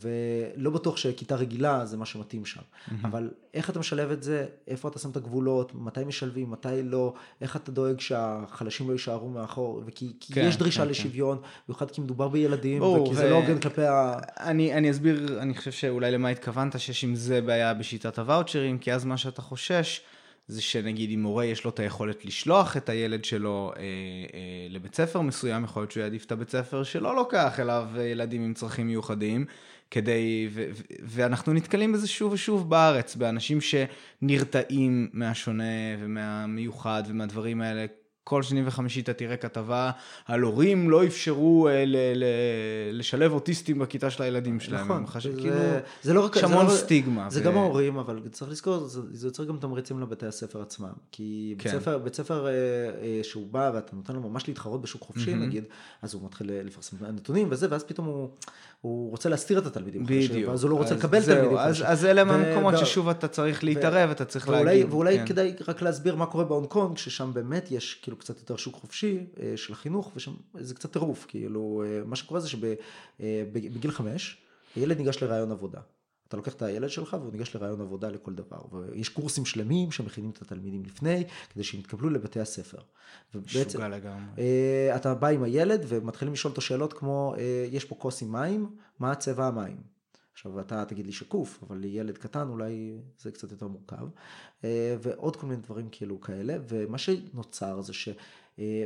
ולא בטוח שכיתה רגילה זה מה שמתאים שם. Mm-hmm. אבל איך אתה משלב את זה, איפה אתה שם את הגבולות, מתי משלבים, מתי לא, איך אתה דואג שהחלשים לא יישארו מאחור, וכי כן, יש דרישה כן, כן. לשוויון, במיוחד כי מדובר בילדים, וכי ו... זה לא הוגן כלפי ה... אני, אני אסביר, אני חושב שאולי למה התכוונת, שיש עם זה בעיה בשיטת הוואוצ'רים, כי אז מה שאתה חושש, זה שנגיד אם מורה יש לו את היכולת לשלוח את הילד שלו אה, אה, לבית ספר מסוים, יכול להיות שהוא יעדיף את הבית ספר שלא לוקח אליו ילדים עם צרכים מיוחדים, כדי, ו, ו, ואנחנו נתקלים בזה שוב ושוב בארץ, באנשים שנרתעים מהשונה ומהמיוחד ומהדברים האלה. כל שני וחמישי אתה תראה כתבה על הורים לא אפשרו אה, ל, ל, לשלב אוטיסטים בכיתה של הילדים שלהם. נכון. חש... זה, כאילו, זה לא רק... יש המון לא, סטיגמה. זה ו... גם ההורים, אבל צריך לזכור, זה, זה יוצר גם תמריצים לבתי הספר עצמם. כי כן. בית ספר, בית ספר אה, אה, שהוא בא ואתה נותן לו ממש להתחרות בשוק חופשי mm-hmm. נגיד, אז הוא מתחיל לפרסם נתונים וזה, ואז פתאום הוא, הוא רוצה להסתיר את התלמידים. בדיוק. ואז הוא לא רוצה לקבל זהו, תלמידים. אז, אז אלה הם המקומות ו... ששוב אתה צריך להתערב, אתה צריך ואולי, להגיד. ואולי כן. כדאי רק להסביר מה קורה בהונג קונג, ששם באמת יש כאילו קצת יותר שוק חופשי אה, של החינוך, ושם זה קצת טירוף, כאילו, אה, מה שקורה זה שבגיל אה, חמש, הילד ניגש לרעיון עבודה. אתה לוקח את הילד שלך והוא ניגש לרעיון עבודה לכל דבר. ויש קורסים שלמים שמכינים את התלמידים לפני, כדי שהם יתקבלו לבתי הספר. משוגע לגמרי. אתה בא עם הילד ומתחילים לשאול אותו שאלות כמו, יש פה כוס עם מים, מה צבע המים? עכשיו אתה תגיד לי שקוף, אבל לילד קטן אולי זה קצת יותר מורכב. ועוד כל מיני דברים כאילו כאלה, ומה שנוצר זה ש... אה,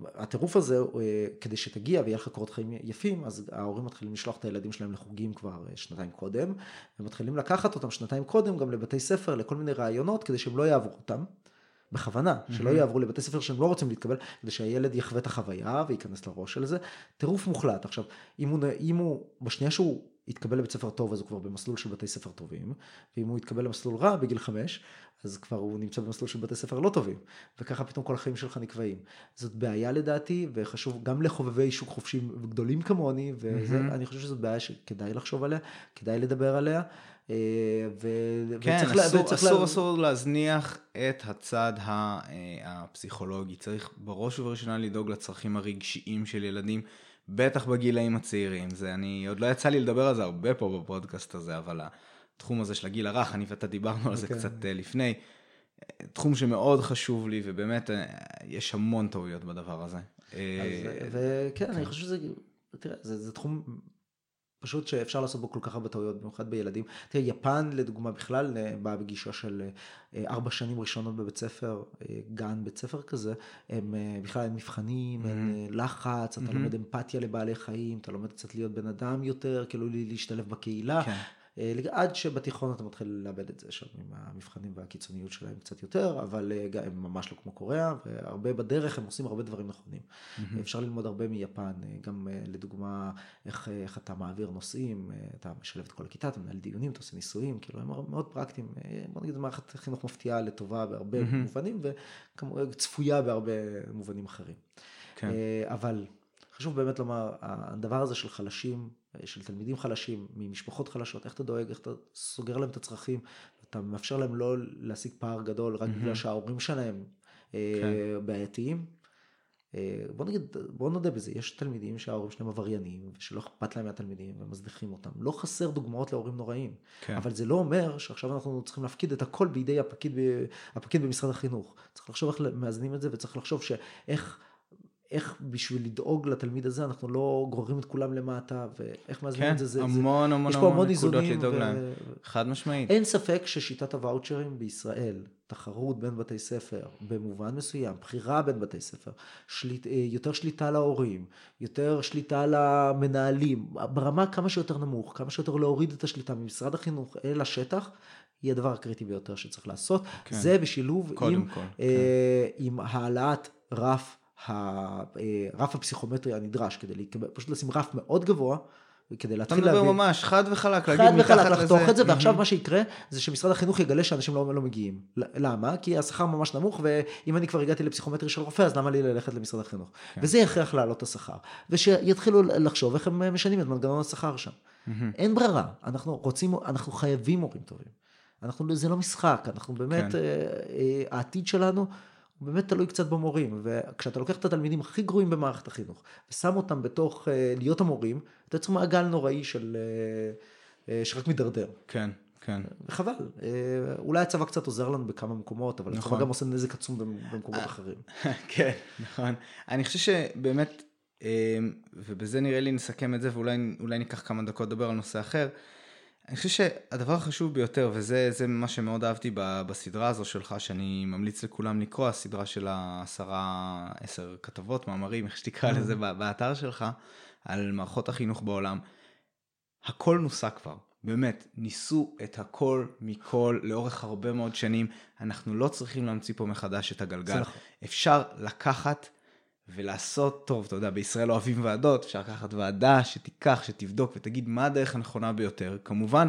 והטירוף הזה, אה, כדי שתגיע ויהיה לך קורות חיים יפים, אז ההורים מתחילים לשלוח את הילדים שלהם לחוגים כבר אה, שנתיים קודם, ומתחילים לקחת אותם שנתיים קודם גם לבתי ספר, לכל מיני רעיונות, כדי שהם לא יעברו אותם. בכוונה, שלא יעברו לבתי ספר שהם לא רוצים להתקבל, כדי שהילד יחווה את החוויה וייכנס לראש של זה. טירוף מוחלט. עכשיו, אם הוא, אם הוא, בשנייה שהוא יתקבל לבית ספר טוב, אז הוא כבר במסלול של בתי ספר טובים, ואם הוא יתקבל למסלול רע בגיל חמש, אז כבר הוא נמצא במסלול של בתי ספר לא טובים, וככה פתאום כל החיים שלך נקבעים. זאת בעיה לדעתי, וחשוב גם לחובבי שוק חופשי גדולים כמוני, ואני חושב שזאת בעיה שכדאי לחשוב עליה, כדאי לדבר עליה. אה, ו... כן, וצריך אסור, לה... אסור, לה... אסור להזניח את הצד אה, הפסיכולוגי. צריך בראש ובראשונה לדאוג לצרכים הרגשיים של ילדים, בטח בגילאים הצעירים. זה, אני, עוד לא יצא לי לדבר על זה הרבה פה בפודקאסט הזה, אבל התחום הזה של הגיל הרך, אני ואתה דיברנו על זה okay. אוקיי. קצת אה, לפני. תחום שמאוד חשוב לי, ובאמת יש המון טעויות בדבר הזה. וכן, כן. אני חושב שזה, תראה, זה, זה תחום פשוט שאפשר לעשות בו כל כך הרבה טעויות, במיוחד בילדים. תראה, יפן לדוגמה בכלל אה, באה בגישה של אה, ארבע שנים ראשונות בבית ספר, אה, גן בית ספר כזה, הם בכלל אין מבחנים, אין mm-hmm. לחץ, אתה mm-hmm. לומד אמפתיה לבעלי חיים, אתה לומד קצת להיות בן אדם יותר, כאילו להשתלב בקהילה. כן. אה, עד שבתיכון אתה מתחיל לאבד את זה שם עם המבחנים והקיצוניות שלהם קצת יותר, אבל אה, הם ממש לא כמו קוריאה, והרבה בדרך הם עושים הרבה דברים נכונים. Mm-hmm. אפשר ללמוד הרבה מיפן, אה, גם לדוגמה איך, איך אתה מעביר נושאים, אתה משלב את כל הכיתה, אתה מנהל דיונים, אתה עושה ניסויים, כאילו הם מאוד פרקטיים, בוא נגיד מערכת חינוך מפתיעה לטובה בהרבה mm-hmm. מובנים, וכמובן צפויה בהרבה מובנים אחרים. כן. אבל חשוב באמת לומר, הדבר הזה של חלשים של תלמידים חלשים, ממשפחות חלשות, איך אתה דואג, איך אתה סוגר להם את הצרכים, אתה מאפשר להם לא להשיג פער גדול רק בגלל שההורים שלהם כן. בעייתיים. בוא נגיד, בוא נודה בזה, יש תלמידים שההורים שלהם עבריינים ושלא אכפת להם מהתלמידים ומזניחים אותם. לא חסר דוגמאות להורים נוראים, כן. אבל זה לא אומר שעכשיו אנחנו צריכים להפקיד את הכל בידי הפקיד, הפקיד במשרד החינוך. צריך לחשוב איך מאזנים את זה וצריך לחשוב שאיך... איך בשביל לדאוג לתלמיד הזה אנחנו לא גוררים את כולם למטה ואיך מאזנים כן, את זה. זה המון זה, המון המון המון נקודות לדאוג ו... להם, חד משמעית. אין ספק ששיטת הוואוצ'רים בישראל, תחרות בין בתי ספר, במובן מסוים, בחירה בין בתי ספר, שליט, אה, יותר שליטה על ההורים, יותר שליטה על המנהלים, ברמה כמה שיותר נמוך, כמה שיותר להוריד את השליטה ממשרד החינוך אל השטח, היא הדבר הקריטי ביותר שצריך לעשות. כן. זה בשילוב עם, כל, אה, כן. עם העלאת רף הרף הפסיכומטרי הנדרש כדי לקבל, פשוט לשים רף מאוד גבוה. כדי להתחיל להבין. אתה מדבר ממש חד וחלק, להגיד מתחת לזה. חד וחלק, לחתוך את זה, ועכשיו מה שיקרה זה שמשרד החינוך יגלה שאנשים לא, לא מגיעים. למה? כי השכר ממש נמוך, ואם אני כבר הגעתי לפסיכומטרי של רופא, אז למה לי ללכת למשרד החינוך? כן. וזה יכריח להעלות את השכר. ושיתחילו לחשוב איך הם משנים את מנגנון השכר שם. אין ברירה, אנחנו רוצים, אנחנו חייבים מורים טובים. אנחנו, זה לא משחק, אנחנו באמת, כן. אה, אה, העתיד שלנו הוא באמת תלוי קצת במורים, וכשאתה לוקח את התלמידים הכי גרועים במערכת החינוך, ושם אותם בתוך אה, להיות המורים, אתה יוצר מעגל נוראי של, אה, אה, שרק מידרדר. כן, כן. וחבל, אולי הצבא קצת עוזר לנו בכמה מקומות, אבל נכון. הצבא גם עושה נזק עצום במקומות אחרים. כן, נכון. אני חושב שבאמת, ובזה נראה לי נסכם את זה, ואולי ניקח כמה דקות לדבר על נושא אחר. אני חושב שהדבר החשוב ביותר, וזה מה שמאוד אהבתי בסדרה הזו שלך, שאני ממליץ לכולם לקרוא, הסדרה של העשרה, עשר כתבות, מאמרים, איך שתקרא לזה באתר שלך, על מערכות החינוך בעולם. הכל נוסה כבר, באמת, ניסו את הכל מכל לאורך הרבה מאוד שנים. אנחנו לא צריכים להמציא פה מחדש את הגלגל. נכון. אפשר לקחת ולעשות טוב, אתה יודע, בישראל אוהבים ועדות, אפשר לקחת ועדה שתיקח, שתבדוק ותגיד מה הדרך הנכונה ביותר. כמובן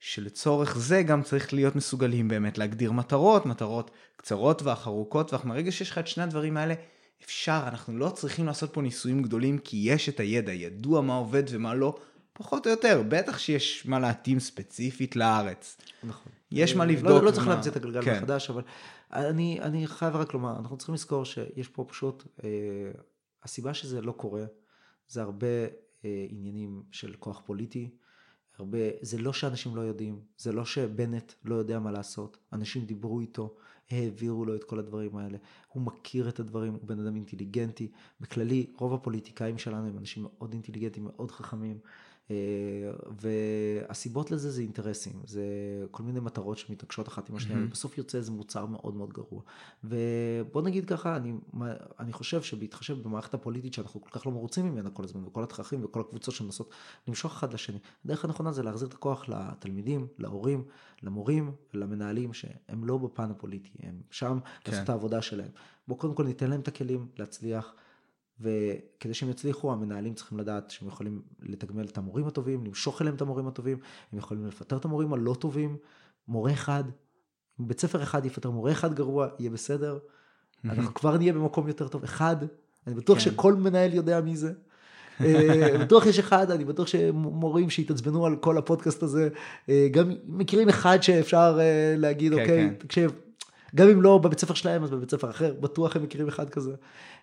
שלצורך זה גם צריך להיות מסוגלים באמת להגדיר מטרות, מטרות קצרות טווח, ארוכות טווח. מרגע שיש לך את שני הדברים האלה, אפשר, אנחנו לא צריכים לעשות פה ניסויים גדולים, כי יש את הידע, ידוע מה עובד ומה לא, פחות או יותר. בטח שיש מה להתאים ספציפית לארץ. נכון. יש מה לא- לבדוק. לא, לא צריך להמציא את הגלגל כן. מחדש, אבל אני, אני חייב רק לומר, אנחנו צריכים לזכור שיש פה פשוט, אה, הסיבה שזה לא קורה, זה הרבה אה, עניינים של כוח פוליטי, הרבה, זה לא שאנשים לא יודעים, זה לא שבנט לא יודע מה לעשות, אנשים דיברו איתו, העבירו לו את כל הדברים האלה, הוא מכיר את הדברים, הוא בן אדם אינטליגנטי, בכללי רוב הפוליטיקאים שלנו הם אנשים מאוד אינטליגנטים, מאוד חכמים, והסיבות לזה זה אינטרסים, זה כל מיני מטרות שמתעקשות אחת עם השנייה. ובסוף יוצא איזה מוצר מאוד מאוד גרוע. ובוא נגיד ככה, אני, אני חושב שבהתחשב במערכת הפוליטית שאנחנו כל כך לא מרוצים ממנה כל הזמן, וכל התככים וכל הקבוצות שמנסות למשוך אחד לשני, הדרך הנכונה זה להחזיר את הכוח לתלמידים, להורים, למורים, למנהלים, שהם לא בפן הפוליטי, הם שם כן. לעשות את העבודה שלהם. בואו קודם כל ניתן להם את הכלים להצליח. וכדי שהם יצליחו, המנהלים צריכים לדעת שהם יכולים לתגמל את המורים הטובים, למשוך אליהם את המורים הטובים, הם יכולים לפטר את המורים הלא טובים, מורה אחד, בית ספר אחד יפטר מורה אחד גרוע, יהיה בסדר, אנחנו כבר נהיה במקום יותר טוב, אחד, אני בטוח כן. שכל מנהל יודע מי זה. אה, בטוח יש אחד, אני בטוח שמורים שהתעצבנו על כל הפודקאסט הזה, אה, גם מכירים אחד שאפשר אה, להגיד, כן, אוקיי, כן. תקשיב, גם אם לא בבית ספר שלהם, אז בבית ספר אחר, בטוח הם מכירים אחד כזה.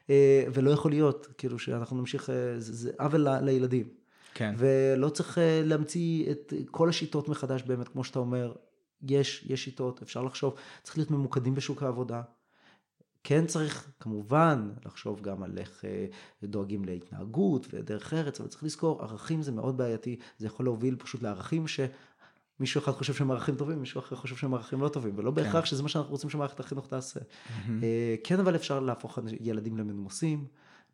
אה, ולא יכול להיות, כאילו שאנחנו נמשיך, אה, זה, זה עוול לילדים. כן. ולא צריך אה, להמציא את כל השיטות מחדש באמת, כמו שאתה אומר, יש, יש שיטות, אפשר לחשוב, צריך להיות ממוקדים בשוק העבודה. כן צריך כמובן לחשוב גם על איך דואגים להתנהגות ודרך ארץ, אבל צריך לזכור, ערכים זה מאוד בעייתי, זה יכול להוביל פשוט לערכים ש... מישהו אחד חושב שהם ערכים טובים, מישהו אחר חושב שהם ערכים לא טובים, ולא כן. בהכרח שזה מה שאנחנו רוצים שמערכת החינוך תעשה. Mm-hmm. כן, אבל אפשר להפוך ילדים למנומסים,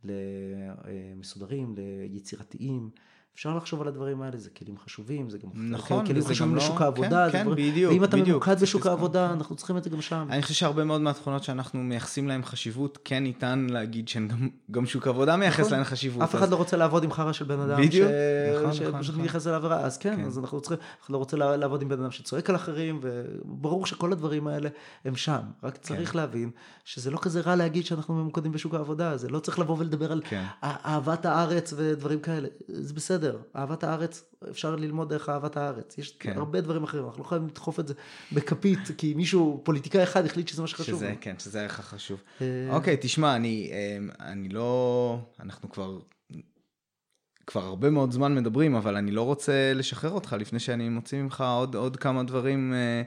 למסודרים, ליצירתיים. אפשר לחשוב על הדברים האלה, זה כלים חשובים, זה גם נכון, כלים חשובים לשוק לא... העבודה. כן, כן, דבר... בדיוק, ואם אתה בדיוק, ממוקד בשוק העבודה, אנחנו צריכים את זה גם שם. אני חושב שהרבה מאוד מהתכונות שאנחנו מייחסים להן חשיבות, כן ניתן להגיד שהן גם, גם שוק העבודה מייחס נכון. להן חשיבות. אף אז... אחד לא רוצה לעבוד עם חרא של בן אדם, בדיוק, ש... נכון, שפשוט נכון, נכון. מתייחס נכון. לעבירה, אז כן, כן, אז אנחנו צריכים, אנחנו לא רוצים לעבוד עם בן אדם שצועק על אחרים, וברור שכל הדברים האלה הם שם, רק כן. צריך כן. להבין שזה לא כזה רע להגיד שאנחנו ממוקדים בשוק העבודה, זה לא צריך לבוא ולדבר על כן. אהבת הארץ ודברים כאלה, זה בסדר. בסדר, אהבת הארץ, אפשר ללמוד דרך אהבת הארץ. יש כן. הרבה דברים אחרים, אנחנו לא חייבים לדחוף את זה בכפית, כי מישהו, פוליטיקאי אחד החליט שזה מה שחשוב. שזה. כן, שזה הערך החשוב. אה, אוקיי, תשמע, אני, אה, אני לא, אנחנו כבר, כבר הרבה מאוד זמן מדברים, אבל אני לא רוצה לשחרר אותך לפני שאני מוציא ממך עוד, עוד כמה דברים אה,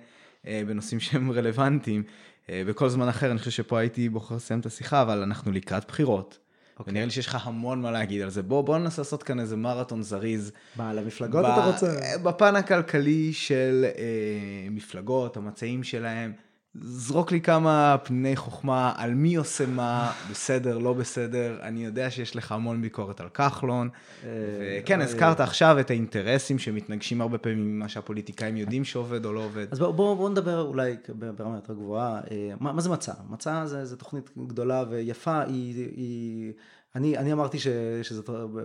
אה, בנושאים שהם רלוונטיים. אה, בכל זמן אחר, אני חושב שפה הייתי בוחר לסיים את השיחה, אבל אנחנו לקראת בחירות. אוקיי. ונראה לי שיש לך המון מה להגיד על זה. בוא, בוא ננסה לעשות כאן איזה מרתון זריז. מה, למפלגות ב- אתה רוצה? בפן הכלכלי של אה, מפלגות, המצעים שלהם, זרוק לי כמה פני חוכמה על מי עושה מה, בסדר, לא בסדר. אני יודע שיש לך המון ביקורת על כחלון. וכן, אה, הזכרת עכשיו את האינטרסים שמתנגשים הרבה פעמים ממה שהפוליטיקאים יודעים שעובד או לא עובד. אז בואו בוא, בוא נדבר אולי ברמה יותר גבוהה, אה, מה, מה זה מצע? מצע זה, זה תוכנית גדולה ויפה, היא, היא אני, אני אמרתי ש, שזה,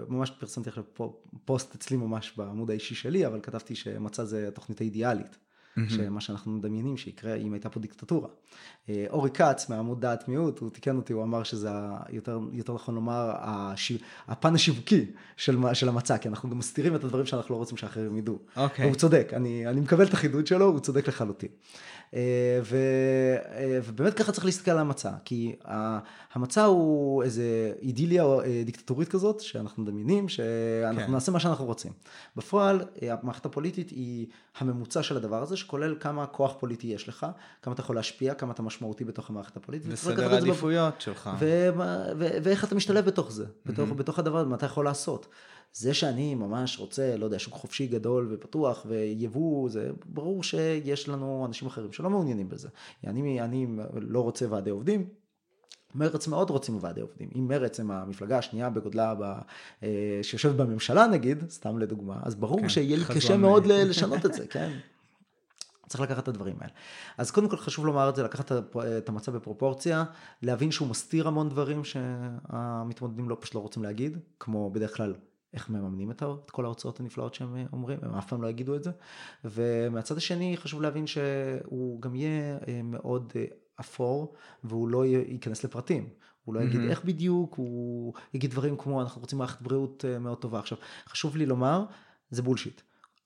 ממש פרסמתי עכשיו פו- פוסט אצלי ממש בעמוד האישי שלי, אבל כתבתי שמצע זה התוכנית האידיאלית. שמה שאנחנו מדמיינים שיקרה אם הייתה פה דיקטטורה. אה, אורי כץ מעמוד דעת מיעוט, הוא תיקן אותי, הוא אמר שזה יותר, יותר נכון לומר הש... הפן השיווקי של, של המצע, כי אנחנו גם מסתירים את הדברים שאנחנו לא רוצים שאחרים ידעו. אוקיי. הוא צודק, אני, אני מקבל את החידוד שלו, הוא צודק לחלוטין. אה, ו, אה, ובאמת ככה צריך להסתכל על המצע, כי המצע הוא איזה אידיליה אה, דיקטטורית כזאת, שאנחנו מדמיינים, שאנחנו כן. נעשה מה שאנחנו רוצים. בפועל, המערכת הפוליטית היא הממוצע של הדבר הזה, שכולל כמה כוח פוליטי יש לך, כמה אתה יכול להשפיע, כמה אתה משמעותי בתוך המערכת הפוליטית. וסדר העדיפויות שלך. ו- ו- ואיך אתה משתלב בתוך זה, בתוך, בתוך הדבר הזה, מה אתה יכול לעשות. זה שאני ממש רוצה, לא יודע, שוק חופשי גדול ופתוח ויבוא, זה ברור שיש לנו אנשים אחרים שלא מעוניינים בזה. אני, אני לא רוצה ועדי עובדים. מרץ מאוד רוצים ועדי עובדים. אם מרץ הם המפלגה השנייה בגודלה ב, אה, שיושבת בממשלה נגיד, סתם לדוגמה, אז ברור כן, שיהיה לי. קשה מאוד ל- לשנות את זה, כן. צריך לקחת את הדברים האלה. אז קודם כל חשוב לומר את זה, לקחת את המצב בפרופורציה, להבין שהוא מסתיר המון דברים שהמתמודדים לא פשוט לא רוצים להגיד, כמו בדרך כלל איך מממנים את כל ההוצאות הנפלאות שהם אה, אומרים, הם אף פעם לא יגידו את זה. ומהצד השני חשוב להבין שהוא גם יהיה אה, מאוד אה, אפור, והוא לא ייכנס לפרטים. הוא לא יגיד מהמם. איך בדיוק, הוא יגיד דברים כמו אנחנו רוצים מערכת בריאות מאוד טובה. עכשיו, חשוב לי לומר, זה בולשיט.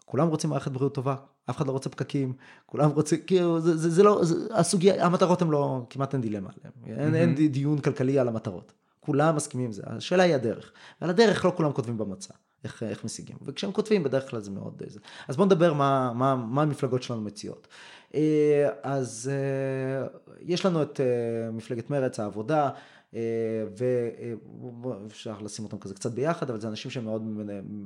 כולם רוצים מערכת בריאות טובה, אף אחד לא רוצה פקקים, כולם רוצים, כאילו, זה, זה, זה לא, זה, הסוגיה, המטרות הן לא, כמעט אין דילמה עליהן, אין, אין די- דיון כלכלי על המטרות. כולם מסכימים עם זה, השאלה היא הדרך. ועל הדרך לא כולם כותבים במצע, איך, איך משיגים. וכשהם כותבים, בדרך כלל זה מאוד... זה. אז בואו נדבר מה, מה, מה המפלגות שלנו מציעות. אה, אז אה, יש לנו את אה, מפלגת מרצ, העבודה, אה, ואפשר לשים אותם כזה קצת ביחד, אבל זה אנשים שהם מאוד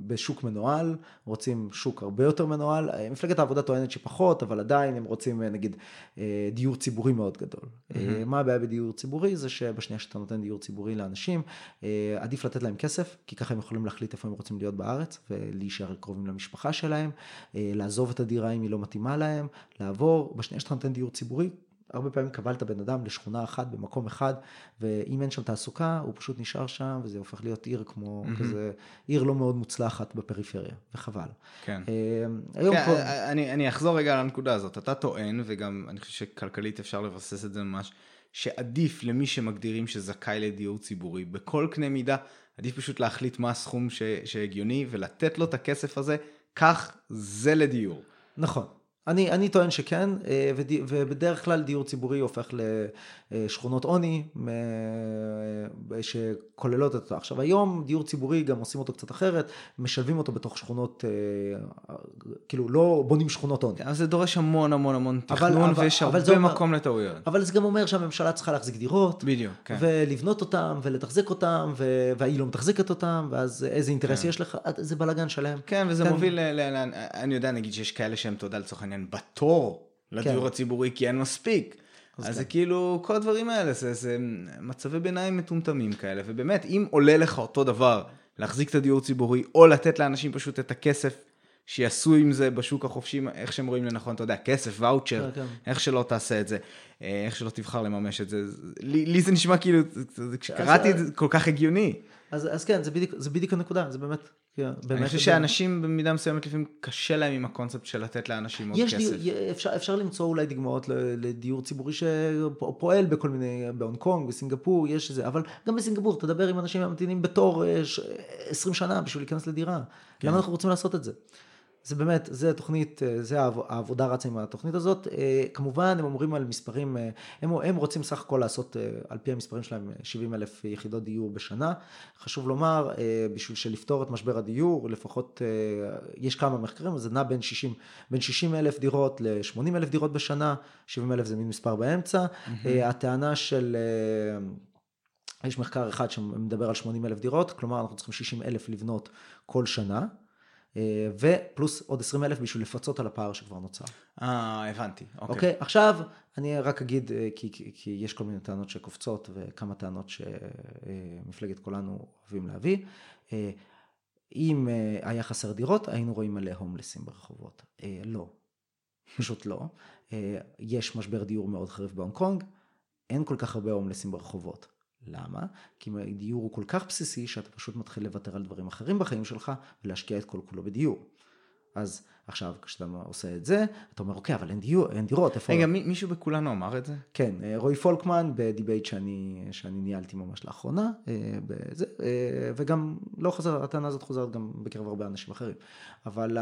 בשוק מנוהל, רוצים שוק הרבה יותר מנוהל. אה, מפלגת העבודה טוענת שפחות, אבל עדיין הם רוצים אה, נגיד אה, דיור ציבורי מאוד גדול. אה, מה הבעיה בדיור ציבורי? זה שבשנייה שאתה נותן דיור ציבורי לאנשים, אה, עדיף לתת להם כסף, כי ככה הם יכולים להחליט איפה הם רוצים להיות בארץ, ולהישאר קרובים למשפחה שלהם, אה, לעזוב את הדירה אם היא לא מתאימה להם, לעבור, בשנייה שאתה נותן דיור ציבורי, הרבה פעמים קבלת בן אדם לשכונה אחת במקום אחד, ואם אין שם תעסוקה, הוא פשוט נשאר שם, וזה הופך להיות עיר כמו כזה, עיר לא מאוד מוצלחת בפריפריה, וחבל. כן. אה, היום כן, כבר... אני, אני אחזור רגע לנקודה הזאת. אתה טוען, וגם אני חושב שכלכלית אפשר לבסס את זה ממש, שעדיף למי שמגדירים שזכאי לדיור ציבורי, בכל קנה מידה, עדיף פשוט להחליט מה הסכום ש, שהגיוני ולתת לו את הכסף הזה, כך זה לדיור. נכון. אני, אני טוען שכן, אה, ובדרך כלל דיור ציבורי הופך לשכונות עוני אה, שכוללות את אותו. עכשיו היום דיור ציבורי גם עושים אותו קצת אחרת, משלבים אותו בתוך שכונות, אה, כאילו לא בונים שכונות עוני. אז זה דורש המון המון המון תכנון, ויש זה הרבה מקום לטעויות. אבל זה גם אומר שהממשלה צריכה להחזיק דירות, בדיוק, כן. ולבנות אותם, ולתחזק אותם, ו- והיא לא מתחזקת אותם, ואז איזה אינטרס כן. יש לך, זה בלאגן שלם. כן, וזה כן. מוביל, ל, ל, אני יודע, נגיד שיש כאלה שהם, יודע, לצורך העניין, בתור לדיור כן. הציבורי, כי אין מספיק. אז אז כן. זה כאילו, כל הדברים האלה, זה, זה מצבי ביניים מטומטמים כאלה, ובאמת, אם עולה לך אותו דבר, להחזיק את הדיור הציבורי, או לתת לאנשים פשוט את הכסף שיעשו עם זה בשוק החופשי, איך שהם רואים לנכון, אתה יודע, כסף, ואוצ'ר, כן, כן. איך שלא תעשה את זה, אה, איך שלא תבחר לממש את זה. לי, לי זה נשמע כאילו, כשקראתי את זה, כל כך הגיוני. אז, אז כן, זה בדיוק, זה בדיוק הנקודה, זה באמת, כן, באמת. אני חושב שאנשים במידה מסוימת לפעמים קשה להם עם הקונספט של לתת לאנשים עוד כסף. לי, אפשר, אפשר למצוא אולי דוגמאות לדיור ציבורי שפועל בכל מיני, בהונג קונג, בסינגפור, יש זה, אבל גם בסינגפור, תדבר עם אנשים ממתינים בתור אה, ש- 20 שנה בשביל להיכנס לדירה. כן. למה אנחנו רוצים לעשות את זה? זה באמת, זה תוכנית, אה, זה העב- העבודה רצה עם התוכנית הזאת. אה, כמובן, הם אומרים על מספרים, אה, הם, הם רוצים סך הכל לעשות, על פי המספרים שלהם, 70 אלף יחידות דיור בשנה. חשוב לומר, בשביל שלפתור את משבר הדיור, לפחות, יש כמה מחקרים, זה נע בין 60, בין 60 אלף דירות ל-80 אלף דירות בשנה, 70 אלף זה מין מספר באמצע. אה, הטענה של... יש מחקר אחד שמדבר על 80 אלף דירות, כלומר אנחנו צריכים 60 אלף לבנות כל שנה, ופלוס עוד 20 אלף בשביל לפצות על הפער שכבר נוצר. אה, הבנתי. אוקיי. אוקיי, עכשיו אני רק אגיד, אה, כי, כי, כי יש כל מיני טענות שקופצות וכמה טענות שמפלגת כולנו אוהבים להביא. אה, אם אה, היה חסר דירות, היינו רואים מלא הומלסים ברחובות. אה, לא, פשוט לא. אה, יש משבר דיור מאוד חריף בהונג קונג, אין כל כך הרבה הומלסים ברחובות. למה? כי דיור הוא כל כך בסיסי שאתה פשוט מתחיל לוותר על דברים אחרים בחיים שלך ולהשקיע את כל כולו בדיור. אז עכשיו כשאתה עושה את זה, אתה אומר אוקיי אבל אין, דיור, אין דירות, איפה... רגע, מי- מישהו בכולנו אמר את זה? כן, אה, רועי פולקמן בדיבייט שאני, שאני ניהלתי ממש לאחרונה, אה, בזה, אה, וגם לא חוזר, הטענה הזאת חוזרת גם בקרב הרבה אנשים אחרים, אבל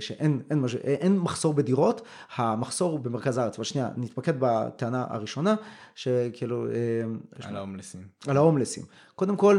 שאין אין, אה, אין מחסור בדירות, המחסור הוא במרכז הארץ, אבל שנייה, נתמקד בטענה הראשונה, שכאילו, על ההומלסים. על ההומלסים. קודם כל,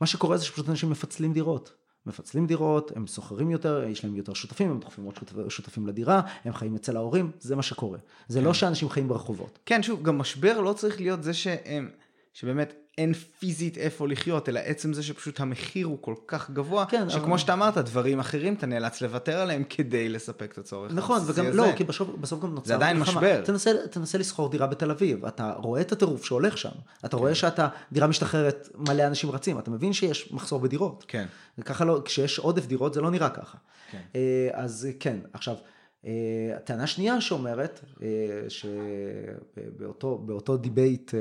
מה שקורה זה שפשוט אנשים מפצלים דירות. מפצלים דירות, הם סוחרים יותר, יש להם יותר שותפים, הם דוחפים עוד שותפ- שותפים לדירה, הם חיים אצל ההורים, זה מה שקורה. זה לא שאנשים חיים ברחובות. כן, שוב, גם משבר לא צריך להיות זה שהם, שבאמת אין פיזית איפה לחיות, אלא עצם זה שפשוט המחיר הוא כל כך גבוה, כן, שכמו אבל- שאתה אמרת, דברים אחרים אתה נאלץ לוותר עליהם כדי לספק את הצורך. נכון, וגם הזה. לא, כי בסוף, בסוף גם נוצר... זה עדיין מלחמה. משבר. תנסה, תנסה לשכור דירה בתל אביב, אתה רואה את הטירוף שהולך שם, אתה רואה שאתה, דירה משתחררת, מלא אנשים רצים, אתה מבין שיש מחסור בדירות. כן. וככה לא, כשיש עודף דירות זה לא נראה ככה. כן. אה, אז כן, עכשיו, הטענה שנייה שאומרת, אה, שבאותו באותו debate אה,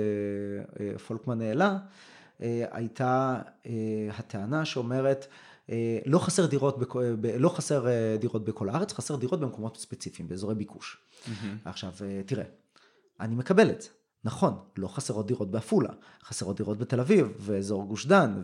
אה, פולקמן העלה, אה, הייתה אה, הטענה שאומרת, אה, לא חסר דירות, בכ- לא חסר אה, דירות בכל הארץ, חסר דירות במקומות ספציפיים, באזורי ביקוש. עכשיו, אה, תראה, אני מקבל את זה. נכון, לא חסרות דירות בעפולה, חסרות דירות בתל אביב, ואזור גוש דן,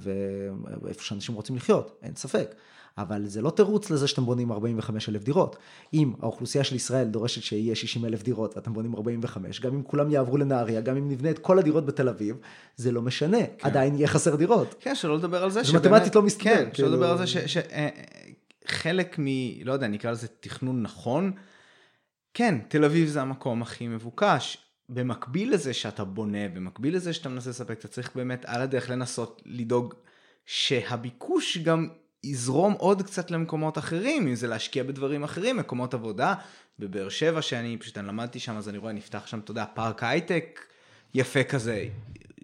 ואיפה שאנשים רוצים לחיות, אין ספק. אבל זה לא תירוץ לזה שאתם בונים 45 אלף דירות. אם האוכלוסייה של ישראל דורשת שיהיה 60 אלף דירות ואתם בונים 45, גם אם כולם יעברו לנהריה, גם אם נבנה את כל הדירות בתל אביב, זה לא משנה, כן. עדיין יהיה חסר דירות. כן, שלא לדבר על זה זה מתמטית לא מסתדר, כן, שלא כאילו- לדבר על זה שחלק מ... לא יודע, נקרא לזה תכנון נכון. כן, תל אביב זה המקום הכי מבוקש. במקביל לזה שאתה בונה, במקביל לזה שאתה מנסה לספק, אתה צריך באמת על הדרך לנסות לדאוג שהביקוש גם יזרום עוד קצת למקומות אחרים, אם זה להשקיע בדברים אחרים, מקומות עבודה. בבאר שבע, שאני פשוט אני למדתי שם, אז אני רואה, נפתח שם, אתה יודע, פארק הייטק יפה כזה.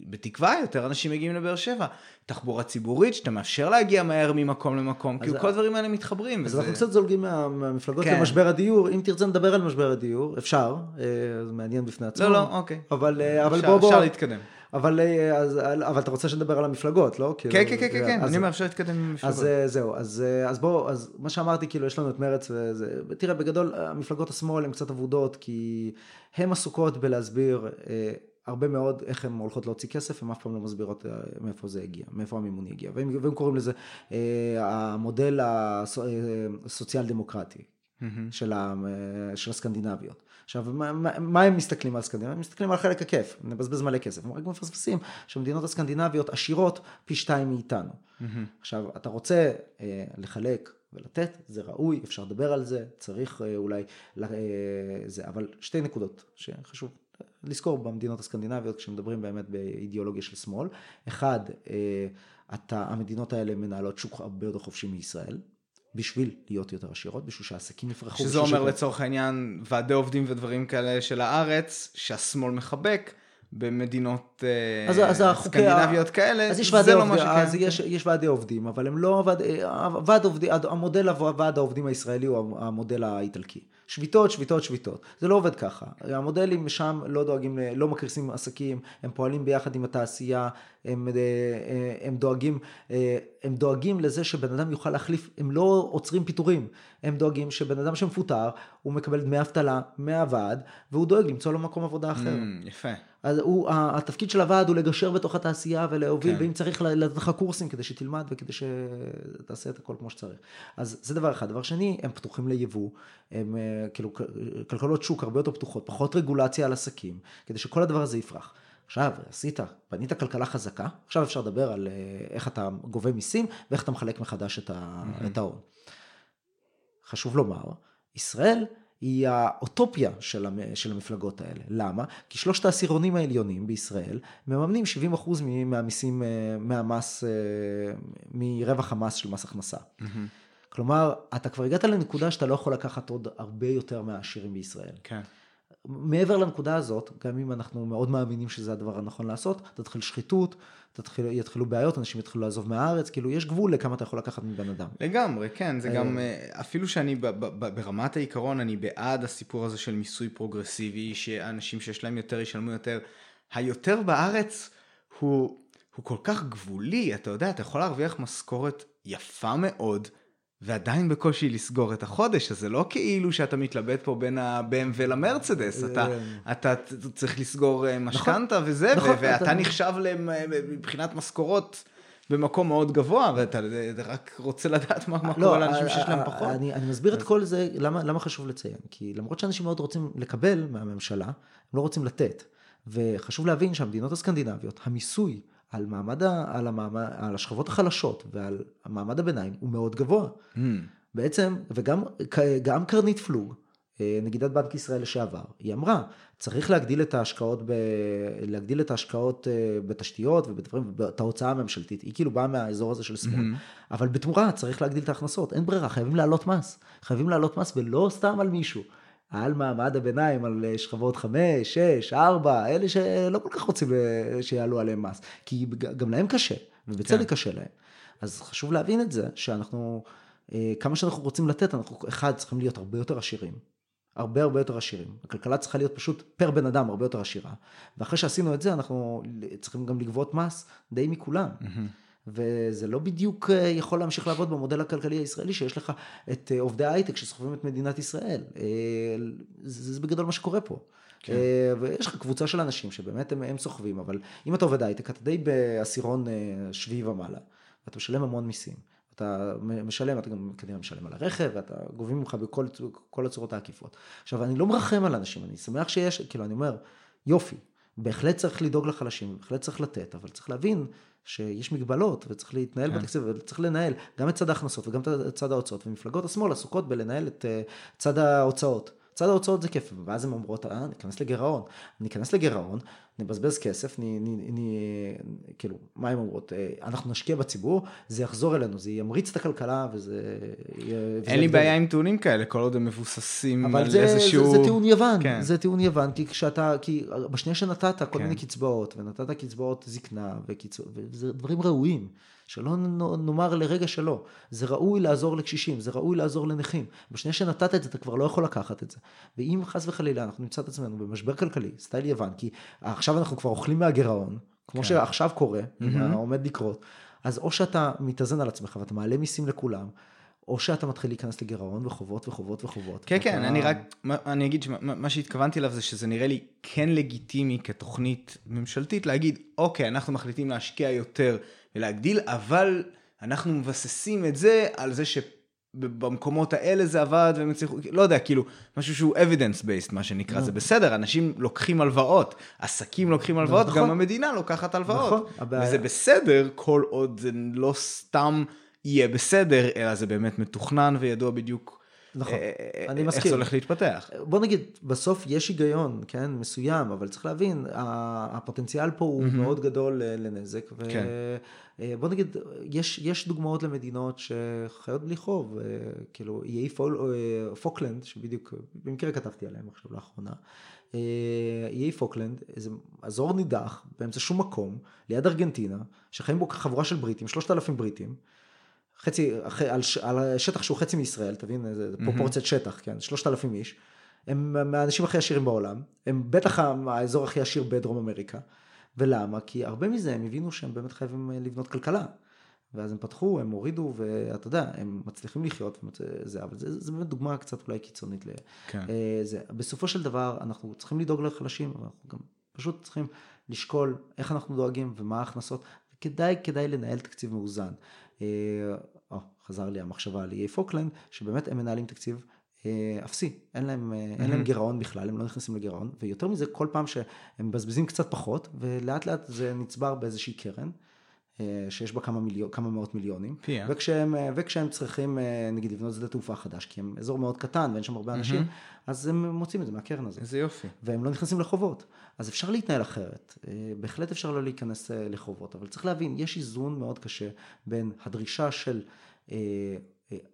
בתקווה יותר אנשים מגיעים לבאר שבע. תחבורה ציבורית, שאתה מאפשר להגיע מהר ממקום למקום, כאילו אז- כל הדברים האלה מתחברים. אז וזה- אנחנו קצת זולגים מה- מהמפלגות כן. למשבר הדיור, אם תרצה נדבר על משבר הדיור, אפשר, אה, זה מעניין בפני עצמו. לא, לא, אוקיי. אבל, אה, אבל אפשר- בוא, בוא, אפשר להתקדם. אבל, אה, אז, אבל אתה רוצה שנדבר על המפלגות, לא? כאילו, כן, כן, כן, כן, כן, אז- אני אומר, אפשר להתקדם עם אז מפלגות. אה, זהו, אז, אה, אז בוא, אז מה שאמרתי, כאילו, יש לנו את מרץ וזה, תראה, בגדול, המפלגות השמאל הן קצת אבודות, כי הן עסוקות בלהסביר אה, הרבה מאוד איך הן הולכות להוציא כסף, הן אף פעם לא מסבירות אה, מאיפה זה הגיע, מאיפה המימון יגיע, והם, והם קוראים לזה אה, המודל הסו- אה, הסוציאל דמוקרטי. מהמם. של, ה, של הסקנדינביות. עכשיו, מה, מה, מה הם מסתכלים על הסקנדינביות? הם מסתכלים על חלק הכיף, נבזבז מלא כסף. הם רק מפספסים שהמדינות הסקנדינביות עשירות פי שתיים מאיתנו. מהמם. עכשיו, אתה רוצה אה, לחלק ולתת, זה ראוי, אפשר לדבר על זה, צריך אה, אולי, אה, זה, אבל שתי נקודות שחשוב לזכור במדינות הסקנדינביות, כשמדברים באמת באידיאולוגיה של שמאל. אחד, אה, אתה, המדינות האלה מנהלות שוק הרבה יותר חופשי מישראל. בשביל להיות יותר עשירות, בשביל שהעסקים יפרחו. שזה אומר שכל- לצורך העניין ועדי עובדים ודברים כאלה של הארץ, שהשמאל מחבק. במדינות אה, אז, אז סקנדינביות כאלה, אז יש זה לא מה שקיים. אז יש, יש ועדי עובדים, אבל הם לא ועד, ועד עובדים, המודל ועד העובדים הישראלי הוא המודל האיטלקי. שביתות, שביתות, שביתות. זה לא עובד ככה. המודלים שם לא דואגים, לא מקריסים עסקים, הם פועלים ביחד עם התעשייה, הם, הם, דואגים, הם דואגים לזה שבן אדם יוכל להחליף, הם לא עוצרים פיטורים, הם דואגים שבן אדם שמפוטר, הוא מקבל דמי אבטלה מהוועד, והוא דואג למצוא לו מקום עבודה אחר. Mm, יפה. אז הוא, התפקיד של הוועד הוא לגשר בתוך התעשייה ולהוביל, כן. ואם צריך לתת לך קורסים כדי שתלמד וכדי שתעשה את הכל כמו שצריך. אז זה דבר אחד. דבר שני, הם פתוחים ליבוא, הם אה, כאילו כלכלות שוק הרבה יותר פתוחות, פחות רגולציה על עסקים, כדי שכל הדבר הזה יפרח. עכשיו, עשית, בנית כלכלה חזקה, עכשיו אפשר לדבר על אה, איך אתה גובה מיסים ואיך אתה מחלק מחדש את ההון. חשוב לומר, ישראל היא האוטופיה של, של המפלגות האלה. למה? כי שלושת העשירונים העליונים בישראל מממנים 70% מהמיסים, אה, מהמס, אה, מרווח המס של מס הכנסה. Mm-hmm. כלומר, אתה כבר הגעת לנקודה שאתה לא יכול לקחת עוד הרבה יותר מהעשירים בישראל. כן. מעבר לנקודה הזאת, גם אם אנחנו מאוד מאמינים שזה הדבר הנכון לעשות, תתחיל שחיתות, תתחיל, יתחילו בעיות, אנשים יתחילו לעזוב מהארץ, כאילו יש גבול לכמה אתה יכול לקחת מבן אדם. לגמרי, כן, זה גם, אה, אפילו שאני ברמת העיקרון, אני בעד הסיפור הזה של מיסוי פרוגרסיבי, שאנשים שיש להם יותר ישלמו יותר. היותר בארץ הוא, הוא כל כך גבולי, אתה יודע, אתה יכול להרוויח משכורת יפה מאוד. ועדיין בקושי לסגור את החודש, אז זה לא כאילו שאתה מתלבט פה בין ה-BMW למרצדס, אתה, אה. אתה צריך לסגור אה, נכון. משכנתה וזה, נכון, ואתה נחשב מבחינת משכורות. במקום מאוד גבוה, ואתה רק רוצה לדעת מה, מה לא, קורה לאנשים שיש להם פחות. אני, אני מסביר את כל זה, למה, למה חשוב לציין? כי למרות שאנשים מאוד רוצים לקבל מהממשלה, הם לא רוצים לתת. וחשוב להבין שהמדינות הסקנדינביות, המיסוי על, מעמד, על, המעמד, על השכבות החלשות ועל המעמד הביניים הוא מאוד גבוה. Mm. בעצם, וגם קרנית פלוג, אה, נגידת בנק ישראל לשעבר, היא אמרה, צריך להגדיל את ההשקעות, ב, להגדיל את ההשקעות אה, בתשתיות ובדברים, את ההוצאה הממשלתית. היא כאילו באה מהאזור הזה של שמאל. Mm-hmm. אבל בתמורה צריך להגדיל את ההכנסות, אין ברירה, חייבים להעלות מס. חייבים להעלות מס ולא סתם על מישהו. על מעמד הביניים, על אה, שכבות חמש, שש, ארבע, אלה שלא כל כך רוצים אה, שיעלו עליהם מס, כי גם להם קשה, ובצדק כן. קשה להם. אז חשוב להבין את זה, שאנחנו, אה, כמה שאנחנו רוצים לתת, אנחנו, אחד, צריכים להיות הרבה יותר עשירים. הרבה הרבה יותר עשירים. הכלכלה צריכה להיות פשוט פר בן אדם הרבה יותר עשירה. ואחרי שעשינו את זה, אנחנו צריכים גם לגבות מס די מכולם. Mm-hmm. וזה לא בדיוק אה, יכול להמשיך לעבוד במודל הכלכלי הישראלי, שיש לך את אה, עובדי ההייטק שסוחבים את מדינת ישראל. אה, זה, זה בגדול מה שקורה פה. כן. ויש לך קבוצה של אנשים שבאמת הם, הם סוחבים, אבל אם אתה עובד הייטק, אתה די בעשירון שביעי ומעלה, ואתה משלם המון מיסים. אתה משלם, אתה גם כנראה משלם על הרכב, ואתה גובים ממך בכל הצורות העקיפות. עכשיו, אני לא מרחם על אנשים, אני שמח שיש, כאילו, אני אומר, יופי, בהחלט צריך לדאוג לחלשים, בהחלט צריך לתת, אבל צריך להבין שיש מגבלות וצריך להתנהל כן. בתקציב וצריך לנהל גם את צד ההכנסות וגם את צד ההוצאות ומפלגות השמאל עסוקות בלנהל את אה, צד ההוצאות. צד ההוצאות זה כיף, ואז הן אומרות, אה, ניכנס לגירעון. ניכנס לגירעון, נבזבז כסף, נ, נ, נ, כאילו, מה הן אומרות? אה, אנחנו נשקיע בציבור, זה יחזור אלינו, זה ימריץ את הכלכלה וזה... אין לי בעיה עם טיעונים כאלה, כל עוד הם מבוססים על זה, איזשהו... אבל זה, זה טיעון יוון, כן. זה טיעון יוון, כי כשאתה, כי בשנייה שנתת כל כן. מיני קצבאות, ונתת קצבאות זקנה, וקצב... וזה דברים ראויים. שלא נאמר לרגע שלא. זה ראוי לעזור לקשישים, זה ראוי לעזור לנכים. בשנייה שנתת את זה, אתה כבר לא יכול לקחת את זה. ואם חס וחלילה אנחנו נמצא את עצמנו במשבר כלכלי, סטייל יוון, כי עכשיו אנחנו כבר אוכלים מהגירעון, כמו כן. שעכשיו קורה, mm-hmm. עומד לקרות, אז או שאתה מתאזן על עצמך ואתה מעלה מיסים לכולם, או שאתה מתחיל להיכנס לגירעון וחובות וחובות וחובות. כן, כן, אני רק, אני אגיד שמה שהתכוונתי אליו זה שזה נראה לי כן לגיטימי כתוכנית ממשלתית להגיד, אוקיי, אנחנו מחליטים להשקיע יותר ולהגדיל, אבל אנחנו מבססים את זה על זה שבמקומות האלה זה עבד והם הצליחו, לא יודע, כאילו, משהו שהוא evidence based, מה שנקרא, זה בסדר, אנשים לוקחים הלוואות, עסקים לוקחים הלוואות, נכון. גם המדינה לוקחת הלוואות. נכון, וזה בסדר כל עוד זה לא סתם יהיה בסדר, אלא זה באמת מתוכנן וידוע בדיוק. נכון, אה, אה, אני מסכים. איך זה הולך להתפתח. בוא נגיד, בסוף יש היגיון, כן, מסוים, אבל צריך להבין, הפוטנציאל פה הוא. מאוד גדול לנזק. ו... כן. אה, בוא נגיד, יש, יש דוגמאות למדינות שחיות בלי חוב, כאילו איי פול, פוקלנד, שבדיוק, במקרה כתבתי עליהם עכשיו לאחרונה, איי פוקלנד, איזה אזור נידח, באמצע שום מקום, ליד ארגנטינה, שחיים בו חבורה של בריטים, שלושת אלפים בריטים, חצי, על, על שטח שהוא חצי מישראל, תבין, זה mm-hmm. פרופורציית שטח, כן, שלושת אלפים איש, הם מהאנשים הכי עשירים בעולם, הם בטח האזור הכי עשיר בדרום אמריקה, ולמה? כי הרבה מזה הם הבינו שהם באמת חייבים לבנות כלכלה. ואז הם פתחו, הם הורידו, ואתה יודע, הם מצליחים לחיות, וזה, אבל זה, זה באמת דוגמה קצת אולי קיצונית. כן. זה. בסופו של דבר, אנחנו צריכים לדאוג לחלשים, אבל אנחנו גם פשוט צריכים לשקול איך אנחנו דואגים ומה ההכנסות, וכדאי, כדאי לנהל תקציב מאוזן. או, חזר לי המחשבה על איי פוקלנד, שבאמת הם מנהלים תקציב אה, אפסי, אין להם, mm-hmm. אין להם גירעון בכלל, הם לא נכנסים לגירעון, ויותר מזה, כל פעם שהם מבזבזים קצת פחות, ולאט לאט זה נצבר באיזושהי קרן. אה, שיש בה כמה, מיליון, כמה מאות מיליונים, yeah. וכשהם, וכשהם צריכים נגיד לבנות שדה תעופה חדש, כי הם אזור מאוד קטן ואין שם הרבה אנשים, mm-hmm. אז הם מוצאים את זה מהקרן הזאת. איזה יופי. והם לא נכנסים לחובות, אז אפשר להתנהל אחרת, בהחלט אפשר לא להיכנס לחובות, אבל צריך להבין, יש איזון מאוד קשה בין הדרישה של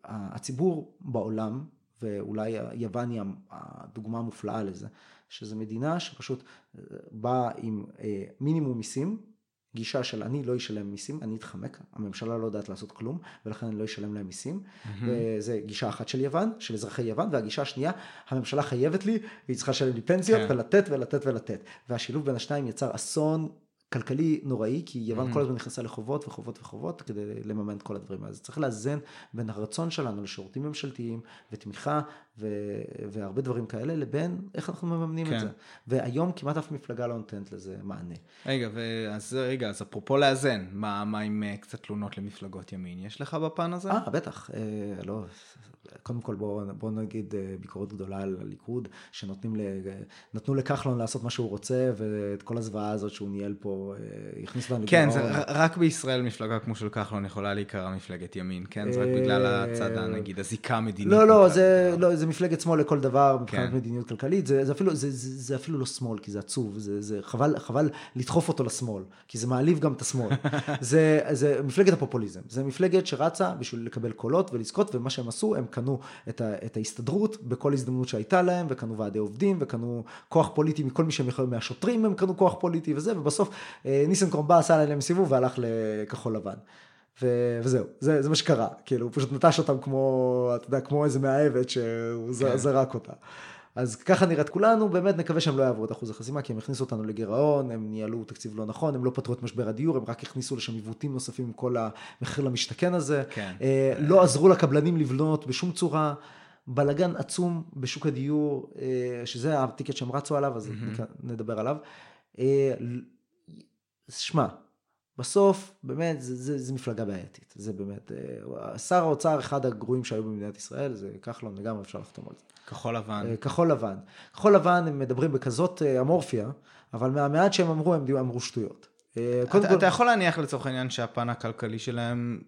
הציבור בעולם, ואולי יוון היא הדוגמה המופלאה לזה, שזו מדינה שפשוט אה, באה עם אה, מינימום מיסים, גישה של אני לא אשלם מיסים, אני אתחמק, הממשלה לא יודעת לעשות כלום, ולכן אני לא אשלם להם מיסים. Mm-hmm. וזה גישה אחת של יוון, של אזרחי יוון, והגישה השנייה, הממשלה חייבת לי, והיא צריכה לשלם לי פנסיות, כן. ולתת ולתת ולתת. והשילוב בין השניים יצר אסון כלכלי נוראי, כי יוון mm-hmm. כל הזמן נכנסה לחובות וחובות וחובות כדי לממן את כל הדברים האלה. אז צריך לאזן בין הרצון שלנו לשירותים ממשלתיים ותמיכה ו... והרבה דברים כאלה, לבין איך אנחנו מממנים כן. את זה. והיום כמעט אף מפלגה לא נותנת לזה מענה. רגע, אז רגע, אז אפרופו לאזן, מה, מה עם אה, קצת תלונות למפלגות ימין? יש לך בפן הזה? אה, בטח. אה, לא, קודם כל בוא, בוא נגיד אה, ביקורת גדולה על הליכוד, שנתנו לכחלון לעשות מה שהוא רוצה, ואת כל הזוועה הזאת שהוא ניהל פה, אה, הכניס אותנו כן, זה, רק בישראל מפלגה כמו של כחלון יכולה להיקרא מפלגת ימין, כן? זה רק בגלל הצד, נגיד, הזיקה המדינית. לא, לא, זה, לא, זה מפלגת שמאל לכל דבר, מבחינת כן. מדיניות כלכלית, זה, זה, אפילו, זה, זה, זה אפילו לא שמאל, כי זה עצוב, זה, זה חבל, חבל לדחוף אותו לשמאל, כי זה מעליב גם את השמאל. זה, זה מפלגת הפופוליזם, זה מפלגת שרצה בשביל לקבל קולות ולזכות, ומה שהם עשו, הם קנו את, ה, את ההסתדרות בכל הזדמנות שהייתה להם, וקנו ועדי עובדים, וקנו כוח פוליטי מכל מי שהם יכולים, מהשוטרים הם קנו כוח פוליטי וזה, ובסוף אה, ניסנקורן בא, עשה להם סיבוב והלך לכחול לבן. ו- וזהו, זה, זה מה שקרה, כאילו, הוא פשוט נטש אותם כמו, אתה יודע, כמו איזה מאהבת שהוא כן. זרק אותה. אז ככה נראית כולנו, באמת נקווה שהם לא יעברו את אחוז החסימה, כי הם הכניסו אותנו לגירעון, הם ניהלו תקציב לא נכון, הם לא פתרו את משבר הדיור, הם רק הכניסו לשם עיוותים נוספים עם כל המחיר למשתכן הזה. כן. אה, לא עזרו לקבלנים לבנות בשום צורה. בלגן עצום בשוק הדיור, אה, שזה הטיקט שהם רצו עליו, אז mm-hmm. נדבר עליו. אה, שמע, בסוף, באמת, זה, זה, זה מפלגה בעייתית. זה באמת, אה, שר האוצר, אחד הגרועים שהיו במדינת ישראל, זה כחלון, לגמרי אפשר לחתום על זה. כחול לבן. אה, כחול לבן. כחול לבן, הם מדברים בכזאת אה, אמורפיה, אבל מהמעט שהם אמרו, הם אמרו שטויות. אתה, כל... אתה יכול להניח לצורך העניין שהפן הכלכלי שלהם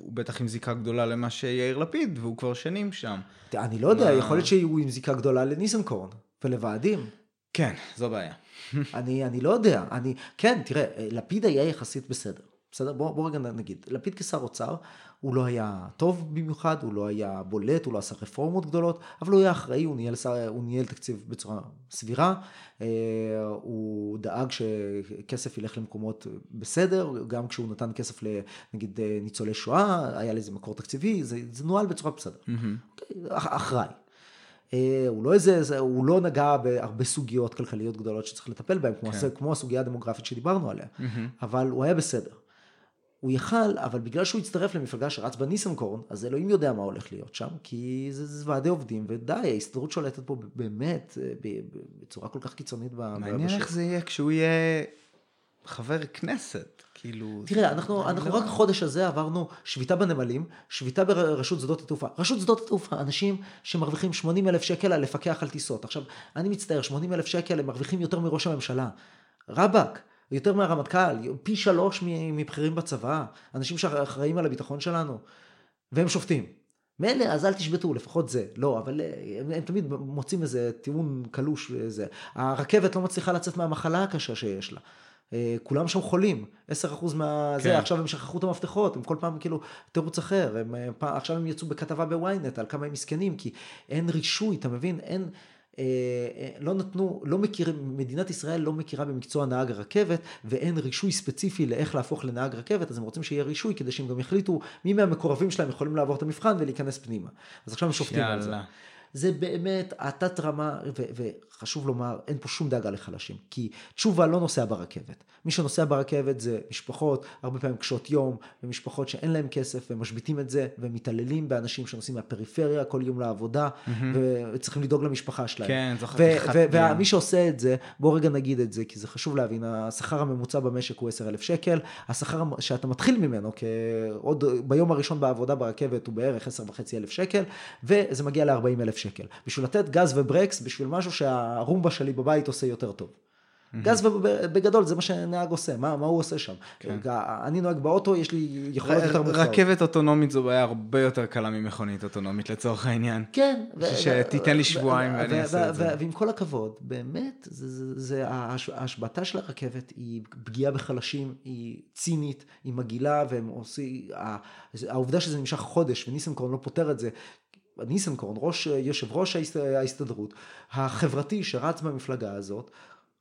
הוא בטח עם זיקה גדולה למה שיאיר לפיד, והוא כבר שנים שם. אני לא יודע, יכול להיות שהוא עם זיקה גדולה לניסנקורן ולוועדים. כן, זו בעיה. אני, אני לא יודע, אני, כן, תראה, לפיד היה יחסית בסדר, בסדר? בוא, בוא רגע נגיד, לפיד כשר אוצר, הוא לא היה טוב במיוחד, הוא לא היה בולט, הוא לא עשה רפורמות גדולות, אבל הוא היה אחראי, הוא ניהל, הוא ניהל תקציב בצורה סבירה, אה, הוא דאג שכסף ילך למקומות בסדר, גם כשהוא נתן כסף לנגיד אה, ניצולי שואה, היה לזה מקור תקציבי, זה, זה נוהל בצורה בסדר, mm-hmm. אחראי. אה, הוא לא איזה, הוא לא נגע בהרבה סוגיות כלכליות גדולות שצריך לטפל בהן, כמו, כן. כמו הסוגיה הדמוגרפית שדיברנו עליה, mm-hmm. אבל הוא היה בסדר. הוא יכל, אבל בגלל שהוא הצטרף למפלגה שרץ בניסנקורן, אז אלוהים יודע מה הולך להיות שם, כי זה, זה ועדי עובדים, ודי, ההסתדרות שולטת פה באמת אה, בצורה כל כך קיצונית. מעניין איך זה יהיה כשהוא יהיה חבר כנסת. כאילו... תראה, אנחנו, אנחנו לא... רק החודש הזה עברנו שביתה בנמלים, שביתה ברשות שדות התעופה. רשות שדות התעופה, אנשים שמרוויחים 80 אלף שקל על לפקח על טיסות. עכשיו, אני מצטער, 80 אלף שקל הם מרוויחים יותר מראש הממשלה. רבאק, יותר מהרמטכ"ל, פי שלוש מבכירים בצבא, אנשים שאחראים על הביטחון שלנו, והם שופטים. מילא, אז אל תשבתו, לפחות זה. לא, אבל אה, הם, הם תמיד מוצאים איזה טיעון קלוש וזה. הרכבת לא מצליחה לצאת מהמחלה הקשה שיש לה. אה, כולם שם חולים, 10% מה... כן. עכשיו הם שכחו את המפתחות, הם כל פעם כאילו תירוץ אחר, הם, אה, פעם, עכשיו הם יצאו בכתבה בוויינט על כמה הם מסכנים, כי אין רישוי, אתה מבין? אין... אה, לא נתנו, לא מכירים, מדינת ישראל לא מכירה במקצוע נהג הרכבת ואין רישוי ספציפי לאיך להפוך לנהג רכבת, אז הם רוצים שיהיה רישוי כדי שהם גם יחליטו מי מהמקורבים שלהם יכולים לעבור את המבחן ולהיכנס פנימה. אז עכשיו הם שופטים על זה. זה באמת התת רמה, וחשוב לומר, אין פה שום דאגה לחלשים, כי תשובה לא נוסע ברכבת. מי שנוסע ברכבת זה משפחות, הרבה פעמים קשות יום, ומשפחות שאין להם כסף, ומשביתים את זה, ומתעללים באנשים שנוסעים מהפריפריה כל יום לעבודה, mm-hmm. וצריכים לדאוג למשפחה שלהם. כן, זו חתיכת... ומי שעושה את זה, בוא רגע נגיד את זה, כי זה חשוב להבין, השכר הממוצע במשק הוא 10,000 שקל, השכר שאתה מתחיל ממנו, עוד ביום הראשון בעבודה ברכבת הוא בערך 10,500 שקל, וזה מגיע ל-40,000 שקל. בשביל לתת גז וברקס, בשביל משהו שהרומבה שלי בבית עושה יותר טוב. גז בגדול זה מה שנהג עושה, מה, מה הוא עושה שם. כן. אני נוהג באוטו, יש לי יכולות יותר מוכרות. רכבת אוטונומית זו בעיה הרבה יותר קלה ממכונית אוטונומית לצורך העניין. כן. שתיתן לי שבועיים ואני אעשה את זה. ועם כל הכבוד, באמת, ההשבתה של הרכבת היא פגיעה בחלשים, היא צינית, היא מגעילה, והם עושים, העובדה שזה נמשך חודש וניסנקורן לא פותר את זה, ניסנקורן, ראש, יושב ראש ההסתדרות, החברתי שרץ במפלגה הזאת,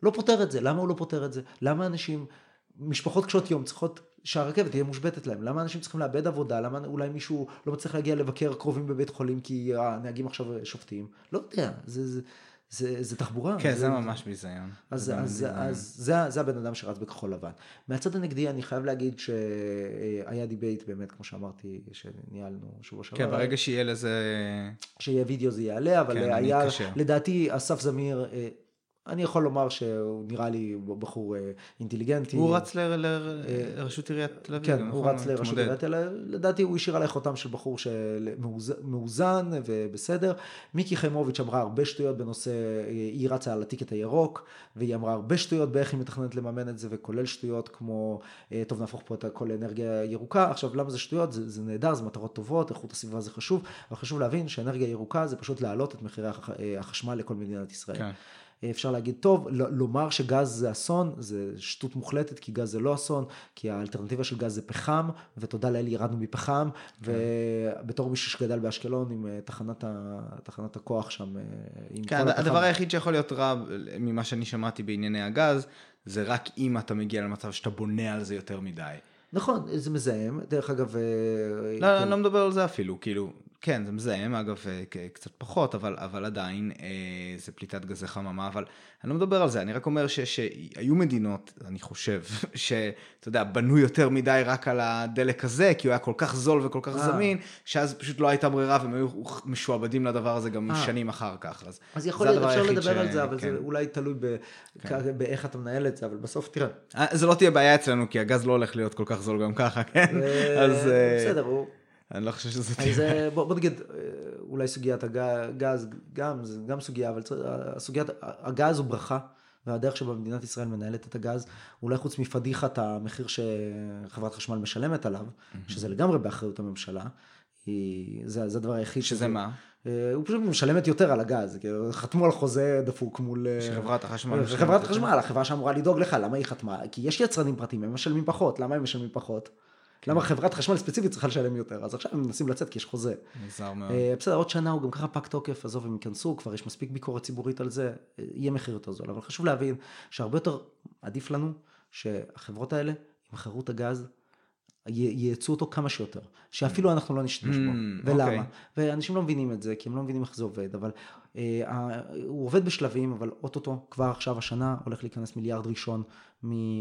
לא פותר את זה. למה הוא לא פותר את זה? למה אנשים, משפחות קשות יום צריכות שהרכבת תהיה מושבתת להם? למה אנשים צריכים לאבד עבודה? למה אולי מישהו לא מצליח להגיע לבקר קרובים בבית חולים כי הנהגים עכשיו שופטים? לא יודע, זה... זה זה, זה תחבורה. כן, זה, זה ממש ביזיון. אז, זה, אז, אז, אז זה, זה הבן אדם שרץ בכחול לבן. מהצד הנגדי אני חייב להגיד שהיה debate באמת, כמו שאמרתי, שניהלנו שבוע שעבר. כן, ברגע שיהיה לזה... שיהיה וידאו זה יעלה, אבל כן, היה, לדעתי אסף זמיר אה, אני יכול לומר שהוא נראה לי בחור אה, אינטליגנטי. הוא רץ ל, ל, אה, לרשות עיריית תל אביב. כן, הוא נכון? רץ לרשות עיריית תל אביב. לדעתי הוא השאיר עליי חותם של בחור מאוזן ובסדר. מיקי חיימוביץ' אמרה הרבה שטויות בנושא, היא רצה על הטיקט הירוק, והיא אמרה הרבה שטויות באיך היא מתכננת לממן את זה, וכולל שטויות כמו, אה, טוב נהפוך פה את הכל לאנרגיה ירוקה. עכשיו למה זה שטויות? זה, זה נהדר, זה מטרות טובות, איכות הסביבה זה חשוב, אבל חשוב להבין שאנרגיה ירוקה זה פשוט להעלות את מחירי החשמל לכל מדינת ישראל. כן. אפשר להגיד, טוב, לומר שגז זה אסון, זה שטות מוחלטת, כי גז זה לא אסון, כי האלטרנטיבה של גז זה פחם, ותודה לאל ירדנו מפחם, כן. ובתור מישהו שגדל באשקלון עם אה, תחנת, ה, תחנת הכוח שם, אה, עם כן, כל הדבר הפחם. היחיד שיכול להיות רע ממה שאני שמעתי בענייני הגז, זה רק אם אתה מגיע למצב שאתה בונה על זה יותר מדי. נכון, זה מזהם, דרך אגב... אה, לא, כן. אני לא מדבר על זה אפילו, כאילו, כן, זה מזהם, אגב, אה, קצת פחות, אבל, אבל עדיין אה, זה פליטת גזי חממה, אבל אני לא מדבר על זה, אני רק אומר ש, שהיו מדינות, אני חושב, שאתה יודע, בנו יותר מדי רק על הדלק הזה, כי הוא היה כל כך זול וכל כך 아. זמין, שאז פשוט לא הייתה ברירה, והם היו משועבדים לדבר הזה גם 아. שנים אחר כך. אז, אז יכול להיות, אפשר לדבר ש... על זה, אבל כן. זה אולי תלוי ב... כן. באיך אתה מנהל את זה, אבל בסוף תראה. זה לא תהיה בעיה אצלנו, כי הגז לא הולך להיות כל כך זול גם ככה, כן? אז... בסדר, הוא... אני לא חושב שזה תהיה. אז אה, בוא, בוא נגיד, אה, אולי סוגיית הגז, גם, זה גם סוגיה, אבל סוגיית, הגז הוא ברכה, והדרך שבה מדינת ישראל מנהלת את הגז, אולי חוץ מפדיחת המחיר שחברת חשמל משלמת עליו. שזה לגמרי באחריות הממשלה, היא, זה, זה הדבר היחיד. שזה שזה מה? אה, הוא פשוט משלמת יותר על הגז, חתמו על חוזה דפוק מול... שחברת החשמל. חברת החשמל, החברה שאמורה לדאוג לך, למה היא חתמה? כי יש יצרנים פרטיים, הם משלמים פחות, למה הם משלמים פחות? למה חברת חשמל ספציפית צריכה לשלם יותר? אז עכשיו הם מנסים לצאת כי יש חוזה. מוזר מאוד. אה, בסדר, עוד שנה הוא גם ככה פג תוקף, עזוב, הם ייכנסו, כבר יש מספיק ביקורת ציבורית על זה, אה, יהיה מחיר יותר זול. אבל חשוב להבין שהרבה יותר עדיף לנו שהחברות האלה ימכרו את הגז ייצאו אותו כמה שיותר, שאפילו אנחנו לא נשתמש בו. Mm, ולמה? אוקיי. ואנשים לא מבינים את זה, כי הם לא מבינים איך זה עובד, אבל הוא עובד בשלבים, אבל אוטוטו, כבר עכשיו השנה, הולך להיכנס מיליארד ראשון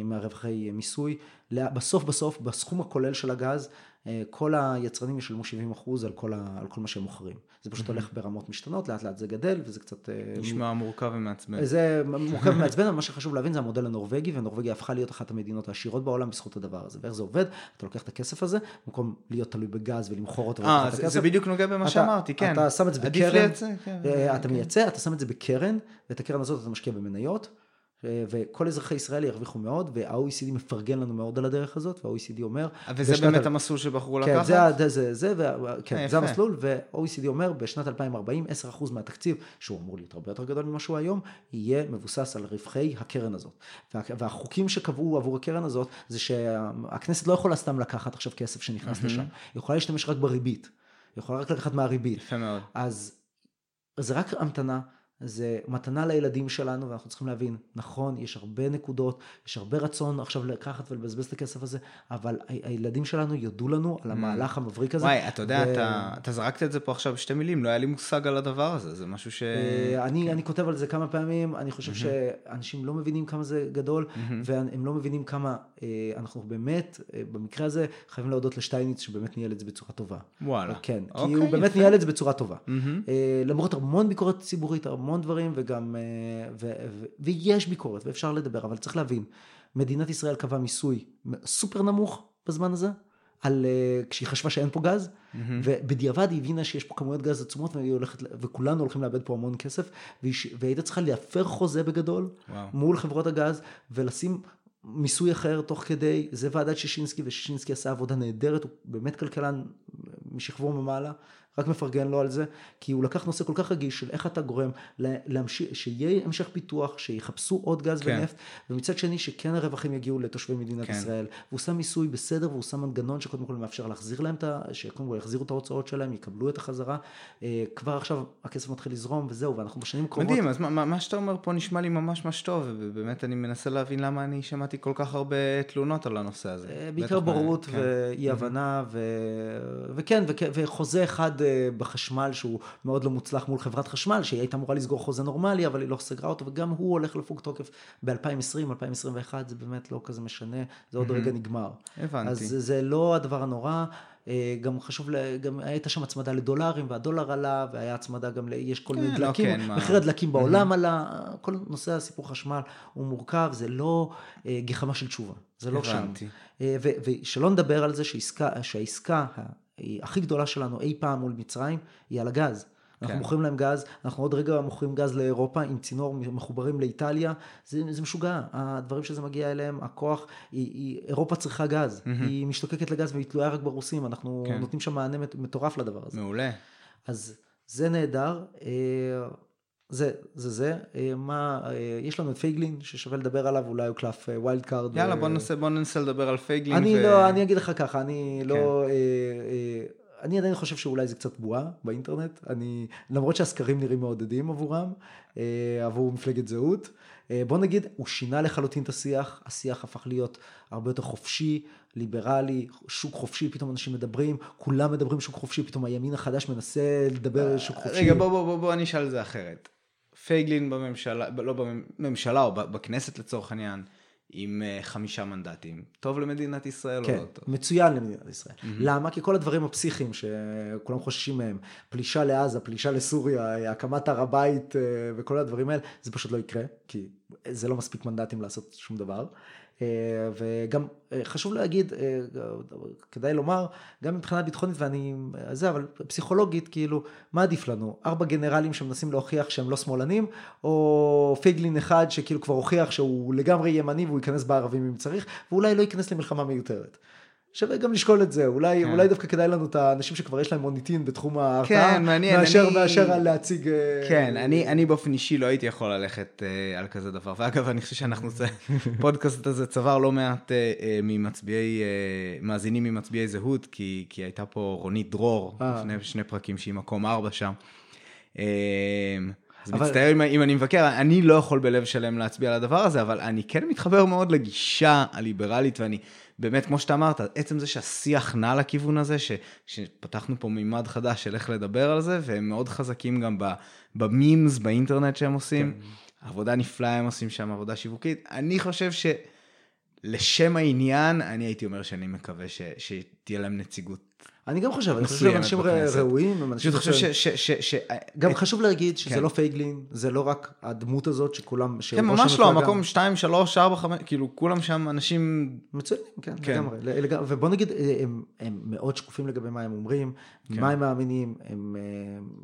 מהרווחי מיסוי. בסוף בסוף, בסכום הכולל של הגז, אה, כל היצרנים ישלמו 70 אחוז על, על כל מה שהם מוכרים. זה פשוט הולך ברמות משתנות, לאט לאט זה גדל וזה קצת... אה, נשמע מורכב ומעצבן. זה מורכב ומעצבן, אבל מה שחשוב להבין זה המודל הנורבגי, ונורבגיה הפכה להיות אחת המדינות העשירות בעולם בזכות הדבר הזה. ואיך זה עובד? אתה לוקח את הכסף הזה, במקום להיות תלוי בגז ולמכור אותו. אה, זה, זה בדיוק נוגע במה שאמרתי, כן. אתה שם את זה בקרן, כן, אתה כן. מייצא, אתה שם את זה בקרן, ואת הקרן הזאת אתה משקיע במניות. וכל אזרחי ישראל ירוויחו מאוד, וה-OECD מפרגן לנו מאוד על הדרך הזאת, וה-OECD אומר... וזה באמת על... המסלול שבחרו כן, לקחת? זה, זה, זה, ו... כן, אה, זה המסלול, וה-OECD אומר בשנת 2040, 10% מהתקציב, שהוא אמור להיות הרבה יותר גדול ממה שהוא היום, יהיה מבוסס על רווחי הקרן הזאת. וה... והחוקים שקבעו עבור הקרן הזאת, זה שהכנסת לא יכולה סתם לקחת עכשיו כסף שנכנס לשם, היא יכולה להשתמש רק בריבית, היא יכולה רק לקחת מהריבית. יפה מאוד. אז זה רק המתנה. זה מתנה לילדים שלנו, ואנחנו צריכים להבין, נכון, יש הרבה נקודות, יש הרבה רצון עכשיו לקחת ולבזבז את הכסף הזה, אבל ה- הילדים שלנו יודו לנו על המהלך המבריק הזה. וואי, אתה יודע, ו- אתה, אתה זרקת את זה פה עכשיו בשתי מילים, לא היה לי מושג על הדבר הזה, זה משהו ש... אה, אני, אני כותב על זה כמה פעמים, אני חושב שאנשים לא מבינים כמה זה גדול, והם לא מבינים כמה אה, אנחנו באמת, אה, במקרה הזה, חייבים להודות לשטייניץ שבאמת ניהל את זה בצורה טובה. וואלה. כן, כי אוקיי, הוא באמת יפה. ניהל את זה בצורה טובה. אה, למרות המון ביקורת ציבורית, המון דברים, וגם, אה, ו, ו, ויש ביקורת, ואפשר לדבר, אבל צריך להבין, מדינת ישראל קבעה מיסוי סופר נמוך בזמן הזה. על, אה, כשהיא חשבה שאין פה גז, ובדיעבד היא הבינה שיש פה כמויות גז עצומות הולכת, וכולנו הולכים לאבד פה המון כסף, והיא, והייתה צריכה להפר חוזה בגדול וואו. מול חברות הגז, ולשים מיסוי אחר תוך כדי, זה ועדת שישינסקי, ושישינסקי עשה עבודה נהדרת, הוא באמת כלכלן משכבו ומעלה, רק מפרגן לו על זה, כי הוא לקח נושא כל כך רגיש של איך אתה גורם לה- להמשיך, שיהיה המשך פיתוח, שיחפשו עוד גז כן. ונפט, ומצד שני שכן הרווחים יגיעו לתושבי מדינת כן. ישראל, והוא שם מיסוי בסדר, והוא שם מנגנון שקודם כל מאפשר להחזיר להם את ה... שקודם כל יחזירו את ההוצאות שלהם, יקבלו את החזרה, אה, כבר עכשיו הכסף מתחיל לזרום וזהו, ואנחנו בשנים הקרובות... מדהים, אז מה, מה, שאתה אומר פה נשמע לי ממש ממש טוב, ובאמת אני מנסה להבין למה אני שמעתי כל כך הרבה תלונות על הנושא הזה. אה, בעיקר בורות כן. ואי הבנה, ו... וכן, וכ... וחוזה אחד בחשמל שהוא מאוד לא מוצלח מול חברת חשמל, שהיא הייתה אמורה לסגור חוזה נורמלי, אבל היא לא סגרה אותו, וגם הוא הולך לפוג תוקף ב-2020, 2021, זה באמת לא כזה משנה, זה עוד רגע נגמר. הבנתי. אז זה- לא הדבר הנורא. אה, גם חשוב, גם הייתה שם הצמדה לדולרים והדולר עלה והיה הצמדה גם, יש כל מיני כן, דלקים, לא, כן, מה- מחיר הדלקים בעולם עלה, כל נושא הסיפור חשמל הוא מורכב, זה לא אה, גחמה של תשובה, זה לא שם. אה, ושלא נדבר על זה שהעסקה, הכי גדולה שלנו אי פעם מול מצרים היא על הגז. אנחנו כן. מוכרים להם גז, אנחנו עוד רגע מוכרים גז לאירופה עם צינור מחוברים לאיטליה, זה, זה משוגע, הדברים שזה מגיע אליהם, הכוח, היא, היא, אירופה צריכה גז, היא משתוקקת לגז והיא תלויה רק ברוסים, אנחנו כן. נותנים שם מענה מט- מטורף לדבר הזה. מעולה. אז זה נהדר. אה, זה, זה זה. אה, מה, אה, יש לנו את פייגלין ששווה לדבר עליו, אולי הוא קלף אה, wild card. יאללה, אה, בוא ננסה, בוא ננסה לדבר על פייגלין. אני ו- לא, אני אגיד לך ככה, אני כן. לא... אה, אה, אני עדיין חושב שאולי זה קצת בועה באינטרנט. אני, למרות שהסקרים נראים מעודדים עבורם, אה, עבור מפלגת זהות. אה, בוא נגיד, הוא שינה לחלוטין את השיח, השיח הפך להיות הרבה יותר חופשי, ליברלי, שוק חופשי, פתאום אנשים מדברים, כולם מדברים שוק חופשי, פתאום הימין החדש מנסה לדבר שוק חופשי. אה, רגע, בוא, בוא, בוא, בוא אני אשאל את זה אחרת. פייגלין בממשלה, לא בממשלה או בכנסת לצורך העניין, עם אה, חמישה מנדטים. טוב למדינת ישראל או כן, לא טוב? מצוין למדינת ישראל. למה? כי כל הדברים הפסיכיים שכולם חוששים מהם, פלישה לעזה, פלישה לסוריה, הקמת הר הבית אה, וכל הדברים האלה, זה פשוט לא יקרה, כי זה לא מספיק מנדטים לעשות שום דבר. אה, וגם אה, חשוב להגיד, אה, כדאי לומר, גם מבחינה ביטחונית ואני, זה, אבל פסיכולוגית, כאילו, מה עדיף לנו? ארבע גנרלים שמנסים להוכיח שהם לא שמאלנים, או פייגלין אחד שכאילו כבר הוכיח שהוא לגמרי ימני והוא ייכנס בערבים אם צריך, ואולי לא ייכנס למלחמה מיותרת. שווה גם לשקול את זה, אולי, כן. אולי דווקא כדאי לנו את האנשים שכבר יש להם מוניטין בתחום ההרתעה, כן, מעניין, מאשר, אני- מאשר להציג... אה, כן, אני, אני באופן אישי לא הייתי יכול ללכת אה, על כזה דבר. ואגב, אני חושב שאנחנו, זה- הפודקאסט הזה צבר לא מעט אה, אה, ממצביעי, אה, מאזינים ממצביעי זהות, כי, כי הייתה פה רונית דרור, אה. לפני שני פרקים שהיא מקום ארבע שם. אה, אז אבל- מצטער אם, אם אני מבקר, אני לא יכול בלב שלם להצביע על הדבר הזה, אבל אני כן מתחבר מאוד לגישה הליברלית, ואני באמת, כמו שאתה אמרת, עצם זה שהשיח נע לכיוון הזה, ש, שפתחנו פה מימד חדש של איך לדבר על זה, והם מאוד חזקים גם במימס, באינטרנט שהם עושים. כן. עבודה נפלאה הם עושים שם, עבודה שיווקית. אני חושב שלשם העניין, אני הייתי אומר שאני מקווה ש, שתהיה להם נציגות. אני גם חושב, אני חושב מסוימת שהם אנשים בכנסת. ראויים, הם אנשים... פשוט חושב. ש... ש גם חשוב להגיד שזה כן. לא פייגלין, זה לא רק הדמות הזאת שכולם... כן, ממש לא, המקום 2, 3, 4, 5, כאילו כולם שם אנשים... מצוינים, כן, כן. לגמרי. לג- ובוא נגיד, אה, הם, מאוד שקופים לגבי מה הם אומרים, כן. מה הם מאמינים, הם אה,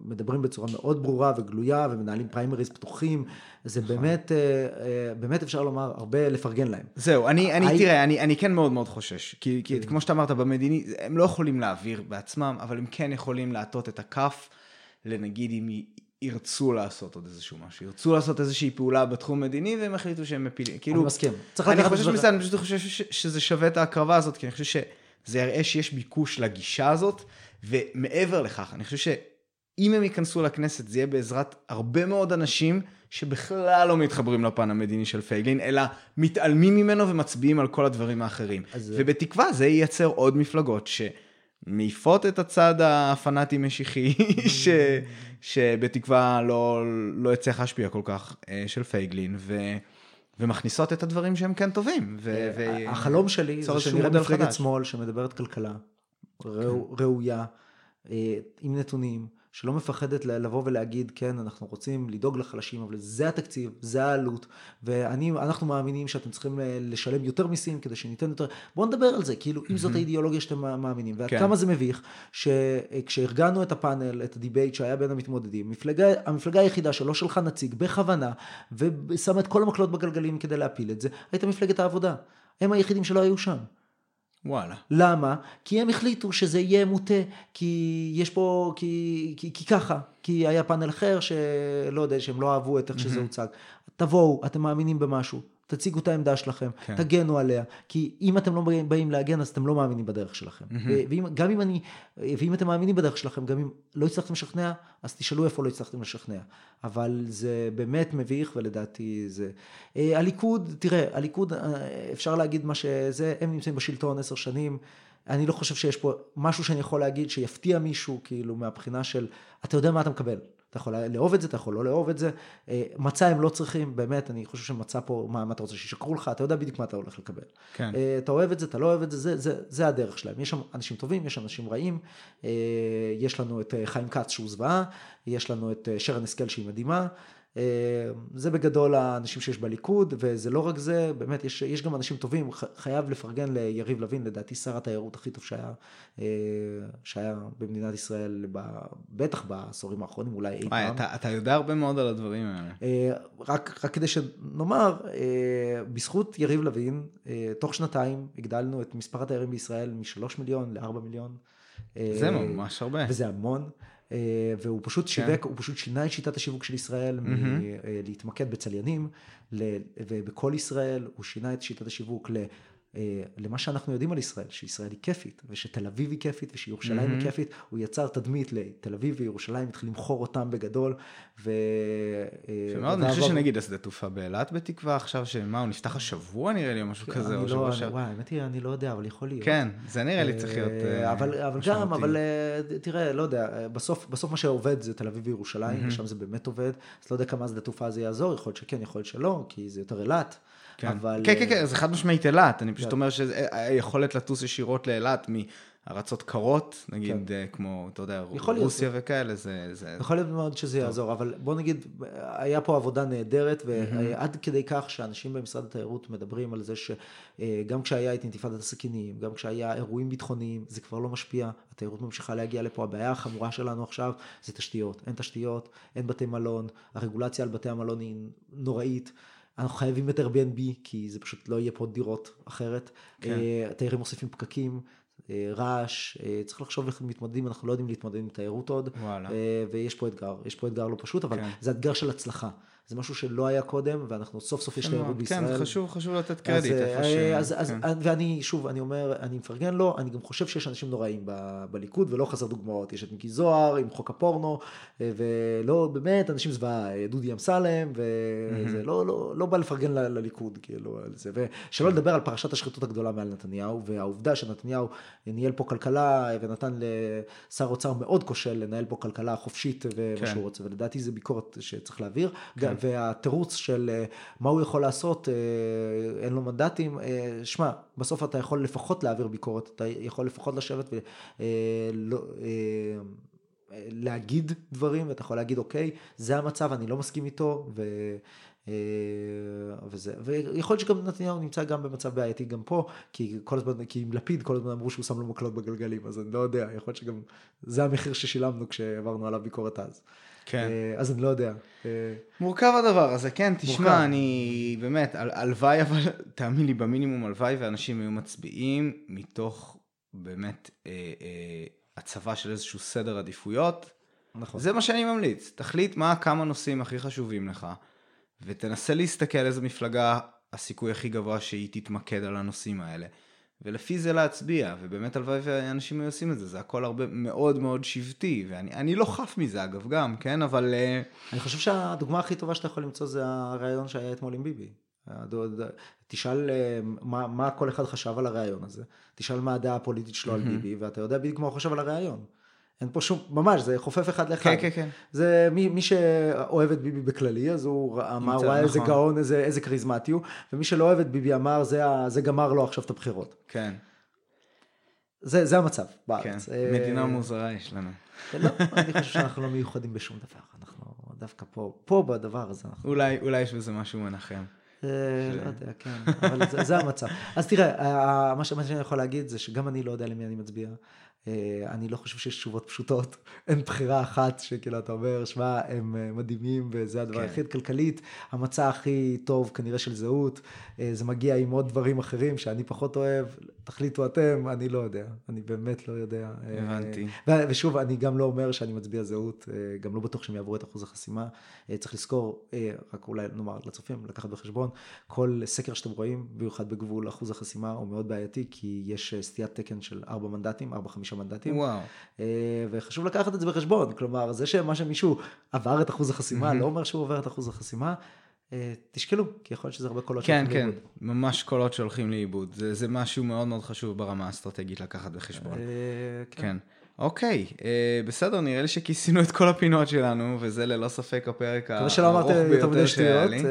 מדברים בצורה מאוד ברורה וגלויה, ומנהלים פריימריז פתוחים, זה נכון. באמת, אה, אה, באמת אפשר לומר, הרבה לפרגן להם. זהו, אני, אני תראה, אני, אני כן מאוד מאוד חושש, כי, כי כמו שאתה אמרת, במדיני, הם לא יכולים להעביר בעצמם, אבל הם כן יכולים להטות את הכף, לנגיד אם ירצו לעשות עוד איזשהו משהו, ירצו לעשות איזושהי פעולה בתחום מדיני, והם החליטו שהם מפילים, כאילו, אני מסכים. צריך אני לקחת חושש את זה- מזה, אני פשוט חושב ש- שזה שווה את ההקרבה הזאת, כי אני חושב שזה יראה שיש ביקוש לגישה הזאת, ומעבר לכך, אני חושב אם הם ייכנסו לכנסת, זה יהיה בעזרת הרבה מאוד אנשים שבכלל לא מתחברים לפן המדיני של פייגלין, אלא מתעלמים ממנו ומצביעים על כל הדברים האחרים. אז... ובתקווה זה ייצר עוד מפלגות שמעיפות את הצד הפנאטי-משיחי, ש... שבתקווה לא, לא יצליח להשפיע כל כך, אה, של פייגלין, ו... ומכניסות את הדברים שהם כן טובים. ו... ו... החלום שלי זה שנראה מפלגת שמאל שמדברת כלכלה, כן. ראויה, אה, עם נתונים. שלא מפחדת לבוא ולהגיד, כן, אנחנו רוצים לדאוג לחלשים, אבל זה התקציב, זה העלות, ואנחנו מאמינים שאתם צריכים אה, לשלם יותר מיסים כדי שניתן יותר, בואו נדבר על זה, כאילו, אם זאת האידיאולוגיה שאתם מאמינים, ועד כן. כמה זה מביך, שכשארגנו את הפאנל, את ה debate שהיה בין המתמודדים, מפלגה, המפלגה היחידה שלא שלחה נציג בכוונה, ושמה את כל המקלות בגלגלים כדי להפיל את זה, הייתה מפלגת העבודה. הם היחידים שלא היו שם. וואלה. למה? כי הם החליטו שזה יהיה מוטה, כי יש פה, כי, כי, כי ככה, כי היה פאנל אחר שלא יודע, שהם לא אהבו את איך שזה הוצג. תבואו, אתם מאמינים במשהו, תציגו את העמדה שלכם, כן. תגנו עליה, כי אם אתם לא באים להגן אז אתם לא מאמינים בדרך שלכם. Mm-hmm. ואם, גם אם אני, ואם אתם מאמינים בדרך שלכם, גם אם לא הצלחתם לשכנע, אז תשאלו איפה לא הצלחתם לשכנע. אבל זה באמת מביך ולדעתי זה... אה, הליכוד, תראה, הליכוד, אה, אפשר להגיד מה שזה, הם נמצאים בשלטון עשר שנים. אני לא חושב שיש פה משהו שאני יכול להגיד שיפתיע מישהו, כאילו, מהבחינה של, אתה יודע מה אתה מקבל. אתה יכול לאהוב את זה, אתה יכול לא לאהוב את זה. אה, מצע הם לא צריכים, באמת, אני חושב שמצע פה, מה, מה אתה רוצה, שישקרו לך, אתה יודע בדיוק מה אתה הולך לקבל. כן. אה, אתה אוהב את זה, אתה לא אוהב את זה, זה, זה, זה הדרך שלהם. יש שם אנשים טובים, יש אנשים רעים, אה, יש לנו את חיים כץ שהוא זוועה, יש לנו את שרן השכל שהיא מדהימה. אה, זה בגדול האנשים שיש בליכוד, וזה לא רק זה, באמת, יש, יש גם אנשים טובים, חייב לפרגן ליריב לוין, לדעתי שר התיירות הכי טוב שהיה, אה, שהיה במדינת ישראל, בטח בעשורים האחרונים, אולי אי פעם. אתה, אתה יודע הרבה מאוד על הדברים האלה. אה, רק, רק כדי שנאמר, בזכות יריב לוין, תוך שנתיים הגדלנו את מספר התיירים בישראל משלוש מיליון לארבע מיליון. זה ממש הרבה. וזה המון. אה, והוא פשוט כן. שיווק, הוא פשוט שינה את שיטת השיווק של ישראל, mm-hmm. להתמקד בצליינים, ובכל ישראל הוא שינה את שיטת השיווק ל... אה, למה שאנחנו יודעים על ישראל, שישראל היא כיפית, ושתל אביב היא כיפית, ושירושלים mm-hmm. היא כיפית, הוא יצר תדמית לתל אביב וירושלים, התחיל למכור אותם בגדול, ו... אה, שמאוד, אני חושב שנגיד השדה תעופה באילת בתקווה עכשיו, שמה, הוא נפתח השבוע נראה לי, או משהו כזה, או שבוע שעבר. וואי, האמת היא, אני לא יודע, אבל יכול להיות. כן, זה נראה לי צריך להיות אה, אבל, אבל גם, אבל תראה, לא יודע, בסוף, בסוף מה שעובד זה תל אביב וירושלים, mm-hmm. ושם זה באמת עובד, אז לא יודע כמה שדה תעופה זה יעזור, יכול להיות שכן, יכול להיות שלא, כי זה יותר אילת. כן. אבל... כן, כן, כן, זה חד משמעית אילת, אני פשוט כן. אומר שהיכולת לטוס ישירות לאילת מארצות קרות, נגיד כן. אה, כמו, אתה יודע, רוסיה וכאלה, זה... זה... יכול להיות מאוד שזה טוב. יעזור, אבל בוא נגיד, היה פה עבודה נהדרת, ועד כדי כך שאנשים במשרד התיירות מדברים על זה שגם אה, כשהיה את אינתיפאדת הסכינים, גם כשהיה אירועים ביטחוניים, זה כבר לא משפיע, התיירות ממשיכה להגיע לפה, הבעיה החמורה שלנו עכשיו זה תשתיות, אין תשתיות, אין בתי מלון, הרגולציה על בתי המלון היא נוראית. אנחנו חייבים את Airbnb, כי זה פשוט לא יהיה פה דירות אחרת. כן. אה, תיירים מוסיפים פקקים, אה, רעש, אה, צריך לחשוב איך מתמודדים, אנחנו לא יודעים להתמודד עם תיירות עוד. וואלה. ויש פה אתגר, יש פה אתגר לא פשוט, אבל כן. זה אתגר של הצלחה. זה משהו שלא היה קודם, ואנחנו סוף סוף יש תיירות כן, בישראל. כן, חשוב, חשוב לתת קרדיט איפה אה, ש... אז, אז, כן. ואני, שוב, אני אומר, אני מפרגן לו, אני גם חושב שיש אנשים נוראים ב, בליכוד, ולא חסר דוגמאות. יש את מיקי זוהר עם חוק הפורנו, אה, ולא, באמת, אנשים זוועה, אה, דודי אמסלם, וזה לא, לא, לא בא לפרגן ל, לליכוד, כאילו, על זה. ושלא כן. לדבר על פרשת השחיתות הגדולה מעל נתניהו, והעובדה שנתניהו ניהל פה כלכלה, ונתן לשר אוצר מאוד כושל לנהל פה כלכלה חופשית ומה שהוא רוצה, ולדעתי זה ביקורת שצריך להעביר. כן. והתירוץ של אה, מה הוא יכול לעשות, אה, אין לו מנדטים, אה, שמע, בסוף אתה יכול לפחות להעביר ביקורת, אתה יכול לפחות לשבת ולא... להגיד דברים, ואתה יכול להגיד, אוקיי, זה המצב, אני לא מסכים איתו, ו... וזה, ויכול להיות שגם נתניהו נמצא גם במצב בעייתי גם פה, כי כל הזמן, כי עם לפיד כל הזמן אמרו שהוא שם לו מקלות בגלגלים, אז אני לא יודע, יכול להיות שגם זה המחיר ששילמנו כשעברנו עליו ביקורת אז. כן. אה, אז אני לא יודע. אה, מורכב הדבר הזה, כן, תשמע, אני באמת, הלוואי, אבל תאמין לי, במינימום הלוואי ואנשים היו מצביעים מתוך באמת אה, אה, הצבה של איזשהו סדר עדיפויות. נכון. זה מה שאני ממליץ, תחליט מה כמה נושאים הכי חשובים לך, ותנסה להסתכל איזה מפלגה הסיכוי הכי גבוה שהיא תתמקד על הנושאים האלה. ולפי זה להצביע, ובאמת הלוואי ואנשים היו עושים את זה, זה הכל הרבה מאוד מאוד שבטי, ואני לא חף מזה אגב גם, כן, אבל... אה, אני חושב שהדוגמה הכי טובה שאתה יכול למצוא זה הריאיון שהיה אתמול עם ביבי. תשאל אה, מה, מה כל אחד חשב על הריאיון הזה, תשאל מה הדעה הפוליטית שלו על ביבי, ואתה יודע בדיוק מה הוא חושב על הריאיון. אין פה שום, ממש, זה חופף אחד לאחד. כן, כן, כן. זה מי, מי שאוהב את ביבי בכללי, אז הוא אמר, וואי, נכון. איזה גאון, איזה, איזה כריזמטי הוא, ומי שלא אוהב את ביבי אמר, זה, זה גמר לו עכשיו את הבחירות. כן. זה, זה המצב בארץ. כן, אה, מדינה מוזרה יש לנו. לא, אני חושב שאנחנו לא מיוחדים בשום דבר, אנחנו דווקא פה, פה בדבר הזה. אנחנו... אולי, אולי יש בזה משהו מנחם. אה, לא יודע, כן, אבל זה, זה המצב. אז תראה, מה שאני יכול להגיד זה שגם אני לא יודע למי אני מצביע. אה, אני לא חושב שיש תשובות פשוטות, אין בחירה אחת שכאילו אתה אומר, שמע, הם אה, מדהימים וזה הדבר כן. היחיד. כלכלית, המצע הכי טוב כנראה של זהות, אה, זה מגיע עם עוד דברים אחרים שאני פחות אוהב, תחליטו אתם, אני לא יודע, אני באמת לא יודע. הבנתי. ושוב, אני גם לא אומר שאני מצביע זהות, גם לא בטוח שהם יעברו את אחוז החסימה. צריך לזכור, רק אולי נאמר לצופים, לקחת בחשבון, כל סקר שאתם רואים, במיוחד בגבול אחוז החסימה, הוא מאוד בעייתי, כי יש סטיית תקן של 4 מנדטים, 4-5 מנדטים. וואו. וחשוב לקחת את זה בחשבון, כלומר, זה שמה שמישהו עבר את אחוז החסימה, לא אומר שהוא עובר את אחוז החסימה. אה, תשקלו, כי יכול להיות שזה הרבה קולות כן, שהולכים כן, לאיבוד. כן, כן, ממש קולות שהולכים לאיבוד. זה, זה משהו מאוד מאוד חשוב ברמה האסטרטגית לקחת בחשבון. אה, כן. כן. אוקיי, אה, בסדר, נראה לי שכיסינו את כל הפינות שלנו, וזה ללא ספק הפרק הארוך ביותר שהיה לי.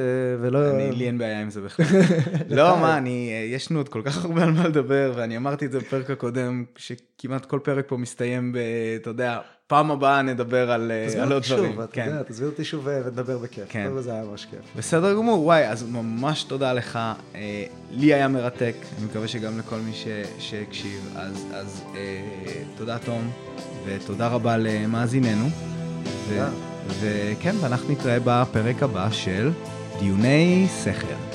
ולא... אני, לי אין בעיה עם זה בכלל. לא, מה, אני, אה, יש לנו עוד כל כך הרבה על מה לדבר, ואני אמרתי את זה בפרק הקודם, שכמעט כל פרק פה מסתיים ב... אתה יודע, פעם הבאה נדבר על, אה, על עוד דברים. תזמין אותי שוב, אתה יודע, תזמין אותי שוב ונדבר בכיף. כן. זה היה ממש כיף. בסדר גמור, וואי, אז ממש תודה לך. אה, לי היה מרתק, אני מקווה שגם לכל מי ש, שהקשיב. אז, אז אה, תודה תום, ותודה רבה למאזיננו. וכן, ואנחנו נתראה בפרק הבא של דיוני סכר.